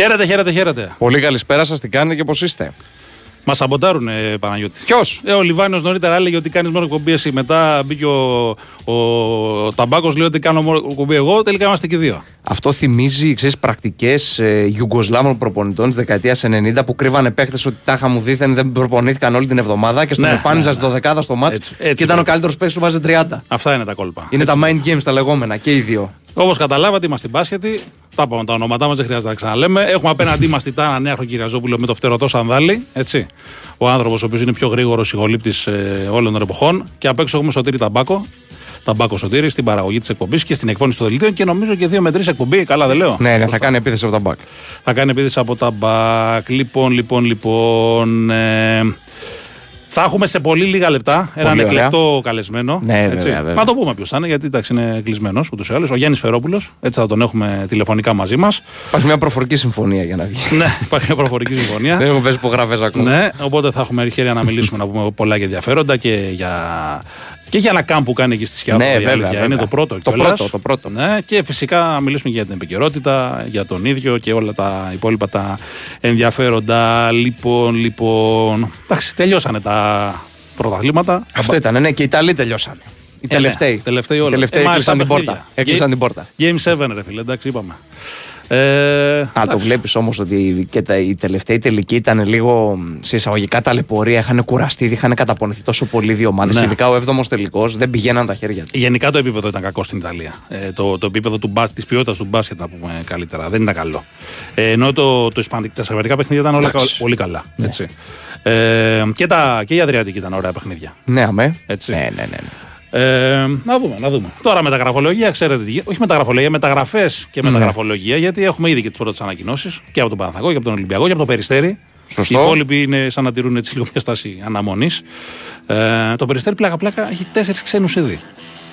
Χαίρετε, χαίρετε, χαίρετε. Πολύ καλησπέρα σας, τι κάνετε και πώς είστε; Μας σαμποτάρουν, ε, Παναγιώτη. Ποιος; Ε, ο Λιβάνιος νωρίτερα έλεγε ότι κάνεις μόνο εκπομπή εσύ. Μετά μπήκε ο, ο Ταμπάκος, λέει ότι κάνω μόνο εκπομπή εγώ. Τελικά είμαστε και δύο. Αυτό θυμίζει, ξέρεις, πρακτικές ε, Ιουγκοσλάβων προπονητών της δεκαετίας 90 που κρύβανε παίχτες ότι τάχα μου δίθεν δεν προπονήθηκαν όλη την εβδομάδα και στον Ναι, εμφάνιζαν ναι, στο δεκάδα στο μάτς Έτσι, έτσι και ήταν ο είναι. καλύτερος παίκτης που βάζει 30. Αυτά είναι τα κόλπα. Είναι τα mind games τα λεγόμενα και οι δύο. Όπως καταλάβατε, είμαστε μπάσκετοι. Τα είπαμε τα ονόματά μας, δεν χρειάζεται να τα ξαναλέμε. Έχουμε απέναντί μας την Τάνα Νέαρχο Κυριαζόπουλο με το φτερωτό σανδάλι. Έτσι. Ο άνθρωπος ο οποίος είναι πιο γρήγορος ηγολήπτη ε, όλων των εποχών. Και απ' έξω έχουμε Σωτήρη Ταμπάκο. Ταμπάκο Σωτήρη στην παραγωγή της εκπομπής και στην εκφώνηση των δελτίων. Και νομίζω και δύο με τρεις εκπομπή. Καλά, δεν λέω. Ναι, ναι, θα κάνει επίθεση από τα μπακ. Θα κάνει επίθεση από τα μπακ. Λοιπόν, λοιπόν, λοιπόν. Ε, θα έχουμε σε πολύ λίγα λεπτά έναν ωραία. εκλεκτό καλεσμένο. Ναι, έτσι. βέβαια, βέβαια. Να το πούμε ποιος θα είναι, γιατί εντάξει, είναι κλεισμένος ούτως ή άλλως. Ο Γιάννης Φερόπουλος. Έτσι θα τον έχουμε τηλεφωνικά μαζί μας. Υπάρχει μια προφορική συμφωνία για να βγει. ναι, υπάρχει μια προφορική Δεν συμφωνία. έχουμε πέσει υπογραφέ ακόμα. ναι, οπότε θα έχουμε ευκαιρία να μιλήσουμε να πούμε πολλά και ενδιαφέροντα και για, και για ένα κάμπ που κάνει εκεί στη Σκιάδα. Ναι, η βέβαια, αλήθεια βέβαια. Είναι το πρώτο Το κιόλας. πρώτο, το πρώτο. Ναι, και φυσικά να μιλήσουμε και για την επικαιρότητα, για τον ίδιο και όλα τα υπόλοιπα τα ενδιαφέροντα. Λοιπόν, λοιπόν. Εντάξει, τελειώσανε τα πρωταθλήματα. Αυτό ήταν, ναι, και οι Ιταλοί τελειώσανε. Οι Ε, ναι, τελευταίοι. τελευταίοι Οι όλα. τελευταίοι Ε, μάλιστα, έκλεισαν την παιχνίδια. πόρτα. Έκλεισαν Game- την πόρτα. Game 7, ρε φίλε, εντάξει, είπαμε. Ε, Α, το εντάξει. βλέπεις όμως ότι και τα, οι τελευταίοι τελικοί ήταν λίγο μ, σε εισαγωγικά ταλαιπωρία. Είχαν κουραστεί, είχαν καταπονηθεί τόσο πολύ δύο ομάδες. Ναι. Ειδικά ο 7ο τελικός δεν πηγαίναν τα χέρια του. Γενικά το επίπεδο ήταν κακό στην Ιταλία. Ε, το, το επίπεδο του μπας, της ποιότητας του μπάσκετ, να πούμε καλύτερα, δεν ήταν καλό. Ε, ενώ το, το ισπανικό, τα ισπανικά παιχνίδια ήταν όλα Εντάξει. κα- πολύ καλά. Έτσι. Ε, και, τα, και η Αδριατική ήταν ωραία παιχνίδια. Ναι, αμέ. Έτσι. Ναι, ναι, ναι. ναι. Ε, να δούμε, να δούμε. Τώρα μεταγραφολογία, ξέρετε τι γίνεται. Όχι μεταγραφολογία, μεταγραφέ και Ναι. μεταγραφολογία, γιατί έχουμε ήδη και τις πρώτες ανακοινώσεις και από τον Παναθηναϊκό και από τον Ολυμπιακό και από το Περιστέρι. Σωστό. Οι υπόλοιποι είναι σαν να τηρούν έτσι λίγο μια στάση αναμονής. Ε, το Περιστέρι πλάκα-πλάκα έχει τέσσερις ξένους ήδη.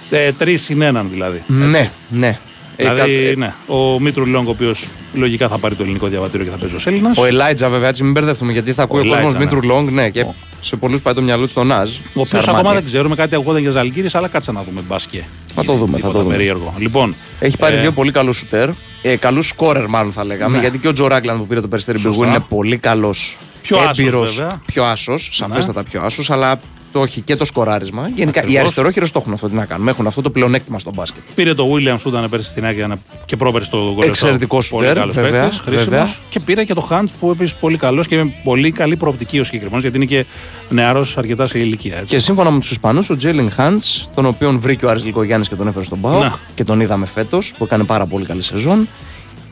Ε, Τρεις συν έναν δηλαδή. Ναι, ναι. Ε, Δηλαδή, κα- ε, ναι. Ο Μήτρου Λόγκ, ο οποίος λογικά θα πάρει το ελληνικό διαβατήριο και θα παίζει ως Έλληνας. Ο Ελάιτζα, βέβαια, έτσι μην μπερδευτούμε γιατί θα ακούει ο, Ελάιτζα, κόσμος ναι. Μήτρου Λόγκ, ναι, και Ο. σε πολλούς πάει το μυαλό του στον Ναζ. Ο οποίος ακόμα δεν ξέρουμε κάτι ακούγονταν για Ζαλγκύρη, αλλά κάτσε να δούμε μπάσκετ. Θα το δούμε, θα το δούμε. Περίεργο. Λοιπόν, Έχει πάρει ε, δύο πολύ καλούς σουτέρ. Ε, καλούς σκόρερ, μάλλον θα λέγαμε. Ναι. Γιατί και ο Τζο Ράγκλαντ που πήρε το περιστέρι Σωστά. Μπιγκού είναι πολύ καλός. Πιο άσος, βέβαια. Πιο άσος, σαφέστατα πιο άσος, αλλά το έχει και το σκοράρισμα. Γενικά οι Ακριβώς. αριστερόχειρες το έχουν αυτό. Τι να κάνουμε. Έχουν αυτό το πλεονέκτημα στο μπάσκετ. Πήρε το Williams που ήταν πέρσι στην Άκη και πρόπερσι το Γκολεσό. Εξαιρετικός Πολύ σουτέρ, καλός βέβαια, παίκτης, χρήσιμος. βέβαια. Και πήρε και το Hunt που επίσης πολύ καλός και με πολύ καλή προοπτική ο συγκεκριμένος γιατί είναι και νεαρός αρκετά σε ηλικία. Έτσι. Και σύμφωνα με τους Ισπανούς, ο Τζέιλιν Χάντς, τον οποίον βρήκε ο Άρης Λικογιάννη και τον έφερε στον Πάο Ναι. και τον είδαμε φέτος, που έκανε πάρα πολύ καλή σεζόν.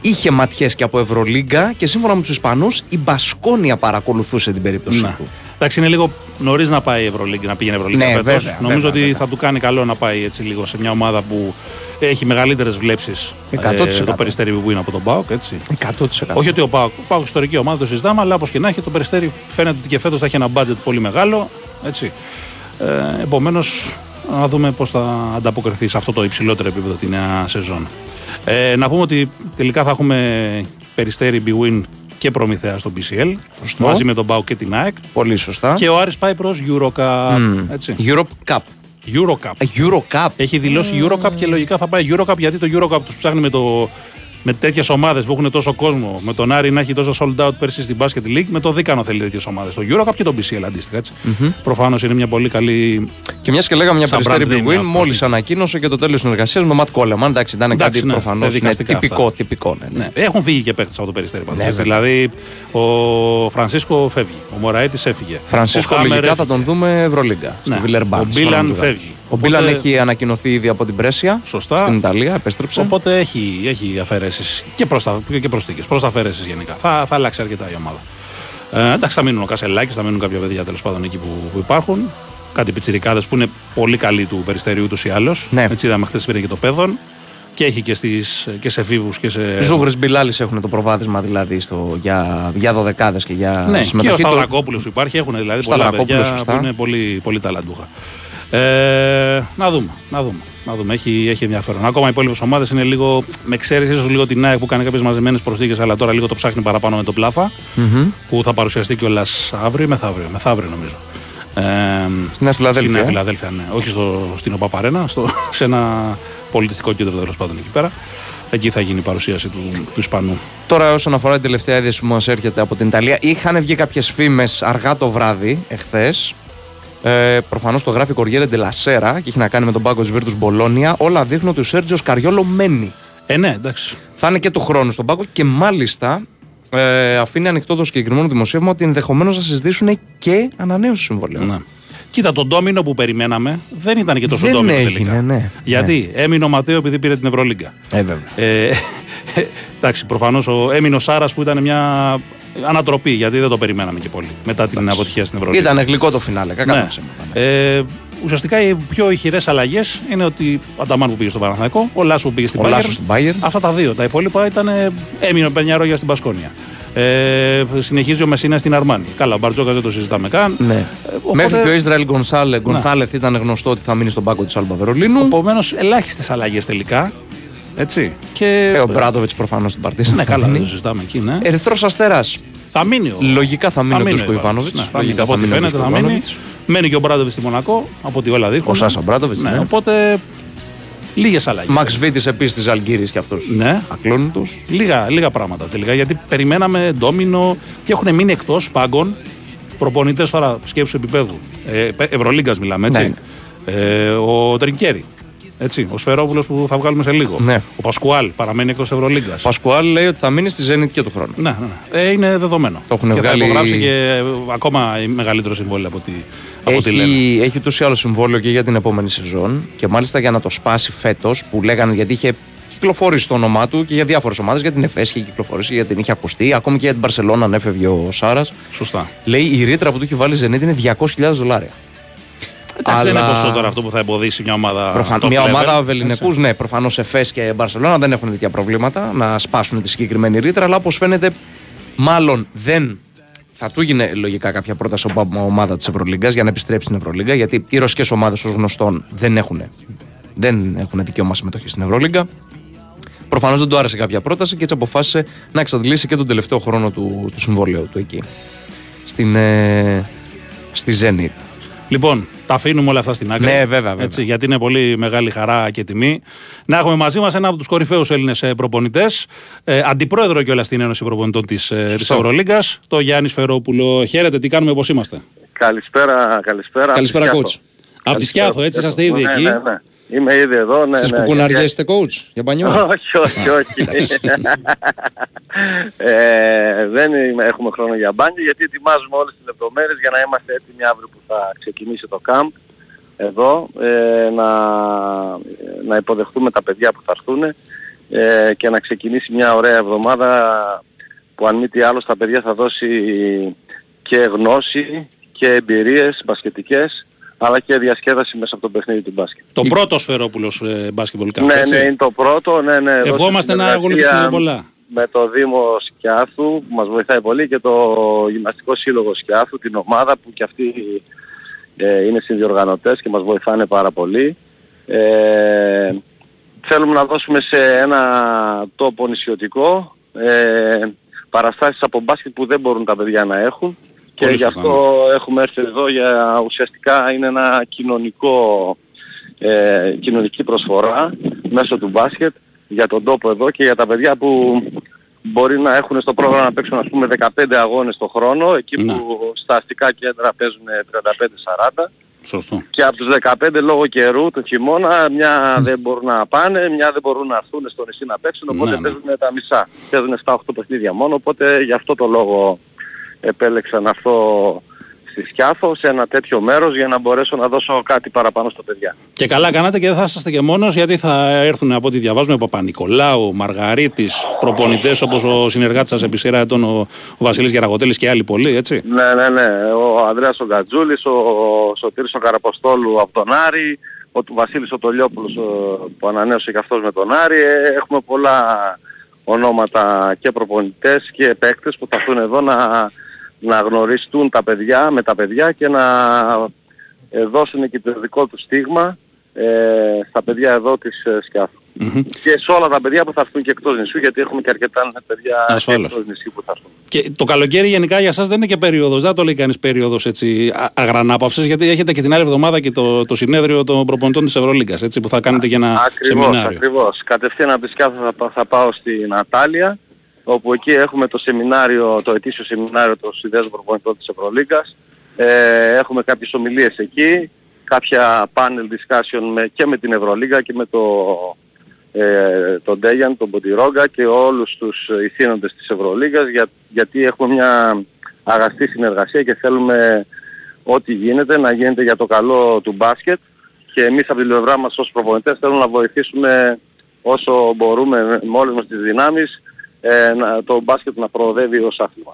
Είχε ματιές και από Ευρωλίγκα και σύμφωνα με τους Ισπανούς, η Μπασκόνια παρακολουθούσε την περίπτωση Ναι. του. Εντάξει, είναι λίγο νωρίς να πάει η Ευρωλίγκα, να πήγαινε η Ευρωλίγκα Ναι, φέτος. βέβαια, Νομίζω βέβαια, ότι βέβαια. θα του κάνει καλό να πάει έτσι λίγο σε μια ομάδα που έχει μεγαλύτερες βλέψεις. 100%. το περιστέρι που είναι από τον Πάοκ, έτσι. 100%. Όχι ότι ο Πάοκ, ο Πάοκ ιστορική ομάδα το συζητάμε, αλλά όπως και να έχει, το περιστέρι φαίνεται ότι και φέτος θα έχει ένα budget πολύ μεγάλο. Έτσι. Ε, Επομένως, να δούμε πώς θα ανταποκριθεί σε αυτό το υψηλότερο επίπεδο τη νέα σεζόν. Ε, να πούμε ότι τελικά θα έχουμε περιστέρι Bwin και προμηθέα στο BCL Σωστό. μαζί με τον Πάοκ και την ΑΕΚ. Πολύ σωστά. Και ο Άρης πάει προς Eurocup. Έτσι. Europe Cup. Eurocup. Ε, Eurocup. Έχει δηλώσει Eurocup και λογικά θα πάει Eurocup γιατί το Eurocup τους ψάχνει με, το, με τέτοιες ομάδες που έχουν τόσο κόσμο. Με τον Άρη να έχει τόσο sold out πέρσι στην Basket League. Με το Δίκανο θέλει τέτοιες ομάδες. Το Eurocup και το BCL αντίστοιχα. Έτσι. Προφανώς είναι μια πολύ καλή. Και μιας και λέγαμε μια Σαν περιστέρη brand name, Big Win, να μόλις προσθέτει. ανακοίνωσε και το τέλος συνεργασίας με Ματ Κόλεμαν. Εντάξει, ήταν Εντάξει, κάτι ναι, προφανώς τα δικαστικά τυπικό. αυτά. τυπικό ναι, ναι. Ναι, έχουν φύγει και παίχτε από το περιστέρι. πάντως. Ναι, βέβαια. δηλαδή, ο Φρανσίσκο φεύγει. Ο Μωραήτη έφυγε. Φρανσίσκο ο Χάμερ λογικά θα έφυγε. τον δούμε Ευρωλίγκα. Ναι. Στη Βιλερμπάν. Ο Μπίλαν φεύγει. Ο Μπίλαν Οπότε- έχει ανακοινωθεί ήδη από την Πρέσια. Σωστά. Στην Ιταλία, επέστρεψε. Οπότε έχει, έχει αφαιρέσεις και, προστα, και προσθήκε. Προς αφαιρέσεις γενικά. Θα, θα αλλάξει αρκετά η ομάδα. Ε, εντάξει, θα μείνουν ο Κασελάκης, θα μείνουν κάποια παιδιά τέλος πάντων εκεί που, που υπάρχουν. Κάτι πιτσιρικάδες που είναι πολύ καλοί του περιστερίου ούτως ή άλλως. Ναι. Έτσι είδαμε χθες πήρε και το παιδόν. Και έχει και, στις, και σε φίβου και σε. Ζούγρε Μπιλάλης έχουν το προβάδισμα δηλαδή στο, για, για δωδεκάδες και για Ναι, και ο συμμετοχή. του. Σταυρακόπουλος που υπάρχει έχουν δηλαδή πολλά Σταυρακόπουλος, παιδιά σωστά. που είναι πολύ, πολύ ταλαντούχα. Ε, να δούμε, να δούμε. Να δούμε. Έχει, έχει ενδιαφέρον. Ακόμα οι υπόλοιπες ομάδες είναι λίγο, με εξαίρεση ίσως λίγο την ΑΕΚ που κάνει κάποιες μαζεμένες προσθήκες, αλλά τώρα λίγο το ψάχνει παραπάνω με τον πλαφα Μμμ. που θα παρουσιαστεί κιόλας αύριο ή μεθαύριο. Μεθαύριο νομίζω. Ε, Στη Νέα Φιλαδέλφια, Στη Νέα ε. Φιλαδέλφια, ναι. Όχι στο, στην ΟΠΑ Παρένα, στο, σε ένα πολιτιστικό κέντρο τέλος πάντων εκεί πέρα. εκεί θα γίνει η παρουσίαση του, του Ισπανού. Τώρα, όσον αφορά την τελευταία είδηση που μας έρχεται από την Ιταλία, είχαν βγει κάποιες φήμες αργά το βράδυ, εχθές. Ε, Προφανώς το γράφει Κοριέρε Ντελασέρα και έχει να κάνει με τον πάγκο της Βίρτους Μπολόνια. Όλα δείχνουν ότι ο Σέρτζος Καριόλο μένει. Ε, ναι, εντάξει. Θα είναι και του χρόνου στον πάγκο και μάλιστα ε, αφήνει ανοιχτό το συγκεκριμένο δημοσίευμα ότι ενδεχομένως να συζητήσουν και ανανέωση συμβολέου. Ναι. Κοίτα, τον ντόμινο που περιμέναμε δεν ήταν και τόσο Δεν ντόμινο έγινε, τελικά. ναι. Γιατί έμεινε ο Ματέο επειδή πήρε την Ευρωλίγκα. Ε, βέβαια. Ε, εντάξει, προφανώς έμεινε ο Σάρας που ήταν μια ανατροπή γιατί δεν το περιμέναμε και πολύ μετά την αποτυχία στην Ευρωλίγκα. Ήταν γλυκό το φινάλε, κακά Ναι. τα ψέματα. Ε, ουσιαστικά οι πιο ηχηρές αλλαγές είναι ότι ο Ανταμάν που πήγε στο Παναθηναϊκό, ο Λάσο που πήγε στην Ο Bayern. Λάσος στην Bayern. Αυτά τα δύο. Τα υπόλοιπα ήταν. ε, Έμεινε ο Πενιαρόγια στην Πασκόνια. Ε, συνεχίζει ο Μεσίνα στην Αρμάνη. Καλά, ο Μπαρτζόκα δεν το συζητάμε καν. Ναι. Ε, οπότε- Μέχρι και ο Ισραήλ Γκονσάλε, Γκονθάλεθ ήταν γνωστό ότι θα μείνει στον πάγκο της Άλμπα Βερολίνου. Επομένως, ελάχιστες αλλαγές τελικά. Έτσι. Και... Ε, ο Μπράντοβιτς προφανώς στην Παρτίζα. Ναι, καλά, δεν το συζητάμε εκεί, ναι. Ερυθρός Αστέρας. θα μείνει ο. Λογικά θα μείνει ο Ντούσκο Ιβάνοβιτς, Ιβάνοβιτς. ναι, θα μείνει. Από ό,τι φαίνεται θα μείνει. Μένει και ο Μπράντοβιτς στη Μονακό, από ό,τι όλα δείχνουν. Ο Σάσα Μπράντοβιτς. Ναι, Ναι. οπότε λίγες αλλαγές. Μαξ Βίτη επίσης της Αλγύρης και αυτός. Ναι. Ακλόνητο. Λίγα, λίγα πράγματα τελικά γιατί περιμέναμε ντόμινο και έχουν μείνει εκτός πάγκων προπονητές τώρα σκέψου επίπεδου. Ε, Ευρωλίγκας μιλάμε, έτσι. Ναι. Ε, ο Τρινκέρι. Έτσι, ο Σφερόπουλος που θα βγάλουμε σε λίγο. Ναι. Ο Πασκουάλ παραμένει εκτός Ευρωλίγκας. Ο Πασκουάλ λέει ότι θα μείνει στη Zenit και του χρόνου. Ναι, ναι, ναι. Ε, είναι δεδομένο. Το έχουν και βγάλει- θα υπογράψει και ε, ακόμα μεγαλύτερο συμβόλαιο από ό,τι, από ό,τι λένε. Έχει, έχει ούτως ή άλλως συμβόλαιο και για την επόμενη σεζόν και μάλιστα για να το σπάσει φέτος που λέγανε γιατί είχε κυκλοφορήσει το όνομά του και για διάφορες ομάδες. Για την ΕΦΕΣ είχε κυκλοφορήσει, για την είχε ακουστεί. Ακόμη και για την Παρσελόνα αν έφευγε ο Σάρας. Σωστά. Λέει η ρήτρα που του έχει βάλει η Zenit είναι 200.000 δολάρια. Εντάξει, δεν είναι Αλλά- ποσό τώρα αυτό που θα εμποδίσει μια ομάδα. Προφαν... top Μια level, ομάδα έτσι. βεληνικούς, ναι, προφανώς Εφές και Μπαρσελόνα δεν έχουν τέτοια προβλήματα να σπάσουν τη συγκεκριμένη ρήτρα, αλλά όπως φαίνεται, μάλλον δεν θα του γίνει λογικά κάποια πρόταση από ομάδα της Ευρωλίγκας για να επιστρέψει στην Ευρωλίγκα, γιατί οι ρωσικές ομάδες ως γνωστόν δεν έχουν, δεν έχουν δικαίωμα συμμετοχή στην Ευρωλίγκα. Προφανώς δεν του άρεσε κάποια πρόταση και έτσι αποφάσισε να εξαντλήσει και τον τελευταίο χρόνο του, του συμβολέου του εκεί. Στην, ε, στη Zenit. Λοιπόν, τα αφήνουμε όλα αυτά στην άκρη. Ναι, βέβαια, βέβαια. Έτσι, γιατί είναι πολύ μεγάλη χαρά και τιμή να έχουμε μαζί μας ένα από τους κορυφαίους Έλληνες προπονητές, ε, αντιπρόεδρο κιόλας στην Ένωση Προπονητών της ε, της Ευρωλίγκας, το Γιάννης Σφερόπουλο. Χαίρετε, τι κάνουμε, πώς είμαστε; Καλησπέρα, καλησπέρα. Καλησπέρα, Από τη coach. Σκιάθο. Από τη Σκιάθο, έτσι είσαστε ήδη ναι, εκεί; Ναι, ναι. Είμαι ήδη εδώ. Ναι, Στις ναι, κουκουναριές γιατί- είστε coach για μπανιό; όχι, όχι, όχι. ε, δεν είμαι- έχουμε χρόνο για μπάνιο γιατί ετοιμάζουμε όλες τις λεπτομέρειες για να είμαστε έτοιμοι αύριο που θα ξεκινήσει το camp εδώ ε, να, να υποδεχτούμε τα παιδιά που θα έρθουν ε, και να ξεκινήσει μια ωραία εβδομάδα που αν μη τι άλλο στα παιδιά θα δώσει και γνώση και εμπειρίες μπασκετικές αλλά και διασκέδαση μέσα από το παιχνίδι του μπάσκετ. Το πρώτο Σφερόπουλος ε, basketball camp. Ναι, έτσι; ναι, είναι το πρώτο. Ναι, ναι, εδώ Ευχόμαστε στη να συνεργασία ακολουθήσουμε πολλά. Με το Δήμο Σκιάθου που μας βοηθάει πολύ και το Γυμναστικό Σύλλογο Σκιάθου, την ομάδα που και αυτοί ε, είναι συνδιοργανωτές και μας βοηθάνε πάρα πολύ. Ε, θέλουμε να δώσουμε σε ένα τόπο νησιωτικό ε, παραστάσεις από μπάσκετ που δεν μπορούν τα παιδιά να έχουν και Πολύ γι' σωστά, αυτό έχουμε έρθει εδώ για ουσιαστικά είναι ένα κοινωνικό ε, κοινωνική προσφορά μέσω του μπάσκετ για τον τόπο εδώ και για τα παιδιά που μπορεί να έχουν στο πρόγραμμα να παίξουν ας πούμε 15 αγώνες το χρόνο εκεί Ναι. που στα αστικά κέντρα παίζουν 35-40 Σωστό. και από τους 15 λόγω καιρού το χειμώνα μια δεν μπορούν να πάνε, μια δεν μπορούν να έρθουν στο νησί να παίξουν οπότε Ναι, ναι. παίζουν τα μισά. Παίζουν 7-8 παιχνίδια μόνο οπότε γι' αυτό το λόγο επέλεξα να έρθω στη Σκιάθο σε ένα τέτοιο μέρος για να μπορέσω να δώσω κάτι παραπάνω στα παιδιά. Και καλά κάνατε και δεν θα είσαστε και μόνος γιατί θα έρθουν από ό,τι διαβάζουμε Παπα-Νικολάου, Μαργαρίτης, προπονητές όπως ο συνεργάτης σας επί σειρά ετών ο, ο Βασίλης Γεραγοτέλης και άλλοι πολλοί, έτσι. Ναι, ναι, ναι. Ο Ανδρέας ο Γκατζούλης, ο Σωτήρης ο Καραποστόλου από τον Άρη, ο του Βασίλης ο Τολιόπουλος ο- που ανανέωσε και αυτός με τον Άρη. Ε, Έχουμε πολλά ονόματα και προπονητές και παίκτες που θα έρθουν εδώ να, να γνωριστούν τα παιδιά με τα παιδιά και να ε, δώσουν και το δικό τους στίγμα ε, στα παιδιά εδώ της ε, Σκιάθου. Και σε όλα τα παιδιά που θα έρθουν και εκτός νησιού, γιατί έχουμε και αρκετά παιδιά Ασφάλως. εκτός νησιού που θα έρθουν. Και το καλοκαίρι γενικά για σας δεν είναι και περίοδος, δεν το λέει κανείς περίοδος έτσι α- αγρανάπαυσης, γιατί έχετε και την άλλη εβδομάδα και το, το συνέδριο των προπονητών της Ευρωλίγκας, έτσι, που θα κάνετε και ένα Ακριβώς, σεμινάριο. ακριβώς. Κατευθείαν από τη Σκιάθο θα, πά- θα πάω στην Ατάλια, όπου εκεί έχουμε το σεμινάριο, το ετήσιο σεμινάριο των συνδέσμων προπονητών της Ευρωλίγκας. Ε, έχουμε κάποιες ομιλίες εκεί, κάποια panel discussion με, και με την Ευρωλίγκα και με το, ε, τον Ντέγιαν, τον Ποντιρόγκα και όλους τους ηθήνοντες της Ευρωλίγκας για, γιατί έχουμε μια αγαστή συνεργασία και θέλουμε ό,τι γίνεται να γίνεται για το καλό του μπάσκετ και εμείς από την πλευρά μας ως προπονητές θέλουμε να βοηθήσουμε όσο μπορούμε με όλες μας τις δυνάμεις ε, να, το μπάσκετ να προοδεύει ως άθλημα.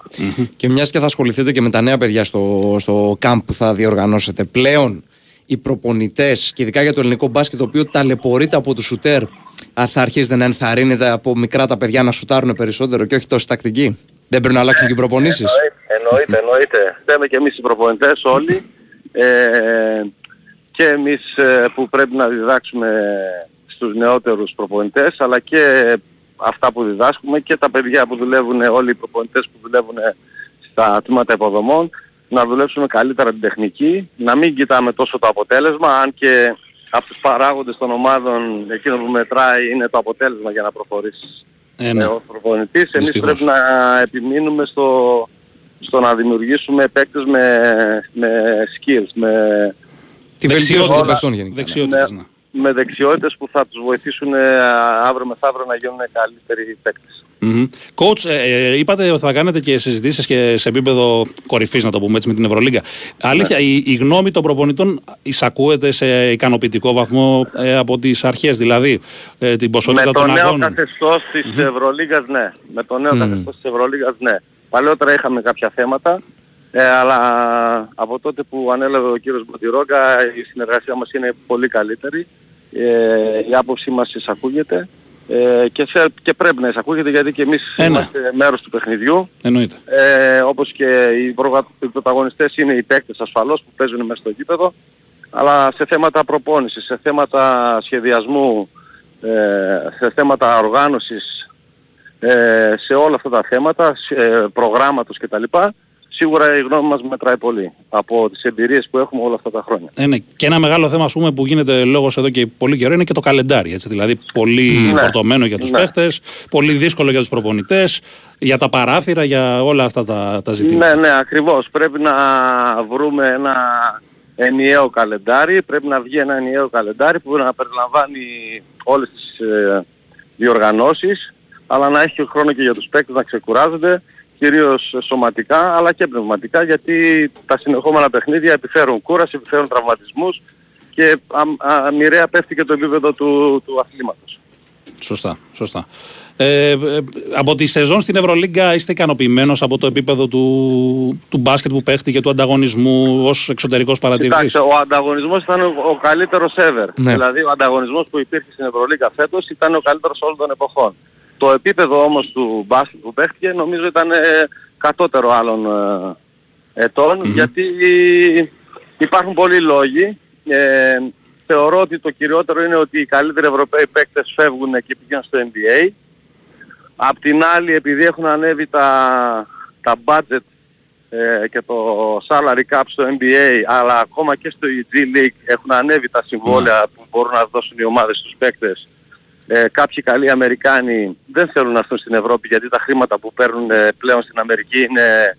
Και μιας και θα ασχοληθείτε και με τα νέα παιδιά στο, στο camp που θα διοργανώσετε, πλέον οι προπονητές και ειδικά για το ελληνικό μπάσκετ, το οποίο ταλαιπωρείται από τους σουτέρ, α, θα αρχίσετε να ενθαρρύνετε από μικρά τα παιδιά να σουτάρουν περισσότερο και όχι τόσο τακτική; Δεν πρέπει να αλλάξουν και οι προπονήσεις; Εννοείται, εννοείται. Θέλουμε και εμείς οι προπονητές όλοι ε, και εμείς ε, που πρέπει να διδάξουμε στους νεότερους προπονητές αλλά και αυτά που διδάσκουμε και τα παιδιά που δουλεύουν, όλοι οι προπονητές που δουλεύουν στα τμήματα υποδομών να δουλέψουμε καλύτερα την τεχνική, να μην κοιτάμε τόσο το αποτέλεσμα αν και από τους παράγοντες των ομάδων εκείνο που μετράει είναι το αποτέλεσμα για να προχωρήσεις Ε, ναι. ε, ως προπονητής. Εμείς Δυστυχώς. πρέπει να επιμείνουμε στο, στο να δημιουργήσουμε παίκτες με, με skills, με, Τη βελτίωση των Δεξιότητες. παιχτών γενικά. Δεξιότητες, Ναι. ναι. Με δεξιότητες που θα τους βοηθήσουν ε, αύριο μεθαύριο να γίνουν καλύτεροι παίκτες. Μμμ. Coach, ε, ε, είπατε ότι θα κάνετε και συζητήσεις και σε επίπεδο κορυφής, να το πούμε έτσι, με την Ευρωλίγκα. Αλήθεια, Ναι. η, η γνώμη των προπονητών εισακούεται σε ικανοποιητικό βαθμό ε, από τις αρχές, δηλαδή ε, την ποσότητα Με το των νέο αγώνων; καθεστώς της Ευρωλίγας ναι. Με το νέο Μμμ. καθεστώς της Ευρωλίγας ναι. Παλαιότερα είχαμε κάποια θέματα, ε, αλλά από τότε που ανέλαβε ο κύριος Μποτιρόγκα η συνεργασία μας είναι πολύ καλύτερη. Ε, η άποψή μας εισακούγεται ε, και, σε, και πρέπει να εισακούγεται γιατί και εμείς Ε, ναι. είμαστε μέρος του παιχνιδιού. Εννοείται. Ε, όπως και οι, προγα... οι πρωταγωνιστές είναι οι παίκτες ασφαλώς που παίζουν μέσα στο γήπεδο αλλά σε θέματα προπόνησης, σε θέματα σχεδιασμού, ε, σε θέματα οργάνωσης, ε, σε όλα αυτά τα θέματα, σε, ε, προγράμματος κτλ. Σίγουρα η γνώμη μας μετράει πολύ από τις εμπειρίες που έχουμε όλα αυτά τα χρόνια. Ε, ναι. Και ένα μεγάλο θέμα ας πούμε, που γίνεται λόγος εδώ και πολύ καιρό είναι και το καλεντάρι. Έτσι, δηλαδή πολύ Ναι. φορτωμένο για τους Ναι. παίχτες, πολύ δύσκολο για τους προπονητές, για τα παράθυρα, για όλα αυτά τα, τα ζητήματα. Ναι, ναι, ακριβώς. Πρέπει να βρούμε ένα ενιαίο καλεντάρι, πρέπει να βγει ένα ενιαίο καλεντάρι που να περιλαμβάνει όλες τις ε, διοργανώσεις, αλλά να έχει χρόνο και για τους παίκτες να ξεκουράζονται, κυρίως σωματικά αλλά και πνευματικά, γιατί τα συνεχόμενα παιχνίδια επιφέρουν κούραση, επιφέρουν τραυματισμούς και α, α, μοιραία πέφτει και το επίπεδο του, του αθλήματος. Σωστά, σωστά. Ε, ε, από τη σεζόν στην Ευρωλίγκα είστε ικανοποιημένος από το επίπεδο του, του μπάσκετ που παίχτηκε, του ανταγωνισμού ως εξωτερικός παρατηρητής; Κοιτάξτε, ο ανταγωνισμός ήταν ο, ο καλύτερος ever. Ναι. Δηλαδή ο ανταγωνισμός που υπήρχε στην Ευρωλίγκα φέτος ήταν ο καλύτερος όλων των εποχών. Το επίπεδο όμως του μπάσκετ που παίχτηκε νομίζω ήταν ε, κατώτερο άλλων ε, ετων γιατί υπάρχουν πολλοί λόγοι. Ε, θεωρώ ότι το κυριότερο είναι ότι οι καλύτεροι Ευρωπαίοι παίκτες φεύγουν και πηγαίνουν στο NBA. Απ' την άλλη επειδή έχουν ανέβει τα, τα budget ε, και το salary cap στο NBA αλλά ακόμα και στο G League έχουν ανέβει τα συμβόλαια που μπορούν να δώσουν οι ομάδες στους παίκτες. Ε, κάποιοι καλοί Αμερικάνοι δεν θέλουν να έρθουν στην Ευρώπη γιατί τα χρήματα που παίρνουν ε, πλέον στην Αμερική είναι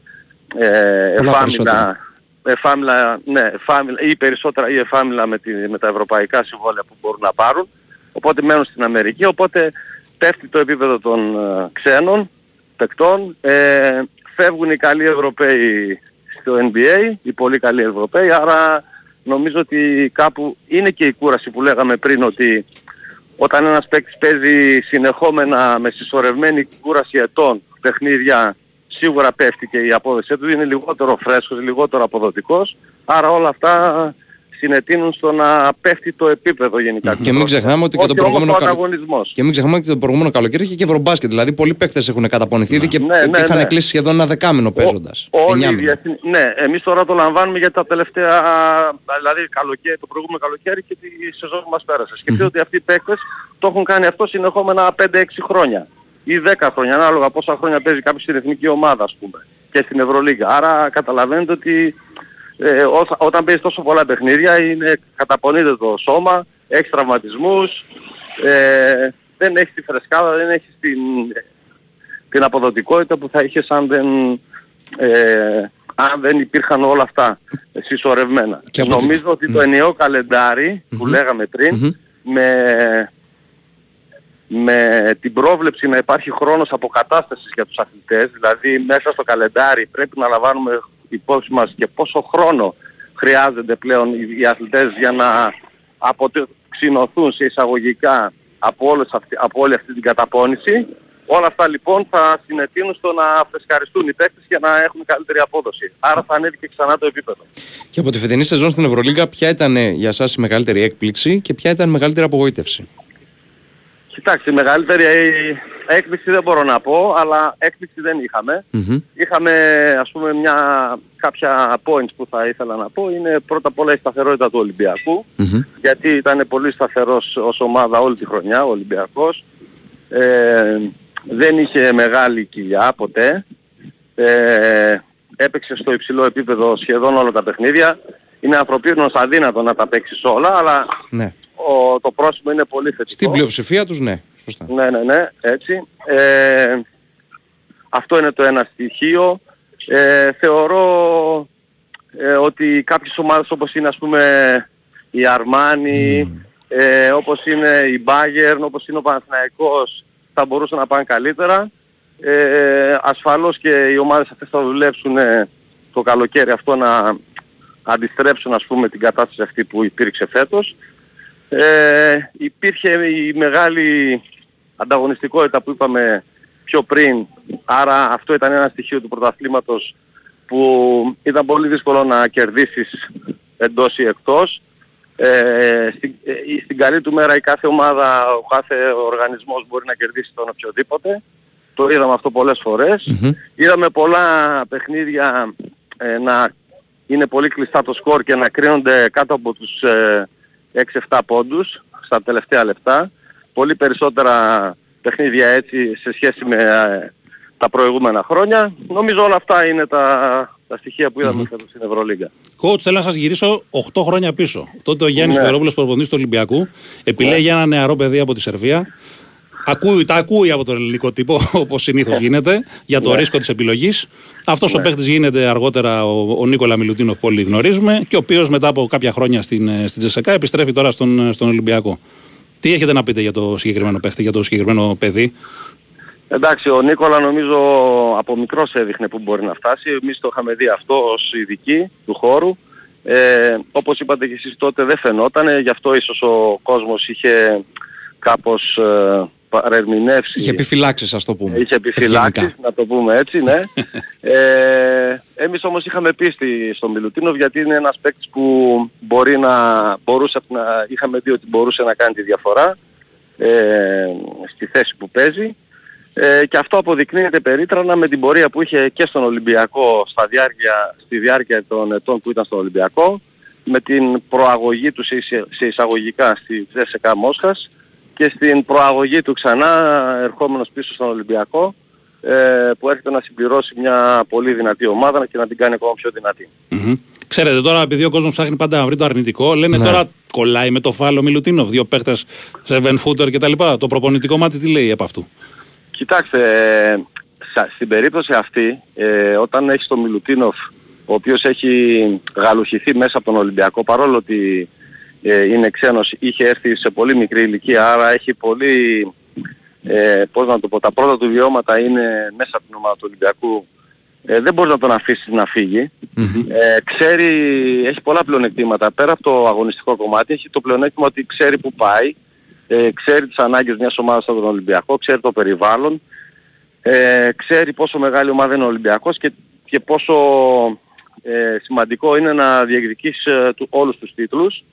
ε, Πολλά εφάμιλα, περισσότερα. εφάμιλα, ναι, εφάμιλα, ή περισσότερα ή εφάμιλα με, τη, με τα ευρωπαϊκά συμβόλαια που μπορούν να πάρουν. Οπότε μένουν στην Αμερική, οπότε πέφτει το επίπεδο των ε, ξένων παικτών. Ε, φεύγουν οι καλοί Ευρωπαίοι στο NBA, οι πολύ καλοί Ευρωπαίοι, άρα νομίζω ότι κάπου είναι και η κούραση που λέγαμε πριν ότι όταν ένας παίκτης παίζει συνεχόμενα με συσσωρευμένη κούραση ετών παιχνίδια σίγουρα πέφτει και η απόδοσή του, είναι λιγότερο φρέσκος, λιγότερο αποδοτικός, άρα όλα αυτά συνετείνουν στο να πέφτει το επίπεδο γενικά. Και μην ξεχνάμε ότι και το Όχι όμως προηγούμενο ο καλο- ανταγωνισμός. Και μην ξεχνάμε ότι το προηγούμενο καλοκαίρι είχε και ευρωμπάσκετ. Δηλαδή, πολλοί παίκτες έχουν καταπονηθεί ήδη και Ναι, ναι, είχαν ναι. κλείσει σχεδόν ένα δεκάμινο παίζοντας. Όλοι οι διεθνεί- Ναι, εμείς τώρα το λαμβάνουμε για τα τελευταία, δηλαδή καλοκαίρι, το προηγούμενο καλοκαίρι και τη σεζόν που μας πέρασε. Σκεφτείτε ότι αυτοί οι παίκτες το έχουν κάνει αυτό συνεχόμενα 5-6 χρόνια ή 10 χρόνια, ανάλογα πόσα χρόνια παίζει κάποιος στην εθνική ομάδα ας πούμε και στην Ευρωλίγα. Άρα καταλαβαίνετε ότι ε, όσα- όταν παίζεις τόσο πολλά παιχνίδια είναι, καταπονείται το σώμα, έχεις τραυματισμούς, ε, δεν έχεις τη φρεσκάδα, δεν έχεις την, την αποδοτικότητα που θα είχες αν δεν, ε, αν δεν υπήρχαν όλα αυτά συσσωρευμένα. Και από τη- Νομίζω ότι το ενιαίο καλεντάρι που λέγαμε πριν με, με την πρόβλεψη να υπάρχει χρόνος αποκατάστασης για τους αθλητές, δηλαδή μέσα στο καλεντάρι πρέπει να λαμβάνουμε υπόψη μας και πόσο χρόνο χρειάζονται πλέον οι, οι αθλητές για να αποτοξινωθούν σε εισαγωγικά από, όλες αυτή, από όλη αυτή την καταπώνηση. Όλα αυτά λοιπόν θα συνετείνουν στο να φρεσκαριστούν οι παίκτες για να έχουν καλύτερη απόδοση. Άρα θα ανέβει και ξανά το επίπεδο. Και από τη φετινή σεζόν στην Ευρωλίγα, ποια ήταν ε, για εσά η μεγαλύτερη έκπληξη και ποια ήταν η μεγαλύτερη απογοήτευση; Κοιτάξτε, η μεγαλύτερη ε, έκπληξη δεν μπορώ να πω, αλλά έκπληξη δεν είχαμε. Μμμ. Είχαμε ας πούμε μια, κάποια points που θα ήθελα να πω. Είναι πρώτα απ' όλα η σταθερότητα του Ολυμπιακού, Μμμ. γιατί ήταν πολύ σταθερός ως ομάδα όλη τη χρονιά ο Ολυμπιακός. Ε, δεν είχε μεγάλη κοιλιά ποτέ. Ε, έπαιξε στο υψηλό επίπεδο σχεδόν όλα τα παιχνίδια. Είναι ανθρωπίνως αδύνατο να τα παίξεις όλα, αλλά Ναι. ο, το πρόσημο είναι πολύ θετικό. Στην πλειοψηφία τους, ναι. Σωστά. Ναι, ναι, ναι, έτσι. Ε, αυτό είναι το ένα στοιχείο. Ε, θεωρώ ε, ότι κάποιες ομάδες όπως είναι ας πούμε η Αρμάνι, ε, όπως είναι η Bayern, όπως είναι ο Παναθηναϊκός θα μπορούσαν να πάνε καλύτερα. Ε, ασφαλώς και οι ομάδες αυτές θα δουλέψουν ε, το καλοκαίρι αυτό να αντιστρέψουν ας πούμε την κατάσταση αυτή που υπήρξε φέτος. Ε, υπήρχε η μεγάλη ανταγωνιστικότητα που είπαμε πιο πριν, άρα αυτό ήταν ένα στοιχείο του πρωταθλήματος που ήταν πολύ δύσκολο να κερδίσεις εντός ή εκτός. Ε, στην, ε, στην καλή του μέρα η κάθε ομάδα, ο κάθε οργανισμός μπορεί να κερδίσει τον οποιοδήποτε. Το είδαμε αυτό πολλές φορές. Είδαμε πολλά παιχνίδια ε, να είναι πολύ κλειστά το σκορ και να κρίνονται κάτω από τους ε, 6-7 πόντους στα τελευταία λεπτά. Πολύ περισσότερα παιχνίδια έτσι σε σχέση με ε, τα προηγούμενα χρόνια. Νομίζω όλα αυτά είναι τα, τα στοιχεία που είδαμε φέτος στην Ευρωλίγκα. Coach, θέλω να σας γυρίσω 8 χρόνια πίσω. Τότε ο Γιάννης Ναι. ναι. Φερόπουλο, προπονητής του Ολυμπιακού, επιλέγει ένα νεαρό παιδί από τη Σερβία. Ακούει, τα ακούει από τον ελληνικό τύπο, όπως συνήθως γίνεται, για το ρίσκο της επιλογής. Αυτός ο παίχτη γίνεται αργότερα ο, ο Νίκολα Μιλουτίνοφ, που όλοι γνωρίζουμε, και ο οποίος μετά από κάποια χρόνια στην, ε, στην Τζεσεκά επιστρέφει τώρα στον, ε, στον Ολυμπιακό. Τι έχετε να πείτε για το συγκεκριμένο παίχτη, για το συγκεκριμένο παιδί; Εντάξει, ο Νίκολα νομίζω από μικρός έδειχνε που μπορεί να φτάσει. Εμείς το είχαμε δει αυτό ως ειδικοί του χώρου. Ε, όπως είπατε και εσείς τότε δεν φαινόταν, γι' αυτό ίσως ο κόσμος είχε κάπως ε, παρερμηνεύσει. Είχε επιφυλάξεις, ας το πούμε. Είχε επιφυλάξεις, Ευγενικά. να το πούμε έτσι, ναι. ε, εμείς όμως είχαμε πίστη στον Μιλουτίνοβ γιατί είναι ένας παίκτης που μπορεί να, μπορούσε να, είχαμε δει ότι μπορούσε να κάνει τη διαφορά ε, στη θέση που παίζει. Ε, και αυτό αποδεικνύεται περίτρανα με την πορεία που είχε και στον Ολυμπιακό στα διάρκεια, στη διάρκεια των ετών που ήταν στον Ολυμπιακό, με την προαγωγή του σε, εισαι- σε εισαγωγικά στη Τζέσσεκα Μόσχας και στην προαγωγή του ξανά ερχόμενος πίσω στον Ολυμπιακό ε, που έρχεται να συμπληρώσει μια πολύ δυνατή ομάδα και να την κάνει ακόμα πιο δυνατή. Μμμ. Ξέρετε τώρα, επειδή ο κόσμος ψάχνει πάντα να βρει το αρνητικό, λένε Ναι. τώρα κολλάει με το φάλο Μιλουτίνοφ, δύο παίχτε seven footer κτλ. Το προπονητικό μάτι τι λέει από αυτού; Κοιτάξτε, ε, σα- στην περίπτωση αυτή, ε, όταν έχεις τον Μιλουτίνοφ, ο οποίος έχει γαλουχηθεί μέσα από τον Ολυμπιακό, παρόλο ότι ε, είναι ξένος, είχε έρθει σε πολύ μικρή ηλικία, άρα έχει πολύ, ε, πώς να το πω, τα πρώτα του βιώματα είναι μέσα από την ομάδα του Ολυμπιακού, ε, δεν μπορεί να τον αφήσει να φύγει. Ε, ξέρει, έχει πολλά πλεονεκτήματα. Πέρα από το αγωνιστικό κομμάτι, έχει το πλεονέκτημα ότι ξέρει που πάει, ε, ξέρει τις ανάγκες μιας ομάδας από τον Ολυμπιακό, ξέρει το περιβάλλον, ε, ξέρει πόσο μεγάλη ομάδα είναι ο Ολυμπιακός και, και πόσο ε, σημαντικό είναι να διεκδικείς ε, του, όλους τους τίτλους.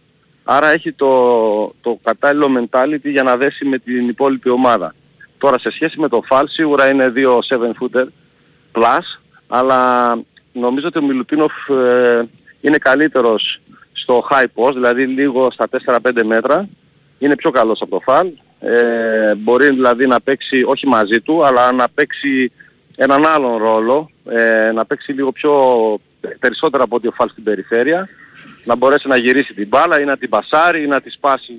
Άρα έχει το, το κατάλληλο mentality για να δέσει με την υπόλοιπη ομάδα. Τώρα σε σχέση με το Φαλ σίγουρα είναι δύο 7 footer plus, αλλά νομίζω ότι ο Μιλουτίνοφ ε, είναι καλύτερος στο high post, δηλαδή λίγο στα 4-5 μέτρα. Είναι πιο καλός από το Φαλ. Ε, μπορεί δηλαδή να παίξει όχι μαζί του, αλλά να παίξει έναν άλλον ρόλο, ε, να παίξει λίγο πιο περισσότερο από ό,τι ο Φαλ στην περιφέρεια, να μπορέσει να γυρίσει την μπάλα ή να την πασάρει ή να τη σπάσει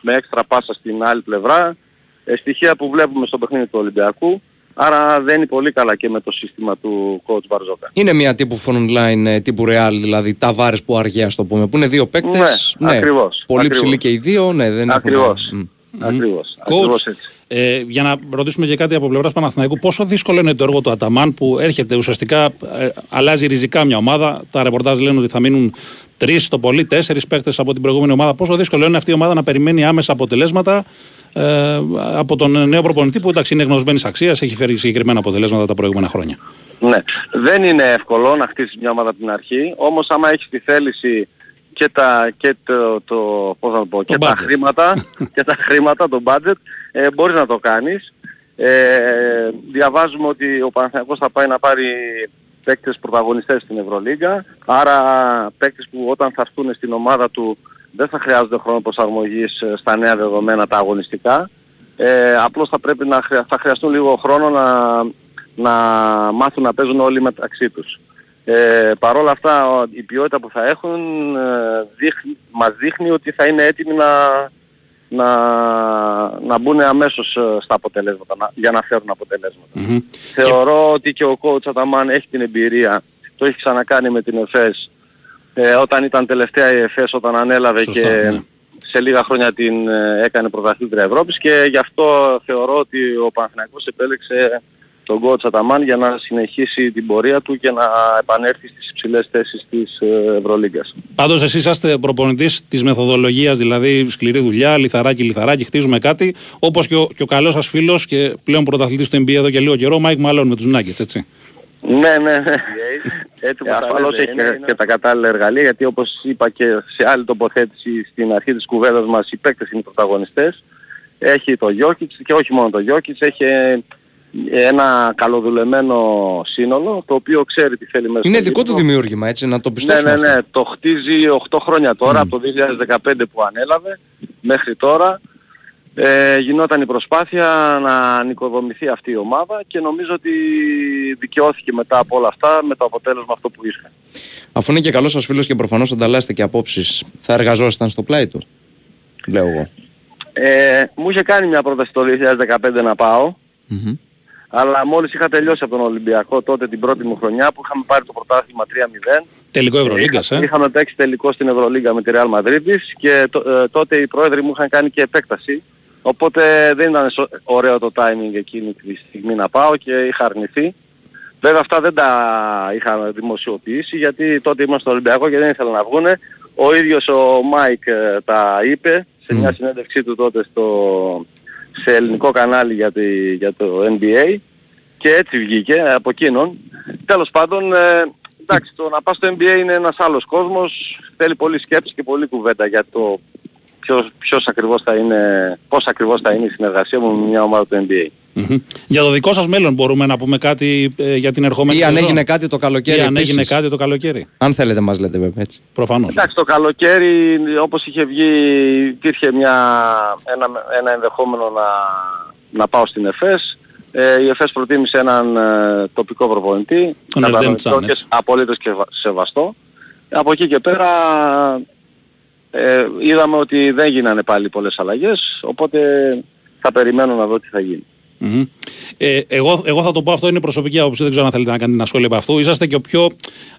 με έξτρα πάσα στην άλλη πλευρά. Ε, στοιχεία που βλέπουμε στο παιχνίδι του Ολυμπιακού. Άρα δεν είναι πολύ καλά και με το σύστημα του coach Μπαρζόκα. Είναι μια τύπου phone line, ε, τύπου Real, δηλαδή τα βάρες που αργία, το πούμε, που είναι δύο παίκτες. Ναι, ναι ακριβώς. Πολύ ακριβώς. ψηλοί και οι δύο, ναι, δεν ακριβώς. Έχουν... Ακριβώς. Ακριβώς έτσι. Ε, για να ρωτήσουμε και κάτι από πλευράς Παναθηναϊκού, πόσο δύσκολο είναι το έργο του Αταμάν που έρχεται ουσιαστικά, ε, αλλάζει ριζικά μια ομάδα. Τα ρεπορτάζ λένε ότι θα μείνουν τρεις, το πολύ τέσσερις παίχτε από την προηγούμενη ομάδα. Πόσο δύσκολο είναι αυτή η ομάδα να περιμένει άμεσα αποτελέσματα ε, από τον νέο προπονητή που εντάξει είναι γνωσμένης αξίας, έχει φέρει συγκεκριμένα αποτελέσματα τα προηγούμενα χρόνια. Ναι. Δεν είναι εύκολο να χτίσει μια ομάδα από την αρχή, όμως άμα έχεις τη θέληση και τα, και το, το, πώς να πω, και τα χρήματα, και τα χρήματα, το budget, ε, μπορείς να το κάνεις. Ε, διαβάζουμε ότι ο Παναθηναϊκός θα πάει να πάρει παίκτες πρωταγωνιστές στην Ευρωλίγκα, άρα παίκτες που όταν θα έρθουν στην ομάδα του δεν θα χρειάζονται χρόνο προσαρμογής ε, στα νέα δεδομένα τα αγωνιστικά. Ε, απλώς θα πρέπει να θα χρειαστούν λίγο χρόνο να, να μάθουν να παίζουν όλοι μεταξύ τους. Ε, Παρ' όλα αυτά η ποιότητα που θα έχουν ε, δείχνει, μας δείχνει ότι θα είναι έτοιμοι να, να, να μπουν αμέσως ε, στα αποτελέσματα, να, για να φέρουν Θεωρώ ότι και ο coach Αταμάν έχει την εμπειρία, το έχει ξανακάνει με την ΕΦΕΣ, ε, όταν ήταν τελευταία η ΕΦΕΣ όταν ανέλαβε και ναι. σε λίγα χρόνια την ε, έκανε πρωταθλήτρια Ευρώπης και γι' αυτό θεωρώ ότι ο Παναθηναϊκός επέλεξε τον coach Αταμάν για να συνεχίσει την πορεία του και να επανέλθει στις υψηλές θέσεις της ε, Ευρωλίγκας. Πάντως εσείς είσαστε προπονητής της μεθοδολογίας, δηλαδή σκληρή δουλειά, λιθαράκι, λιθαράκι, χτίζουμε κάτι, όπως και ο, και ο καλός σας φίλος και πλέον πρωταθλητής του NBA εδώ και λίγο καιρό, Μάικ Μαλόν με τους Nuggets, έτσι. Ναι, ναι, ναι. Έτσι ασφαλώς έχει και, τα κατάλληλα εργαλεία, γιατί όπως είπα και σε άλλη τοποθέτηση στην αρχή της κουβέντας μας, οι παίκτες είναι οι πρωταγωνιστές. Έχει το Jokic και όχι μόνο το Jokic, έχει ένα καλοδουλεμένο σύνολο το οποίο ξέρει τι θέλει μέσα Είναι δικό του δημιούργημα έτσι να το πιστώσουμε Ναι, ναι, ναι. Το χτίζει 8 χρόνια τώρα, από το 2015 που ανέλαβε μέχρι τώρα. Ε, γινόταν η προσπάθεια να νοικοδομηθεί αυτή η ομάδα και νομίζω ότι δικαιώθηκε μετά από όλα αυτά με το αποτέλεσμα αυτό που είχε. Αφού είναι και καλός σας φίλος και προφανώς ανταλλάσσετε και απόψεις, θα εργαζόσασταν στο πλάι του, λέω εγώ. Ε, μου είχε κάνει μια πρόταση το 2015 να πάω αλλά μόλις είχα τελειώσει από τον Ολυμπιακό τότε την πρώτη μου χρονιά που είχαμε πάρει το πρωτάθλημα 3-0. Τελικό Ευρωλίγκας, ε. Είχαμε παίξει τελικό στην Ευρωλίγκα με τη Real Madrid και ε, τότε οι πρόεδροι μου είχαν κάνει και επέκταση. Οπότε δεν ήταν ωραίο το timing εκείνη τη στιγμή να πάω και είχα αρνηθεί. Βέβαια αυτά δεν τα είχα δημοσιοποιήσει γιατί τότε ήμουν στο Ολυμπιακό και δεν ήθελα να βγούνε. Ο ίδιος ο Μάικ ε, τα είπε σε μια συνέντευξή του τότε στο, σε ελληνικό κανάλι για, τη, για το NBA και έτσι βγήκε από εκείνον. Τέλος πάντων, ε, εντάξει, το να πας στο NBA είναι ένας άλλος κόσμος, θέλει πολύ σκέψη και πολύ κουβέντα για το ποιος, ποιος ακριβώς θα είναι, πώς ακριβώς θα είναι η συνεργασία μου με μια ομάδα του NBA. Για το δικό σας μέλλον μπορούμε να πούμε κάτι ε, για την ερχόμενη Ή αν έγινε κάτι το καλοκαίρι. Ή αν έγινε κάτι το καλοκαίρι. Αν θέλετε μας λέτε βέβαια έτσι. Προφανώς. Εντάξει το καλοκαίρι όπως είχε βγει υπήρχε μια, ένα, ένα ενδεχόμενο να, να πάω στην ΕΦΕΣ. Ε, η ΕΦΕΣ προτίμησε έναν ε, τοπικό προπονητή. Τον και απολύτως και σεβαστό. Από εκεί και πέρα ε, είδαμε ότι δεν γίνανε πάλι πολλές αλλαγές, οπότε θα περιμένω να δω τι θα γίνει. Ε, εγώ, εγώ θα το πω αυτό είναι προσωπική άποψη. Δεν ξέρω αν θέλετε να κάνετε ένα σχόλιο από αυτό. Είσαστε και ο πιο.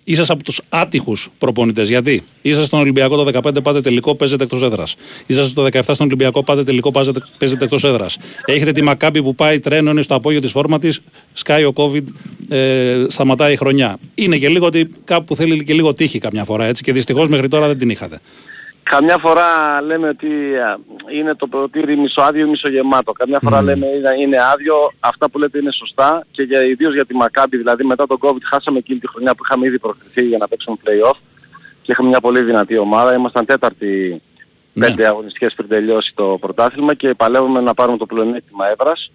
είσαστε από τους άτυχους προπονητές. Γιατί είσαστε στον Ολυμπιακό το 15 πάτε τελικό, παίζετε εκτός έδρας. Είσαστε το 17 στον Ολυμπιακό, πάτε τελικό, παίζετε εκτός έδρας. Έχετε τη Μακάμπη που πάει τρένο, είναι στο απόγειο της φόρμα της, σκάει ο COVID, ε, σταματάει η χρονιά. Είναι και λίγο ότι κάπου θέλει και λίγο τύχη καμιά φορά έτσι και δυστυχώς μέχρι τώρα δεν την είχατε. Καμιά φορά λέμε ότι α, είναι το ποτήρι μισοάδιο ή μισογεμάτο. Καμιά φορά λέμε είναι, είναι άδειο. Αυτά που λέτε είναι σωστά και για, ιδίως για τη Μακάμπη. Δηλαδή μετά τον COVID χάσαμε εκείνη τη χρονιά που είχαμε ήδη προκριθεί για να παίξουμε play-off και είχαμε μια πολύ δυνατή ομάδα. Ήμασταν τέταρτη Ναι. πέντε αγωνιστικές πριν τελειώσει το πρωτάθλημα και παλεύουμε να πάρουμε το πλεονέκτημα έδρας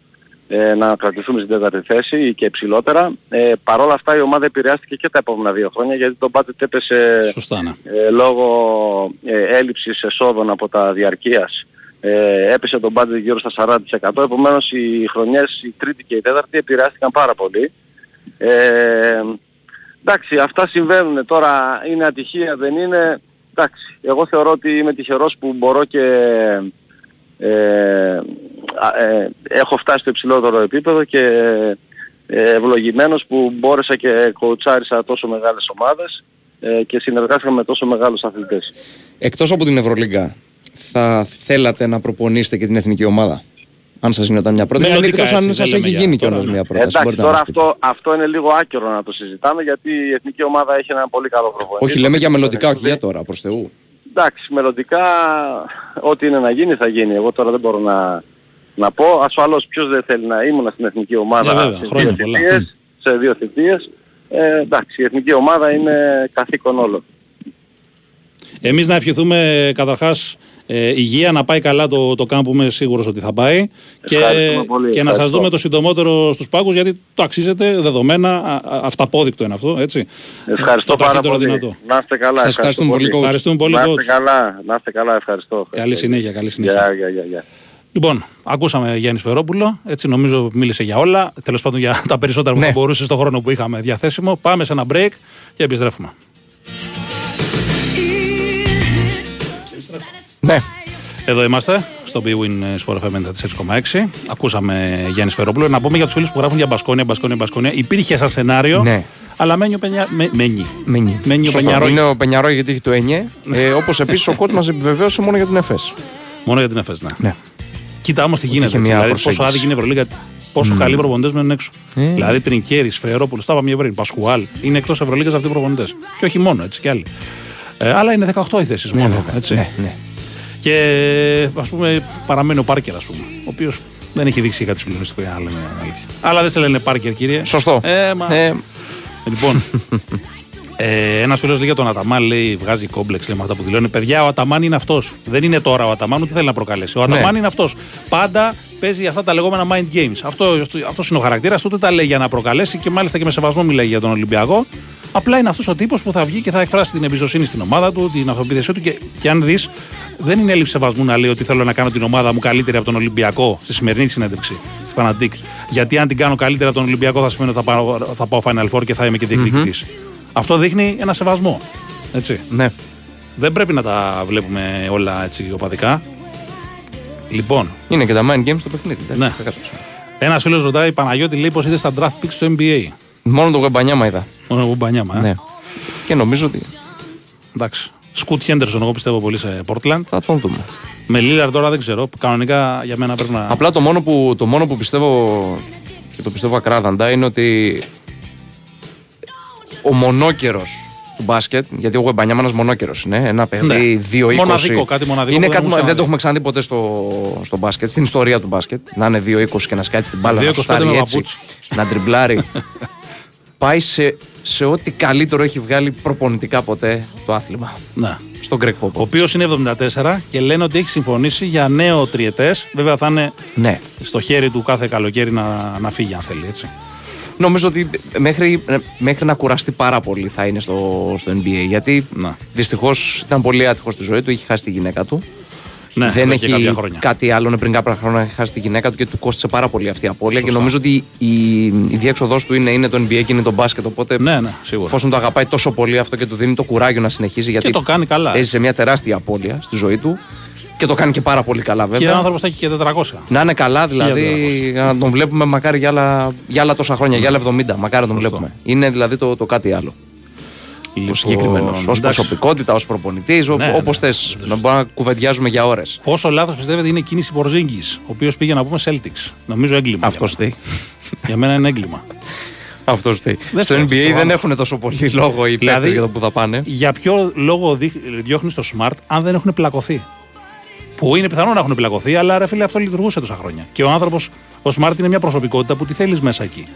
ε, να κρατηθούμε στην τέταρτη θέση ή και υψηλότερα. Ε, Παρ' όλα αυτά η ομάδα επηρεάστηκε και τα επόμενα δύο χρόνια γιατί το budget έπεσε Σωστά, ναι. ε, λόγω ε, έλλειψης εσόδων από τα διαρκείας. Ε, έπεσε το budget γύρω στα 40%. Επομένως οι χρονιές, η τρίτη και η τέταρτη επηρεάστηκαν πάρα πολύ. Ε, εντάξει, αυτά συμβαίνουν τώρα, είναι ατυχία, δεν είναι. Εντάξει, εγώ θεωρώ ότι είμαι τυχερός που μπορώ και ε, α, ε, έχω φτάσει στο υψηλότερο επίπεδο και ε, ευλογημένος που μπόρεσα και κοουτσάρισα τόσο μεγάλες ομάδες ε, και συνεργάστηκα με τόσο μεγάλους αθλητές. Εκτός από την Ευρωλίγκα, θα θέλατε να προπονήσετε και την εθνική ομάδα; Αν σας γινόταν μια πρόταση. Μελλοντικά, Εκτός έτσι, αν δεν σας λέμε έχει για γίνει τώρα, κιόλας ναι. μια πρόταση. Εντάξει, μπορείτε να τώρα μας πείτε. αυτό, αυτό είναι λίγο άκυρο να το συζητάμε γιατί η εθνική ομάδα έχει έναν πολύ καλό προπονητή. Όχι, λέμε για μελλοντικά, όχι Ναι. για τώρα, προς Θεού. Εντάξει, μελλοντικά ό,τι είναι να γίνει θα γίνει. Εγώ τώρα δεν μπορώ να, να πω. Ασφαλώς ποιος δεν θέλει να ήμουν στην εθνική ομάδα Ναι, βέβαια, σε, χρόνια δύο πολλά. θητείες, σε δύο θητείες. Ε, εντάξει, η εθνική ομάδα είναι καθήκον όλων. Εμείς να ευχηθούμε καταρχάς ε, υγεία, να πάει καλά το, το κάμπ που είμαι σίγουρος ότι θα πάει. Και, Ευχαριστούμε πολύ, και να σας ευχαριστώ. δούμε το συντομότερο στους πάγκους γιατί το αξίζετε, δεδομένα, α, α, αυταπόδεικτο είναι αυτό. Έτσι. Ευχαριστώ το πάρα ταχύτερο πολύ. δυνατό. Να είστε καλά. Σας ευχαριστώ ευχαριστούμε πολύ, coach. Ευχαριστούμε πολύ, Να coach. είστε καλά, να είστε καλά, ευχαριστώ. Καλή συνέχεια, καλή συνέχεια. Γεια, γεια, γεια, γεια. Λοιπόν, ακούσαμε Γιάννης Σφερόπουλο. Έτσι νομίζω μίλησε για όλα. Τέλος πάντων για τα περισσότερα που Ναι. θα μπορούσε στον χρόνο που είχαμε διαθέσιμο. Πάμε σε ένα break και επιστρέφουμε. Ναι. Εδώ είμαστε, στο BWIN Sport FM 94,6. Ακούσαμε Γιάννης Σφερόπουλο. Να πούμε για τους φίλους που γράφουν για Μπασκόνια, Μπασκόνια, Μπασκόνια. Υπήρχε σαν σενάριο, Ναι. αλλά μένει ο Πενιά... με- μένει. Μένει. Μένει ο Σωστό. Πενιαρό. Είναι ο Πενιαρό γιατί έχει το 9. Ε, Όπως επίσης ο κόσμο μας επιβεβαίωσε μόνο για την ΕΦΕΣ. Μόνο για την ΕΦΕΣ, ναι. Ναι. Κοίτα όμως τι γίνεται. είχε Έτσι, μια δηλαδή, πόσο προσέγγιση. άδικη είναι η Ευρωλίγα, πόσο καλοί προπονητές μένουν έξω. Ε. Δηλαδή Τρινκέρι, Σφερόπουλο, τα είπαμε πριν, Πασκουάλ. Είναι εκτός Ευρωλίγας αυτοί οι προπονητές. Και όχι μόνο, έτσι κι άλλοι. Ε, αλλά είναι 18 οι θέσεις μόνο. έτσι. Ναι, ναι. Και ας πούμε παραμένει ο Πάρκερ, ας πούμε. Ο οποίος δεν έχει δείξει κάτι συγκλονιστικό για να λέμε αλήθεια. Αλλά δεν σε λένε Πάρκερ, κύριε. Σωστό. Ε, μα... Ε, Λοιπόν, ε, ένας φίλος λέει για τον Αταμάν, λέει, βγάζει κόμπλεξ λέει, με αυτά που δηλώνει. Παιδιά, ο Αταμάν είναι αυτός. Δεν είναι τώρα ο Αταμάν, ούτε θέλει να προκαλέσει. Ο Αταμάν Ναι. είναι αυτός. Πάντα παίζει αυτά τα λεγόμενα mind games. Αυτό αυτός είναι ο χαρακτήρας του, ούτε τα λέει για να προκαλέσει και μάλιστα και με σεβασμό μιλάει για τον Ολυμπιακό. Απλά είναι αυτός ο τύπος που θα βγει και θα εκφράσει την εμπιστοσύνη στην ομάδα του, την αυτοπεποίθησή του. Και, και αν δεις, δεν είναι έλλειψη σεβασμού να λέει ότι θέλω να κάνω την ομάδα μου καλύτερη από τον Ολυμπιακό στη σημερινή της συνέντευξη, στη Φανατίκ. Γιατί αν την κάνω καλύτερη από τον Ολυμπιακό, θα σημαίνει ότι θα πάω, θα πάω Final Four και θα είμαι και διεκδικητής. Αυτό δείχνει ένα σεβασμό. Έτσι. ναι. Δεν πρέπει να τα βλέπουμε όλα έτσι οπαδικά. Λοιπόν, Είναι και τα mind games στο παιχνίδι. εντάξει, Ναι. δεν κατάλαβα. ένα φίλος ρωτάει, Παναγιώτη λέει πω είδες στα draft picks στο NBA. Μόνο το Γουεμπανιάμα είδα. Μόνο εγώ μπανιάμα. Ε. Ναι. Και νομίζω ότι Εντάξει. Σκουτ Χέντερσον, εγώ πιστεύω πολύ σε Portland. θα τον δούμε. Με Λίλαρ τώρα δεν ξέρω. Κανονικά για μένα πρέπει να. Απλά το μόνο που, το μόνο που πιστεύω και το πιστεύω ακράδαντα είναι ότι ο μονόκερος του μπάσκετ, γιατί ο Γουεμπανιάμα ένα μονόκερος είναι, ένα παιδί 2-20. Μοναδικό, κάτι μοναδικό Είναι που δεν κάτι, έχουμε δεν ξαναδεί. το έχουμε ξαναδεί ποτέ στο, στο μπάσκετ, στην ιστορία του μπάσκετ. Να είναι 2-20 και να σκάτσει την μπάλα, 2-25 να σουτάρει με έτσι, παπούτσι. να τριμπλάρει. Πάει σε, σε ό,τι καλύτερο έχει βγάλει προπονητικά ποτέ το άθλημα. Ναι. Στον Greg Ο Popovich. οποίος είναι 74 και λένε ότι έχει συμφωνήσει για νέο τριετές. Βέβαια θα είναι Ναι. στο χέρι του κάθε καλοκαίρι να, να φύγει, αν θέλει. Έτσι. Νομίζω ότι μέχρι, μέχρι να κουραστεί πάρα πολύ θα είναι στο, στο NBA. Γιατί Να. δυστυχώς ήταν πολύ άτυχος στη ζωή του, έχει χάσει τη γυναίκα του. Ναι, δεν εδώ και κάποια έχει χρόνια. κάτι άλλο πριν κάποια χρόνια έχει χάσει τη γυναίκα του και του κόστησε πάρα πολύ αυτή η απώλεια. Και Σωστά. νομίζω ότι η, η διέξοδός του είναι, είναι το NBA και είναι το μπάσκετ. Οπότε Ναι, ναι, σίγουρα. εφόσον το αγαπάει τόσο πολύ αυτό και του δίνει το κουράγιο να συνεχίζει. Γιατί Και το κάνει καλά. έζησε μια τεράστια απώλεια στη ζωή του και το κάνει και πάρα πολύ καλά Και βέβαια. ο άνθρωπος θα έχει και 400. Να είναι καλά, δηλαδή να τον βλέπουμε μακάρι για άλλα, για άλλα τόσα χρόνια, για άλλα 70. Μακάρι να τον βλέπουμε. Είναι δηλαδή το, το κάτι άλλο. Ο Λοιπόν, συγκεκριμένος. Ω εντάξει. προσωπικότητα, ως προπονητής, Ναι, ναι. όπως θες. Να μπορούμε να κουβεντιάζουμε για ώρες. Πόσο λάθος πιστεύετε είναι η κίνηση Πορζίνγκη, ο οποίος πήγε να πούμε Celtics. Νομίζω έγκλημα. Αυτός για, τι. μένα. για μένα είναι έγκλημα. Αυτός φταίει. Δεν Στο φταίει, NBA στο δεν άλλο. έχουν τόσο πολύ λόγο οι Δηλαδή- παίκτες για το που θα πάνε. Για ποιο λόγο διώχνεις το Smart αν δεν έχουν πλακωθεί; Που είναι πιθανό να έχουν πλακωθεί, αλλά ρε φίλε αυτό λειτουργούσε τόσα χρόνια. Και ο άνθρωπος, ο Smart είναι μια προσωπικότητα που τη θέλεις μέσα εκεί.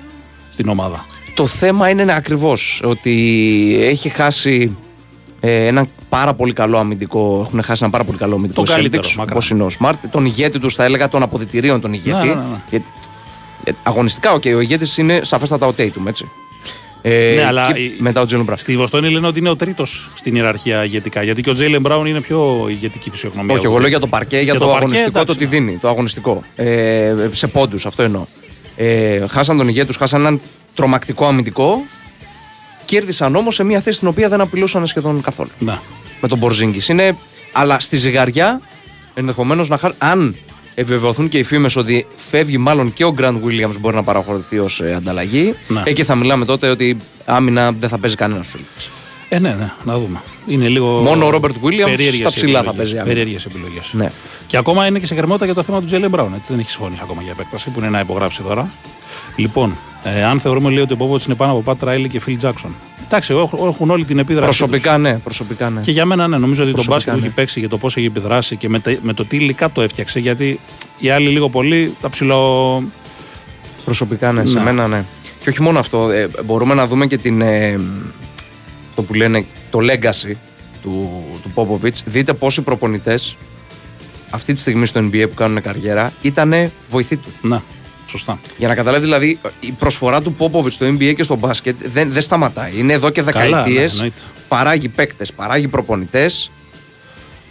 Στην ομάδα. Το θέμα είναι ακριβώς ότι έχει χάσει ε, έναν πάρα πολύ καλό αμυντικό. Έχουν χάσει ένα πάρα πολύ καλό αμυντικό. Το καλύτερο, Celtics, μακράν. όπως είναι ο Smart. Τον ηγέτη τους, θα έλεγα, των αποδητηρίων τον ηγέτη. Ναι, ναι, ναι. Γιατί, ε, αγωνιστικά, οκ, ο ηγέτης είναι σαφέστατα ο Tatum, έτσι. Ε, Ναι, αλλά και η- μετά ο Τζέλον Μπράστ. Στη Βοστόνη λένε ότι είναι ο τρίτος στην ιεραρχία ηγετικά. Γιατί και ο Τζέιλεν Μπράουν είναι πιο ηγετική φυσιογνωμία. Όχι, εγώ λέω για το παρκέ, για, Για το, το παρκέ, αγωνιστικό εντάξει, το τι ναι. δίνει. Το αγωνιστικό. Ε, σε πόντους, αυτό εννοώ. Ε, χάσαν τον ηγέτη τους, χάσαν έναν τρομακτικό αμυντικό. Κέρδισαν όμως σε μια θέση την οποία δεν απειλούσαν σχεδόν καθόλου. Να. Με τον Μπορζίνγκης. Είναι, αλλά στη ζυγαριά ενδεχομένως να χάσουν. Αν επιβεβαιωθούν και οι φήμες ότι φεύγει μάλλον και ο Γκραντ Williams μπορεί να παραχωρηθεί ως ανταλλαγή. Ναι. Εκεί θα μιλάμε τότε ότι άμυνα δεν θα παίζει κανένας στου Celtics. Ε, ναι, ναι, να δούμε. Είναι λίγο. Μόνο ο Ρόμπερτ Williams περίεργες στα ψηλά θα επιλογές. παίζει άμυνα. Περίεργες επιλογές. Ναι. Και ακόμα είναι και σε κρεμότητα για το θέμα του Τζέλεν Μπράουν. Έτσι, δεν έχει συμφωνήσει ακόμα για επέκταση που είναι να υπογράψει τώρα. Λοιπόν, ε, αν θεωρούμε λέει ότι ο Πόποβιτ είναι πάνω από Πατ Ράιλι και Φιλ Τζάξον. Εντάξει, έχ- έχουν όλη την επίδραση. Προσωπικά ναι, προσωπικά ναι. Και για μένα, ναι, νομίζω ότι το Προσωπικά, μπάσκετ που ναι. έχει παίξει και το πώς έχει επιδράσει και με, τα- με το τι υλικά το έφτιαξε. Γιατί οι άλλοι λίγο πολύ τα ψηλό. Προσωπικά ναι, σε Ναι. μένα ναι. Και όχι μόνο αυτό, ε, μπορούμε να δούμε και την, ε, αυτό που λένε το legacy του, του Popovich. Δείτε πόσοι προπονητές αυτή τη στιγμή στο NBA που κάνουν καριέρα ήταν βοηθοί του. Να, σωστά. Για να καταλάβει δηλαδή η προσφορά του Popovich στο NBA και στο μπάσκετ δεν, δεν σταματάει. Είναι εδώ και Καλά, ναι, δεκαετίες, εννοείται. παράγει παίκτες, παράγει προπονητές,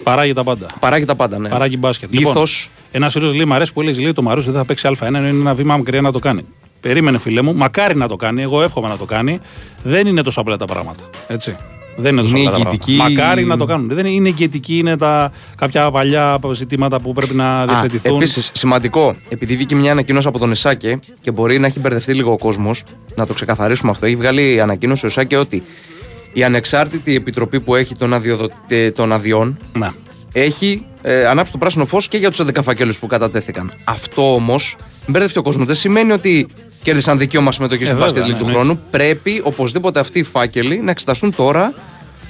Παράγει τα πάντα. παράγει τα πάντα. Ναι. Παράγει μπάσκετ. Λίθος, Ένας φίλος λέει: Μ' αρέσει που έλεγες λέει το Μαρούσι δεν θα παίξει Α1, είναι ένα βήμα μακριά να το κάνει. Περίμενε, φίλε μου, μακάρι να το κάνει. Εγώ εύχομαι να το κάνει. Δεν είναι τόσο απλά τα πράγματα. Έτσι. Δεν είναι τόσο Είναι απλά τα ηγετική- πράγματα. Μακάρι να το κάνουν. Δεν είναι ηγετική, είναι τα κάποια παλιά ζητήματα που πρέπει να διευθετηθούν. Επίσης, σημαντικό, επειδή βγήκε μια ανακοίνωση από τον Ισάκε και μπορεί να έχει μπερδευτεί λίγο ο κόσμος, να το ξεκαθαρίσουμε αυτό. Έχει βγάλει ανακοίνωση ο Ισάκε ότι η ανεξάρτητη επιτροπή που έχει των, αδειοδο- ε, των αδειών Ναι. Έχει ε, ανάψει το πράσινο φως και για τους 11 φακέλους που κατατέθηκαν. Αυτό όμως μπέρδευτηκε ο κόσμος. Δεν σημαίνει ότι κέρδισαν δικαίωμα συμμετοχής στο βέβαια, μπάσκετ League ναι, του ναι. χρόνου. Πρέπει οπωσδήποτε αυτοί οι φάκελοι να εξεταστούν τώρα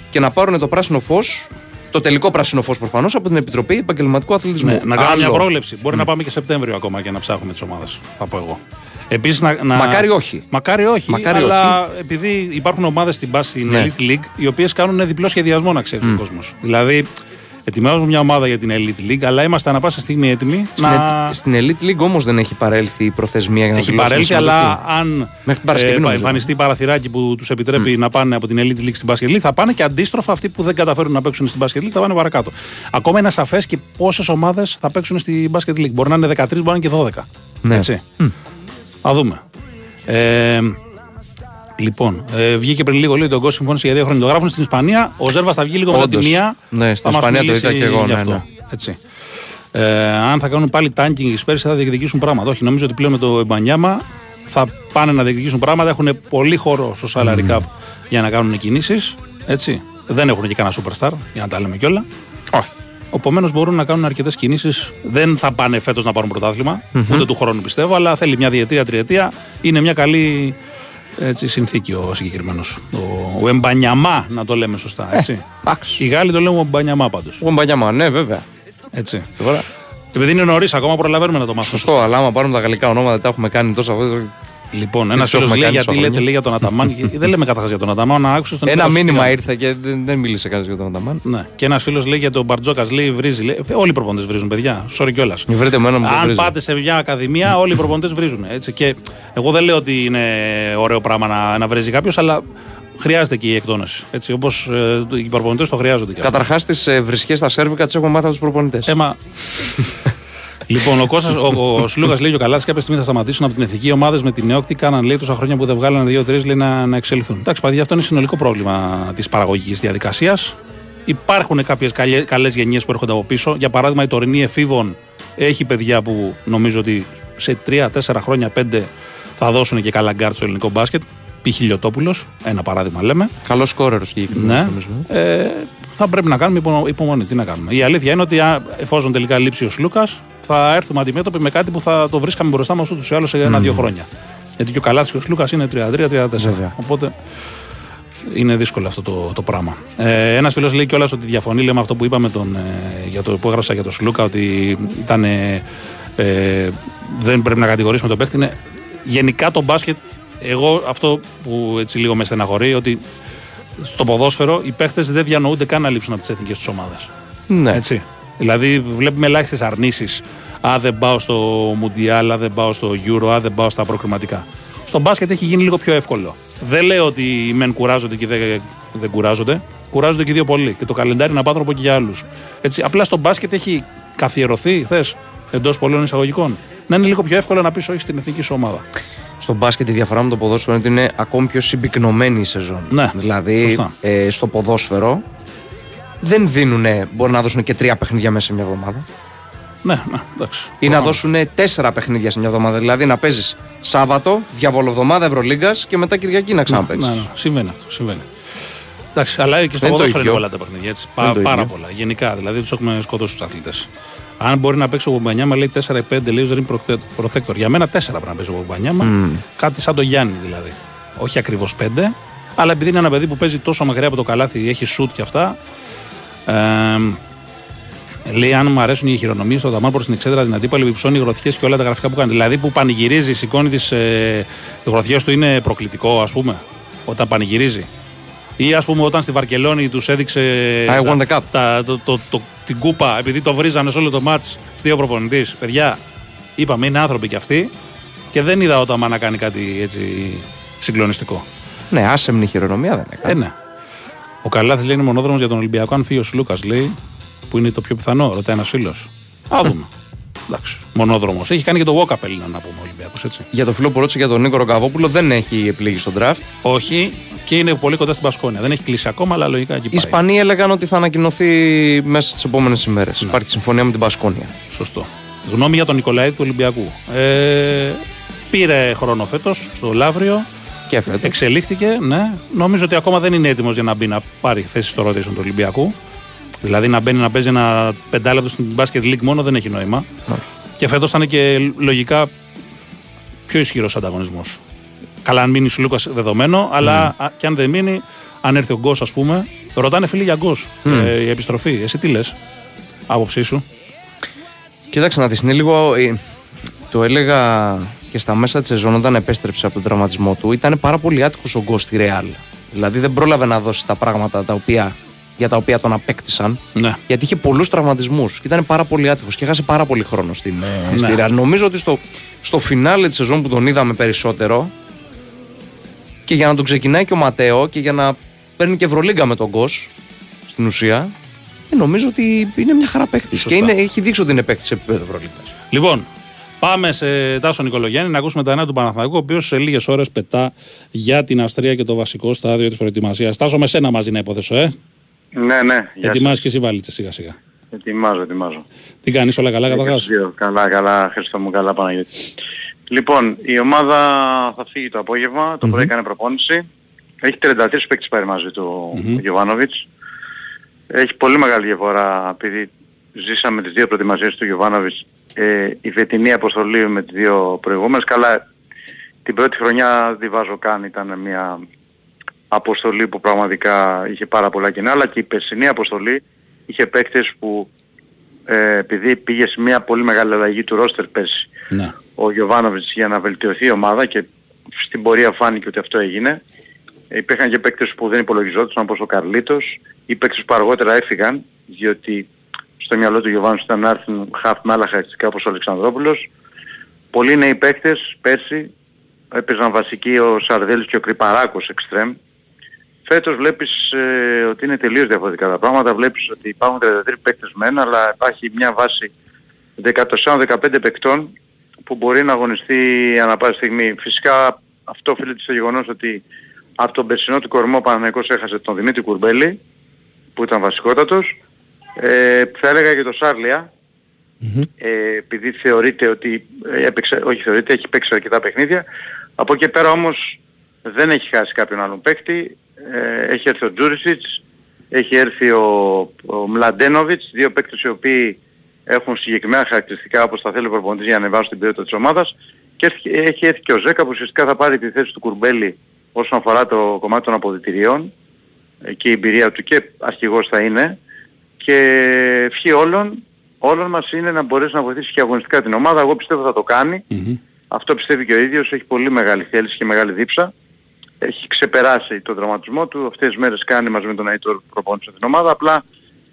και να πάρουν το πράσινο φως, το τελικό πράσινο φως προφανώς, από την Επιτροπή Επαγγελματικού Αθλητισμού. Ναι, να κάνουμε μια Άλλο. πρόβλεψη. Μπορεί να πάμε και Σεπτέμβριο ακόμα και να ψάχνουμε τις ομάδες. Θα πω εγώ. Επίσης, να, να... Μακάρι όχι. Μακάρι όχι. Μακάρι αλλά επειδή υπάρχουν ομάδες στην, μπάση- στην Ναι. Elite League οι οποίες κάνουν διπλό σχεδιασμό, να ξέρει ο κόσμος. Δηλαδή, ετοιμάζουμε μια ομάδα για την Elite League, αλλά είμαστε ανα πάσα στιγμή έτοιμοι Στην, να. ε- στην Elite League όμως δεν έχει παρέλθει η προθεσμία για να Έχει δηλώσουν παρέλθει, συμμετοχή. αλλά αν Μέχρι την Παρασκευή, ε, νομίζω. εμφανιστεί παραθυράκι που τους επιτρέπει να πάνε από την Elite League στην Basket League, θα πάνε και αντίστροφα αυτοί που δεν καταφέρουν να παίξουν στην Basket League θα πάνε παρακάτω. Ακόμα είναι σαφές και πόσες ομάδες θα παίξουν στη Basket League. Μπορεί να είναι 13, μπορεί να είναι και 12. Ναι. Έτσι. Θα δούμε. Ε, λοιπόν, ε, βγήκε πριν λίγο λέει τον Κώσο συμφώνησε για δύο χρόνια. Το γράφουν στην Ισπανία. Ο Ζέρβας θα βγει λίγο μετά τη Όντως. μία. Ναι, στην θα μας Ισπανία το μιλήσει είδα και εγώ, γι' ναι, αυτό. ναι. Έτσι. Ε, αν θα κάνουν πάλι tanking οι Spurs θα διεκδικήσουν πράγματα. Όχι, νομίζω ότι πλέον με το Εμπανιάμα θα πάνε να διεκδικήσουν πράγματα. Έχουν πολύ χώρο στο salary cap για να κάνουν κινήσεις. Έτσι. Δεν έχουν και κανένα superstar, για να τα λέμε κιόλα. Όχι. Επομένω μπορούν να κάνουν αρκετές κινήσεις. Δεν θα πάνε φέτος να πάρουν πρωτάθλημα, ούτε του χρόνου πιστεύω, αλλά θέλει μια διετία, τριετία. Είναι μια καλή έτσι, συνθήκη ο συγκεκριμένος. Ο, ο Εμπανιαμά, να το λέμε σωστά. Έτσι. εντάξει. Οι Γάλλοι το λέμε Εμπανιαμά πάντως. Ο Μπανιάμα, ναι, βέβαια. Έτσι. Τώρα, Επειδή είναι νωρίς, ακόμα προλαβαίνουμε να το μάθουμε. σωστό, αλλά άμα πάρουμε τα γαλλικά ονόματα, τα έχουμε κάνει τόσο αυτό. Λοιπόν, Τι ένας τους φίλος έχουμε λέει κάνει γιατί τόσα λέτε χρόνια. λέει για τον Αταμάν. και- δεν λέμε καταρχά για τον Αταμάν, να άκουσες τον Ένα Νίκος μήνυμα Χριστιανό. ήρθε και δεν, δεν μίλησε κανείς για τον Αταμάν. Ναι. Και ένας φίλος λέει για τον Μπαρτζόκας, λέει βρίζει. Λέει, όλοι οι προπονητές βρίζουν, παιδιά. Sorry κιόλας. Βρείτε εμένα μου το Αν βρίζει. πάτε σε μια ακαδημία, όλοι οι προπονητές βρίζουν. Έτσι. Και εγώ δεν λέω ότι είναι ωραίο πράγμα να, να βρίζει κάποιος, αλλά χρειάζεται και η εκτόνωση. Έτσι, Όπως ε, οι προπονητές το χρειάζονται κι αυτοί. Καταρχάς, τις ε, βρισχέ στα σέρβικα τις έχουμε μάθει από τους προπονητές. Έμα. λοιπόν, ο, Κώστας, ο, ο Σλούκα λέει και ο Καλάτη κάποια στιγμή θα σταματήσουν από την εθνική ομάδε με την νεόκτη. Κάναν λέει τόσα χρόνια που δεν βγάλανε δύο-τρει λέει να, να εξελιχθούν. Εντάξει, παιδιά, αυτό είναι συνολικό πρόβλημα της παραγωγικής διαδικασίας. Υπάρχουν κάποιες καλέ γενιές που έρχονται από πίσω. Για παράδειγμα, η τωρινή εφήβων έχει παιδιά που νομίζω ότι σε 3-4 χρόνια, 5 θα δώσουν και καλά γκάρτ στο ελληνικό μπάσκετ. Π. Χιλιοτόπουλο, ένα παράδειγμα λέμε. Καλός σκόρερος συγκεκριμένα. Ναι. νομίζω. Ε, θα πρέπει να κάνουμε υπο- υπομονή. Τι να κάνουμε. Η αλήθεια είναι ότι α, εφόσον τελικά λείψει ο Σλούκας, θα έρθουμε αντιμέτωποι με κάτι που θα το βρίσκαμε μπροστά μας ούτως ή άλλως σε ένα-δύο χρόνια. Γιατί και ο Καλάθης και ο Σλούκας είναι 33-34. Βέβαια. Οπότε είναι δύσκολο αυτό το, το πράγμα. Ε, Ένας φίλος λέει κιόλας ότι διαφωνεί λέμε αυτό που είπαμε τον, ε, για το, που έγραψα για τον Σλούκα, ότι ήταν, ε, ε, δεν πρέπει να κατηγορήσουμε τον παίχτη. Είναι, γενικά το μπάσκετ, εγώ αυτό που έτσι λίγο με στεναχωρεί, ότι στο ποδόσφαιρο οι παίχτε δεν διανοούνται καν να λείψουν από τις εθνικές τους ομάδες. Ναι. Έτσι. Δηλαδή βλέπουμε ελάχιστες αρνήσεις. Α, δεν πάω στο Μουντιάλ, α, δεν πάω στο Euro, α, δεν πάω στα προκριματικά. Στο μπάσκετ έχει γίνει λίγο πιο εύκολο. Δεν λέω ότι οι μεν κουράζονται και οι δεν, δεν κουράζονται. Κουράζονται και οι δύο πολύ. Και το καλεντάρι είναι απάνθρωπο και για άλλους. Απλά στο μπάσκετ έχει καθιερωθεί, θες, εντός πολλών εισαγωγικών, να είναι λίγο πιο εύκολο να πεις όχι στην εθνική σου ομάδα. Στο μπάσκετ η διαφορά με το ποδόσφαιρο είναι ότι είναι ακόμη πιο συμπυκνωμένη η σεζόν. Ναι, δηλαδή σωστά. ε, στο ποδόσφαιρο δεν δίνουν, μπορεί να δώσουν και τρία παιχνίδια μέσα σε μια εβδομάδα. Ναι, ναι, εντάξει. Ή να δώσουν τέσσερα παιχνίδια σε μια εβδομάδα. Δηλαδή να παίζεις Σάββατο, διαβολοβδομάδα Ευρωλίγκας και μετά Κυριακή να ξαναπέξει. Ναι, ναι, συμβαίνει αυτό. Συμβαίνει. Εντάξει, αλλά και στο Δεν το ποδόσφαιρο είναι ίδιο. όλα τα παιχνίδια. Έτσι. Δεν Πα, το πάρα ίδιο. πολλά. Γενικά, δηλαδή τους έχουμε σκοτώσει τους αθλητές. Αν μπορεί να παίξει ο Μπομπανιάμα, λέει 4 ή 5 λέει δεν είναι protector. Για μένα 4 πρέπει να παίζει ο Μπομπανιάμα. Κάτι σαν το Γιάννη δηλαδή. Όχι ακριβώς 5, αλλά επειδή είναι ένα παιδί που παίζει τόσο μακριά από το καλάθι, έχει σουτ και αυτά. Ε, λέει αν μου αρέσουν οι χειρονομίες στο ταμάν προς την εξέδρα την αντίπαλη, υψώνει οι γροθιές και όλα τα γραφικά που κάνει. Δηλαδή που πανηγυρίζει, σηκώνει τις ε, γροθιές του είναι προκλητικό, ας πούμε, όταν πανηγυρίζει. Ή ας πούμε όταν στη Βαρκελόνη τους έδειξε I won the τα- cup. τα- το, το, το- την κούπα επειδή το βρίζανε σε όλο το μάτς. Φταίει ο προπονητής. Παιδιά, είπαμε είναι άνθρωποι κι αυτοί και δεν είδα ο Ταμάν να κάνει κάτι έτσι συγκλονιστικό. Ναι, άσεμνη χειρονομία δεν έκανε. Ε, ναι. Ο Καλάθι λέει είναι μονόδρομος για τον Ολυμπιακό. Αν φύγει ο Σλούκας, λέει, που είναι το πιο πιθανό, ρωτάει ένας φίλος. Α δούμε. Εντάξει. Μονόδρομος. Έχει κάνει και το walk-up Έλληνα να πούμε ο Ολυμπιακός, έτσι. Για το φίλο που ρώτησε για τον Νίκο Ροκαβόπουλο δεν έχει επιλέγει στον draft. Όχι και είναι πολύ κοντά στην Πασκόνια. Δεν έχει κλείσει ακόμα, αλλά λογικά εκεί Οι πάει. Ισπανοί έλεγαν ότι θα ανακοινωθεί μέσα στις επόμενες ημέρες. Ναι. Υπάρχει συμφωνία με την Πασκόνια. Σωστό. Γνώμη για τον Νικολαίδη του Ολυμπιακού. Ε, πήρε χρόνο φέτος στο Λαύριο. Και φέτο. Εξελίχθηκε, ναι. Νομίζω ότι ακόμα δεν είναι έτοιμος για να μπει να πάρει θέση στο rotation του Ολυμπιακού. Δηλαδή να μπαίνει να παίζει ένα πεντάλεπτο στην Basket League μόνο δεν έχει νόημα. Ναι. Και φέτος ήταν και λογικά πιο ισχυρός ανταγωνισμός. Καλά, αν μείνει ο Λούκας δεδομένο, αλλά α, και αν δεν μείνει, αν έρθει ο Γκος, ας πούμε, ρωτάνε φίλοι για Γκος. Ε, η επιστροφή. Εσύ τι λες, άποψή σου; Κοίταξε να δεις, είναι λίγο. ε, Το έλεγα και στα μέσα της σεζόν όταν επέστρεψε από τον τραυματισμό του. Ήταν πάρα πολύ άτυχος ο Γκο στη Ρεάλ. Δηλαδή δεν πρόλαβε να δώσει τα πράγματα τα οποία, για τα οποία τον απέκτησαν. Ναι. Γιατί είχε πολλούς τραυματισμούς και ήταν πάρα πολύ άτυχος και έχασε πάρα πολύ χρόνο στην, ε, στη Ναι. Ρεάλ. Νομίζω ότι στο, στο φινάλε της σεζόν που τον είδαμε περισσότερο και για να τον ξεκινάει και ο Ματέο και για να παίρνει και Ευρωλίγκα με τον Γκος στην ουσία, ε, νομίζω ότι είναι μια χαρά παίκτης. Και Σωστά. είναι, έχει δείξει ότι είναι παίκτης σε επίπεδο Ευρωλίγκα. Λοιπόν, πάμε σε Τάσο Νικολογιάννη να ακούσουμε τα νέα του Παναθηναϊκού, ο οποίος σε λίγες ώρες πετά για την Αυστρία και το βασικό στάδιο της προετοιμασίας. Τάσο με σένα μαζί να υποθέσω, ε; Ναι, ναι. για- Ετοιμάζεις και εσύ βάλίτσε σιγά σιγά. Ετοιμάζω, ετοιμάζω. Τι κάνεις, όλα καλά καταρχά. Δύο. Καλά, καλά, Χριστό μου, καλά Παναγιώτη. Λοιπόν, η ομάδα θα φύγει το απόγευμα, το πρωί έκανε προπόνηση. Έχει 33 παίκτες πάρει μαζί του ο Γιωβάνοβιτς. Έχει πολύ μεγάλη διαφορά επειδή ζήσαμε τις δύο προετοιμασίες του Γιωβάνοβιτς. Ε, η φετινή αποστολή με τις δύο προηγούμενες. Καλά, την πρώτη χρονιά δεν βάζω καν, ήταν μια αποστολή που πραγματικά είχε πάρα πολλά κοινά, αλλά και η περσινή αποστολή είχε παίκτες που ε, επειδή πήγε σε μια πολύ μεγάλη αλλαγή του ρόστερ πέρσι Ναι. ο Γιωβάνοβιτς για να βελτιωθεί η ομάδα και στην πορεία φάνηκε ότι αυτό έγινε. Ε, Υπήρχαν και παίκτες που δεν υπολογιζόντουσαν όπως ο Καρλίτος ή παίκτες που αργότερα έφυγαν διότι στο μυαλό του Γιωβάνοβιτς ήταν να έρθουν χαφ με άλλα χαρακτηριστικά όπως ο Αλεξανδρόπουλος. Πολλοί νέοι παίκτες πέρσι έπαιζαν βασικοί ο Σαρδέλης και ο Κρυπαράκος εξτρέμ. Φέτος βλέπεις ε, ότι είναι τελείως διαφορετικά τα πράγματα. Βλέπεις ότι υπάρχουν 33 παίκτες μεν, αλλά υπάρχει μια βάση 14-15 παικτών που μπορεί να αγωνιστεί ανά πάση στιγμή. Φυσικά αυτό οφείλεται στο γεγονός ότι από τον περσινό του κορμό ο Παναθηναϊκός έχασε τον Δημήτρη Κουρμπέλη που ήταν βασικότατος. Ε, θα έλεγα και τον Σάρλια ε, επειδή θεωρείται ότι ε, έπαιξε, όχι θεωρείται, έχει παίξει αρκετά παιχνίδια. Από εκεί πέρα όμως δεν έχει χάσει κάποιον άλλον παίκτη. Ε, έχει έρθει ο Τζούρισιτς, έχει έρθει ο, ο Μλαντένοβιτς, δύο παίκτες οι οποίοι έχουν συγκεκριμένα χαρακτηριστικά όπως θα θέλει ο προπονητής για να ανεβάσουν την ποιότητα της ομάδας και έχει έρθει και ο Ζέκα που ουσιαστικά θα πάρει τη θέση του Κουρμπέλη όσον αφορά το κομμάτι των αποδητηρίων ε, και η εμπειρία του και αρχηγός θα είναι και ευχή όλων, όλων μας είναι να μπορέσει να βοηθήσει και αγωνιστικά την ομάδα. Εγώ πιστεύω θα το κάνει. Αυτό πιστεύει και ο ίδιος, έχει πολύ μεγάλη θέληση και μεγάλη δίψα. Έχει ξεπεράσει τον δραματισμό του, αυτές τις μέρες κάνει μαζί με τον Αϊτόρ προπόνηση την ομάδα, απλά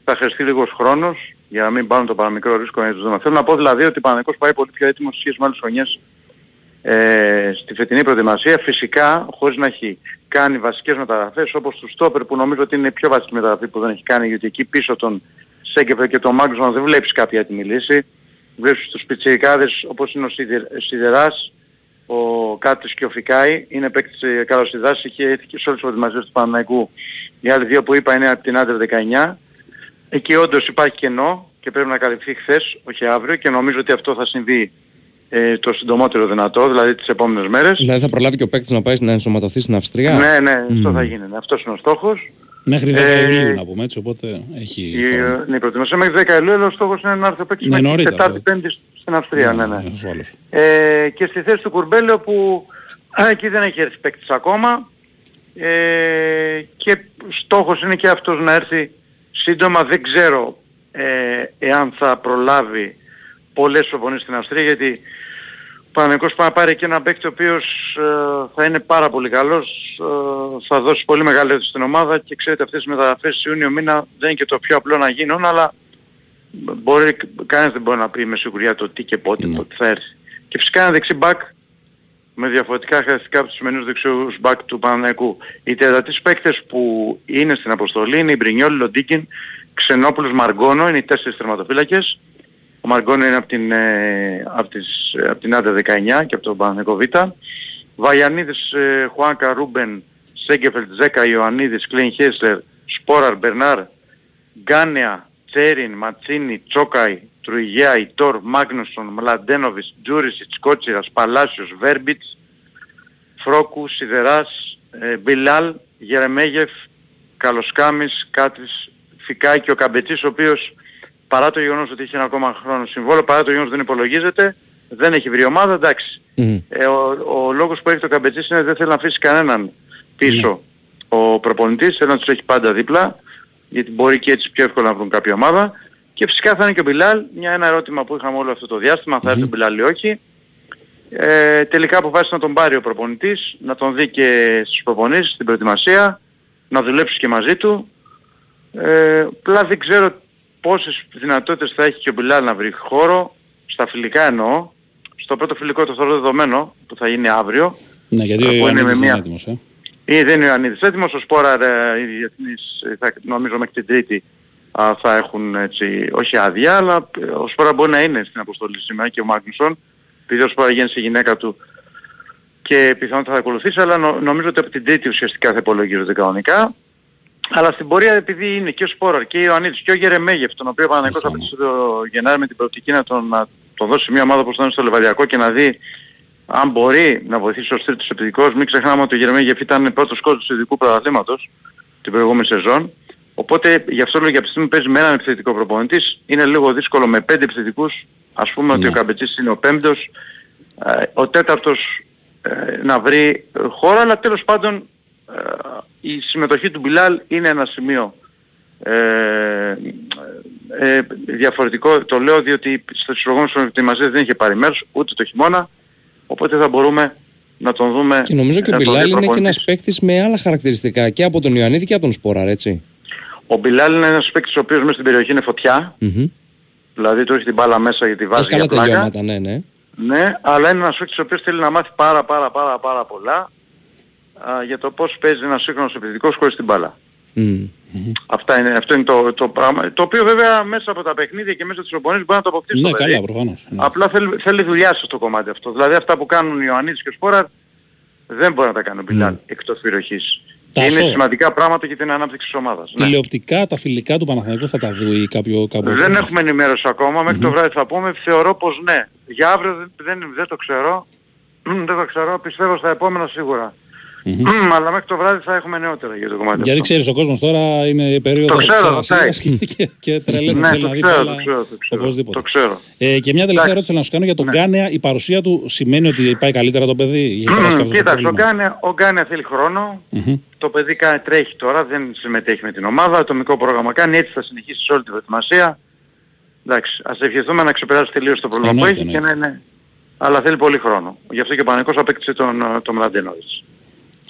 θα χρειαστεί λίγος χρόνος για να μην πάρουν το παραμικρό ρίσκο να τους Θέλω να πω δηλαδή ότι ο Παναγικός πάει πολύ πιο έτοιμος σχέση με άλλες χρονιές ε, στη φετινή προετοιμασία φυσικά χωρίς να έχει κάνει βασικές μεταγραφές όπως του Στόπερ που νομίζω ότι είναι η πιο βασική μεταγραφή που δεν έχει κάνει γιατί εκεί πίσω τον Σέγκεφερ και τον Μάγκουσμαν δεν βλέπεις κάποια έτοιμη λύση. Βλέπεις τους πιτσιρικάδες όπως είναι ο Σιδεράς, ο Κάτης και ο Φικάη, είναι παίκτης ε, καλοσιδάς, είχε και σε όλες τις προετοιμασίες του Παναναϊκού. Οι άλλοι δύο που είπα είναι από την Άντερ 19. Εκεί όντως υπάρχει κενό και πρέπει να καλυφθεί χθες, όχι αύριο και νομίζω ότι αυτό θα συμβεί ε, το συντομότερο δυνατό, δηλαδή τις επόμενες μέρες. Δηλαδή θα προλάβει και ο παίκτης να πάει να ενσωματωθεί στην Αυστρία; Ναι, ναι, mm. αυτό θα γίνει. Ναι. Αυτός είναι ο στόχος. Μέχρι 10 ε, Ιουλίου να πούμε έτσι, οπότε έχει... Η, ναι, η προετοιμασία μέχρι 10 Ιουλίου, αλλά ο στόχος είναι να έρθει ο παίκτης ναι, μέχρι την 4η Πέμπτη στην Αυστρία. Ναι, ναι. ναι. ναι ε, και στη θέση του Κουρμπέλιο που εκεί δεν έχει έρθει παίκτης ακόμα ε, και στόχος είναι και αυτός να έρθει σύντομα. Δεν ξέρω ε, εάν θα προλάβει πολλές προπονήσεις στην Αυστρία γιατί ο Παναγικός πάει να πάρει και ένα παίκτη ο οποίος ε, θα είναι πάρα πολύ καλός, ε, θα δώσει πολύ μεγάλη ένταση στην ομάδα και ξέρετε αυτές τις μεταγραφές Ιούνιο μήνα δεν είναι και το πιο απλό να γίνουν αλλά μπορεί, κανένας δεν μπορεί να πει με σιγουριά το τι και πότε, mm. πότε θα έρθει. Και φυσικά ένα δεξί μπακ με διαφορετικά χαρακτηριστικά από τους σημερινούς δεξιούς μπακ του Παναγικού. Οι τερατείς παίκτες που είναι στην αποστολή είναι η Μπρινιόλη, Λοντίκιν, Ξενόπουλος, Μαργκόνο, είναι οι τέσσερις τερματοφύλακες ο Μαργκόνο είναι από την, ε, από τις, ε, από την Άντα 19 και από τον Παναθηνικό Β. Βαϊανίδης, ε, Χουάνκα, Ρούμπεν, Σέγκεφελτ, Ζέκα, Ιωαννίδης, Κλέιν Χέσλερ, Σπόραρ, Μπερνάρ, Γκάνεα, Τσέριν, Ματσίνη, Τσόκαϊ, Τρουιγέα, Ιτόρ, Μάγνουσον, Μλαντένοβις, Τζούρισιτς, Κότσιρας, Παλάσιος, Βέρμπιτς, Φρόκου, Σιδεράς, ε, Μπιλάλ, Γερεμέγεφ, Καλοσκάμις, Κάτρις, Φικάκη, ο Καμπετσής, ο οποίος παρά το γεγονός ότι έχει ένα ακόμα χρόνο συμβόλαιο, παρά το γεγονός ότι δεν υπολογίζεται, δεν έχει βρει ομάδα, εντάξει. Ε, ο, ο λόγος που έχει το Καμπετζής είναι ότι δεν θέλει να αφήσει κανέναν πίσω ο προπονητής, θέλει να τους έχει πάντα δίπλα, γιατί μπορεί και έτσι πιο εύκολα να βρουν κάποια ομάδα. Και φυσικά θα είναι και ο Μπιλάλ, μια ένα ερώτημα που είχαμε όλο αυτό το διάστημα, αν θα έρθει ο Μπιλάλ ή όχι. Ε, τελικά αποφάσισε να τον πάρει ο προπονητής, να τον δει και στις προπονήσεις, στην προετοιμασία, να δουλέψει και μαζί του. Ε, απλά δεν ξέρω πόσες δυνατότητες θα έχει και ο Μπιλάλ να βρει χώρο, στα φιλικά εννοώ, στο πρώτο φιλικό το θεωρώ δεδομένο, που θα γίνει αύριο. Ναι, γιατί ο Ιωαννίδης είναι έτοιμος, ε. Ή δεν είναι ο Ιωαννίδης έτοιμος, ο Σπόρα, οι διεθνείς, θα, νομίζω μέχρι την Τρίτη α, θα έχουν έτσι, όχι άδεια, αλλά ο Σπόρα μπορεί να είναι στην αποστολή σήμερα και ο Μάγνουσον, επειδή ο Σπόρα γίνει στη γυναίκα του και πιθανότατα θα ακολουθήσει, αλλά νομίζω ότι από την Τρίτη ουσιαστικά θα υπολογίζονται κανονικά. Αλλά στην πορεία επειδή είναι και ο Σπόραρ και ο Ιωαννίδης και ο Γερεμέγεφ, τον οποίο ο Παναγικός θα πετύχει το Γενάρη με την προοπτική να τον, να τον δώσει μια ομάδα όπως θα είναι στο Λεβαδιακό και να δει αν μπορεί να βοηθήσει ως τρίτος επιθετικός. Μην ξεχνάμε ότι ο Γερεμέγεφ ήταν πρώτος κόσμος του ειδικού πρωταθλήματος την προηγούμενη σεζόν. Οπότε γι' αυτό λέω για αυτή παίζει με έναν επιθετικό προπονητής. Είναι λίγο δύσκολο με πέντε επιθετικούς. Ας πούμε ότι ο ναι. Καμπετσής είναι ο πέμπτος. Ε, ο τέταρτος ε, να βρει χώρα, αλλά τέλος πάντων ε, η συμμετοχή του Μπιλάλ είναι ένα σημείο ε, ε, διαφορετικό. Το λέω διότι στους προηγούμενους προετοιμασίες δεν είχε πάρει μέρος ούτε το χειμώνα, οπότε θα μπορούμε να τον δούμε. Και νομίζω και ο Μπιλάλ είναι και ένας παίκτης με άλλα χαρακτηριστικά και από τον Ιωαννίδη και από τον Σπόραρ, έτσι. Ο Μπιλάλ είναι ένας παίκτης ο οποίος μέσα στην περιοχή είναι φωτιά. Mm-hmm. Δηλαδή του έχει την μπάλα μέσα γιατί βάζει για πλάκα. τελειώματα, ναι, ναι. Ναι, αλλά είναι ένας παίκτης ο οποίος θέλει να μάθει πάρα πάρα πάρα πάρα πολλά για το πώς παίζει ένας σύγχρονος επιθετικός χωρίς την μπάλα. Mm. Αυτά είναι, αυτό είναι το, το πράγμα. Το οποίο βέβαια μέσα από τα παιχνίδια και μέσα από τις οπονίες μπορεί να το αποκτήσει ναι, το καλά, προφανώς. Ναι. Απλά θέλει, θέλει δουλειά στο κομμάτι αυτό. Δηλαδή αυτά που κάνουν οι Ιωαννίδης και ο Σπόραρ δεν μπορεί να τα κάνει ο Μπιλάν mm. εκτός περιοχής. Και είναι σημαντικά πράγματα για την ανάπτυξη της ομάδας. Ναι. Τηλεοπτικά ναι. τα φιλικά του Παναθηναϊκού θα τα δει κάποιο κάποιο. Δεν έχουμε ενημέρωση ακόμα. Μέχρι mm-hmm. το βράδυ θα πούμε. Θεωρώ πως ναι. Για αύριο δεν, δεν, δεν το ξέρω. δεν το ξέρω. Πιστεύω στα επόμενα σίγουρα Μμμ, αλλά μέχρι το βράδυ θα έχουμε νεότερα για το κομμάτι Γιατί αυτό. ξέρεις, ο κόσμος τώρα είναι περίοδος Το ξέρω, εξεργασίας ρωτάει. και, και, και τρελαίνεται. Ναι, θέλει το να δει ξέρω, όλα το ξέρω, το ξέρω. οπωσδήποτε. Το ξέρω. Ε, και μια τελευταία Εντάξει. ερώτηση να σου κάνω για τον Ναι. Γκάνεα. Η παρουσία του σημαίνει ότι πάει καλύτερα το παιδί. Είχε Μμμ, περάσει αυτό το Κοίταξε, ο πρόβλημα. Γκάνεα, ο Γκάνεα θέλει χρόνο. Μμμ. Το παιδί κάνει, τρέχει τώρα, δεν συμμετέχει με την ομάδα. Ατομικό πρόγραμμα κάνει, έτσι θα συνεχίσει σε όλη τη προετοιμασία. Εντάξει, ας ευχηθούμε να ξεπεράσει τελείως το πρόβλημα που Εννοείται, έχει και να είναι... Αλλά θέλει πολύ χρόνο. Γι' αυτό και ο Παναγικός απέκτησε τον, ε, τον Μλαντένοβιτς.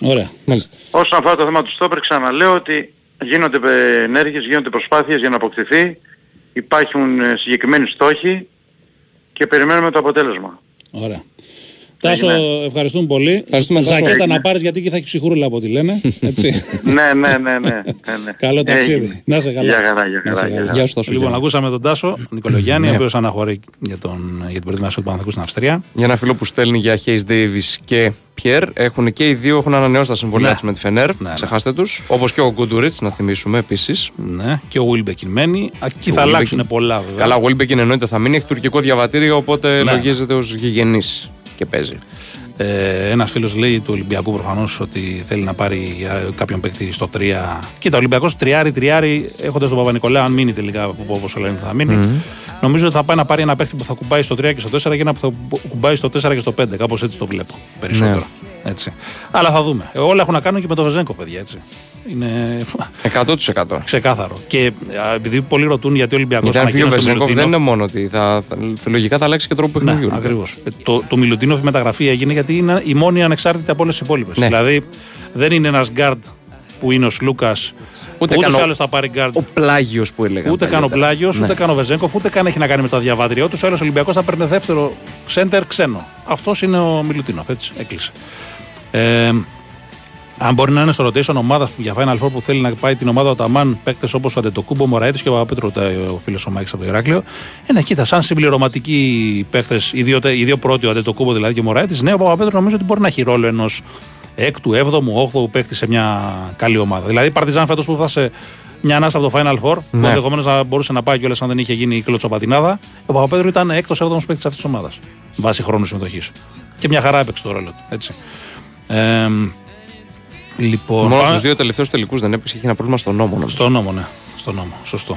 Ωραία. Μάλιστα. Όσον αφορά το θέμα του Στόπερ, ξαναλέω ότι γίνονται ε, ενέργειες, γίνονται προσπάθειες για να αποκτηθεί. Υπάρχουν ε, συγκεκριμένοι στόχοι και περιμένουμε το αποτέλεσμα. Ωραία. Τάσο, Έγινε. ευχαριστούμε πολύ. Ευχαριστούμε, Τάσο. Ζακέτα Έγινε. να πάρει γιατί εκεί θα έχει ψυχρούλα από ό,τι λένε. Έτσι. ναι, ναι, ναι, ναι, ναι, ναι. Καλό ταξίδι. Έγινε. Να σε καλά. Γεια χαρά, γεια Να σε χαρά. γεια καλά. χαρά. Γεια σου, Τάσο. Λοιπόν, Γιάννη. ακούσαμε τον Τάσο Νικολογιάννη, ο οποίος αναχωρεί για, τον, για την προετοιμασία του Παναθηναϊκού στην Αυστρία. Για ένα φίλο που στέλνει για Hayes Davis και Pierre, έχουν και οι δύο έχουν ανανεώσει τα συμβολιά Ναι. τους με τη Φενέρ. ναι. Ξεχάστε τους. Όπως και ο Γκουντουρίτς, να θυμίσουμε επίσης. Ναι, και ο Βίλμπεκιν μένει. Εκεί θα Wilbekin. αλλάξουν πολλά βέβαια. Καλά, ο Wilbekin εννοείται θα μείνει. Έχει τουρκικό διαβατήριο, οπότε Ναι. λογίζεται ως γηγενής και παίζει. Ε, Ένας φίλος λέει του Ολυμπιακού προφανώς ότι θέλει να πάρει ε, κάποιον παίκτη στο 3. Κοίτα, ο Ολυμπιακός τριάρι, τριάρι, έχοντας τον Παπα-Νικολάου, αν μείνει τελικά όπως λένε θα μείνει. Νομίζω ότι θα πάει να πάρει ένα παίκτη που θα κουμπάει στο 3 και στο 4 και ένα που θα κουμπάει στο 4 και στο 5. Κάπως έτσι το βλέπω περισσότερο. Έτσι. Αλλά θα δούμε. Ε, Όλα έχουν να κάνουν και με τον Βεζέγκο, παιδιά. Έτσι. Είναι 100%. ξεκάθαρο. Και α, επειδή πολλοί ρωτούν γιατί ο Ολυμπιακός Γιατί αν φύγει ο Βεζέγκοφ δεν είναι μόνο ότι θα, θα, λογικά θα αλλάξει και τρόπο παιχνιδιού. ναι, ακριβώς. Το, το Μιλουτίνοφ η μεταγραφή έγινε γιατί είναι η μόνη ανεξάρτητη από όλες τις υπόλοιπες. Ναι. Δηλαδή δεν είναι ένας γκάρντ που είναι ο Σλούκας. Ούτε Ούτε καν ο- άλλο θα πάρει γκάρντ. Ο πλάγιος που έλεγα. Ούτε καν ο Πλάγιος, ούτε καν ο Βεζέγκοφ, ούτε καν έχει να κάνει με το διαβατήριό τους. Ο άλλος Ολυμπιακός θα παίρνει δεύτερο σέντερ ξένο. Αυτός είναι ο Μιλουτίνοφ. Έτσι, έκλεισε. Ε, αν μπορεί να είναι στο rotation ομάδας που για Final Four που θέλει να πάει την ομάδα ο Ταμάν, παίκτες όπως ο Αντετοκούμπο, ο Μωραήτη και ο Παπαπέτρο, ο φίλος ο Μάκης από το Ηράκλειο. Ε, ναι, κοίτα, σαν συμπληρωματικοί παίκτες, οι, δύο- οι δύο πρώτοι, ο Αντετοκούμπο δηλαδή και ο Μωραήτη, ναι, ο Παπαπέτρο νομίζω ότι μπορεί να έχει ρόλο ενός έκτου, έβδομου, όγδοου παίκτη σε μια καλή ομάδα. Δηλαδή, η Παρτιζάν φέτος που θα σε μια ανάσα από το Final Four, που Ναι. ενδεχομένως να μπορούσε να πάει κιόλας αν δεν είχε γίνει η κλωτσοπατινάδα, ο Παπαπέτρο ήταν έκτος, έβδομος παίκτης αυτής της ομάδας. Βάσει χρόνου συμμετοχής. Και μια χαρά έπαιξε το ρόλο του. Έτσι. Ε, λοιπόν, Μόνο πάμε- στους δύο τελευταίους τελικούς δεν έπαιξε, είχε ένα πρόβλημα στον νόμο. νομίζω. στο νόμο, ναι. Στο νόμο. Σωστό.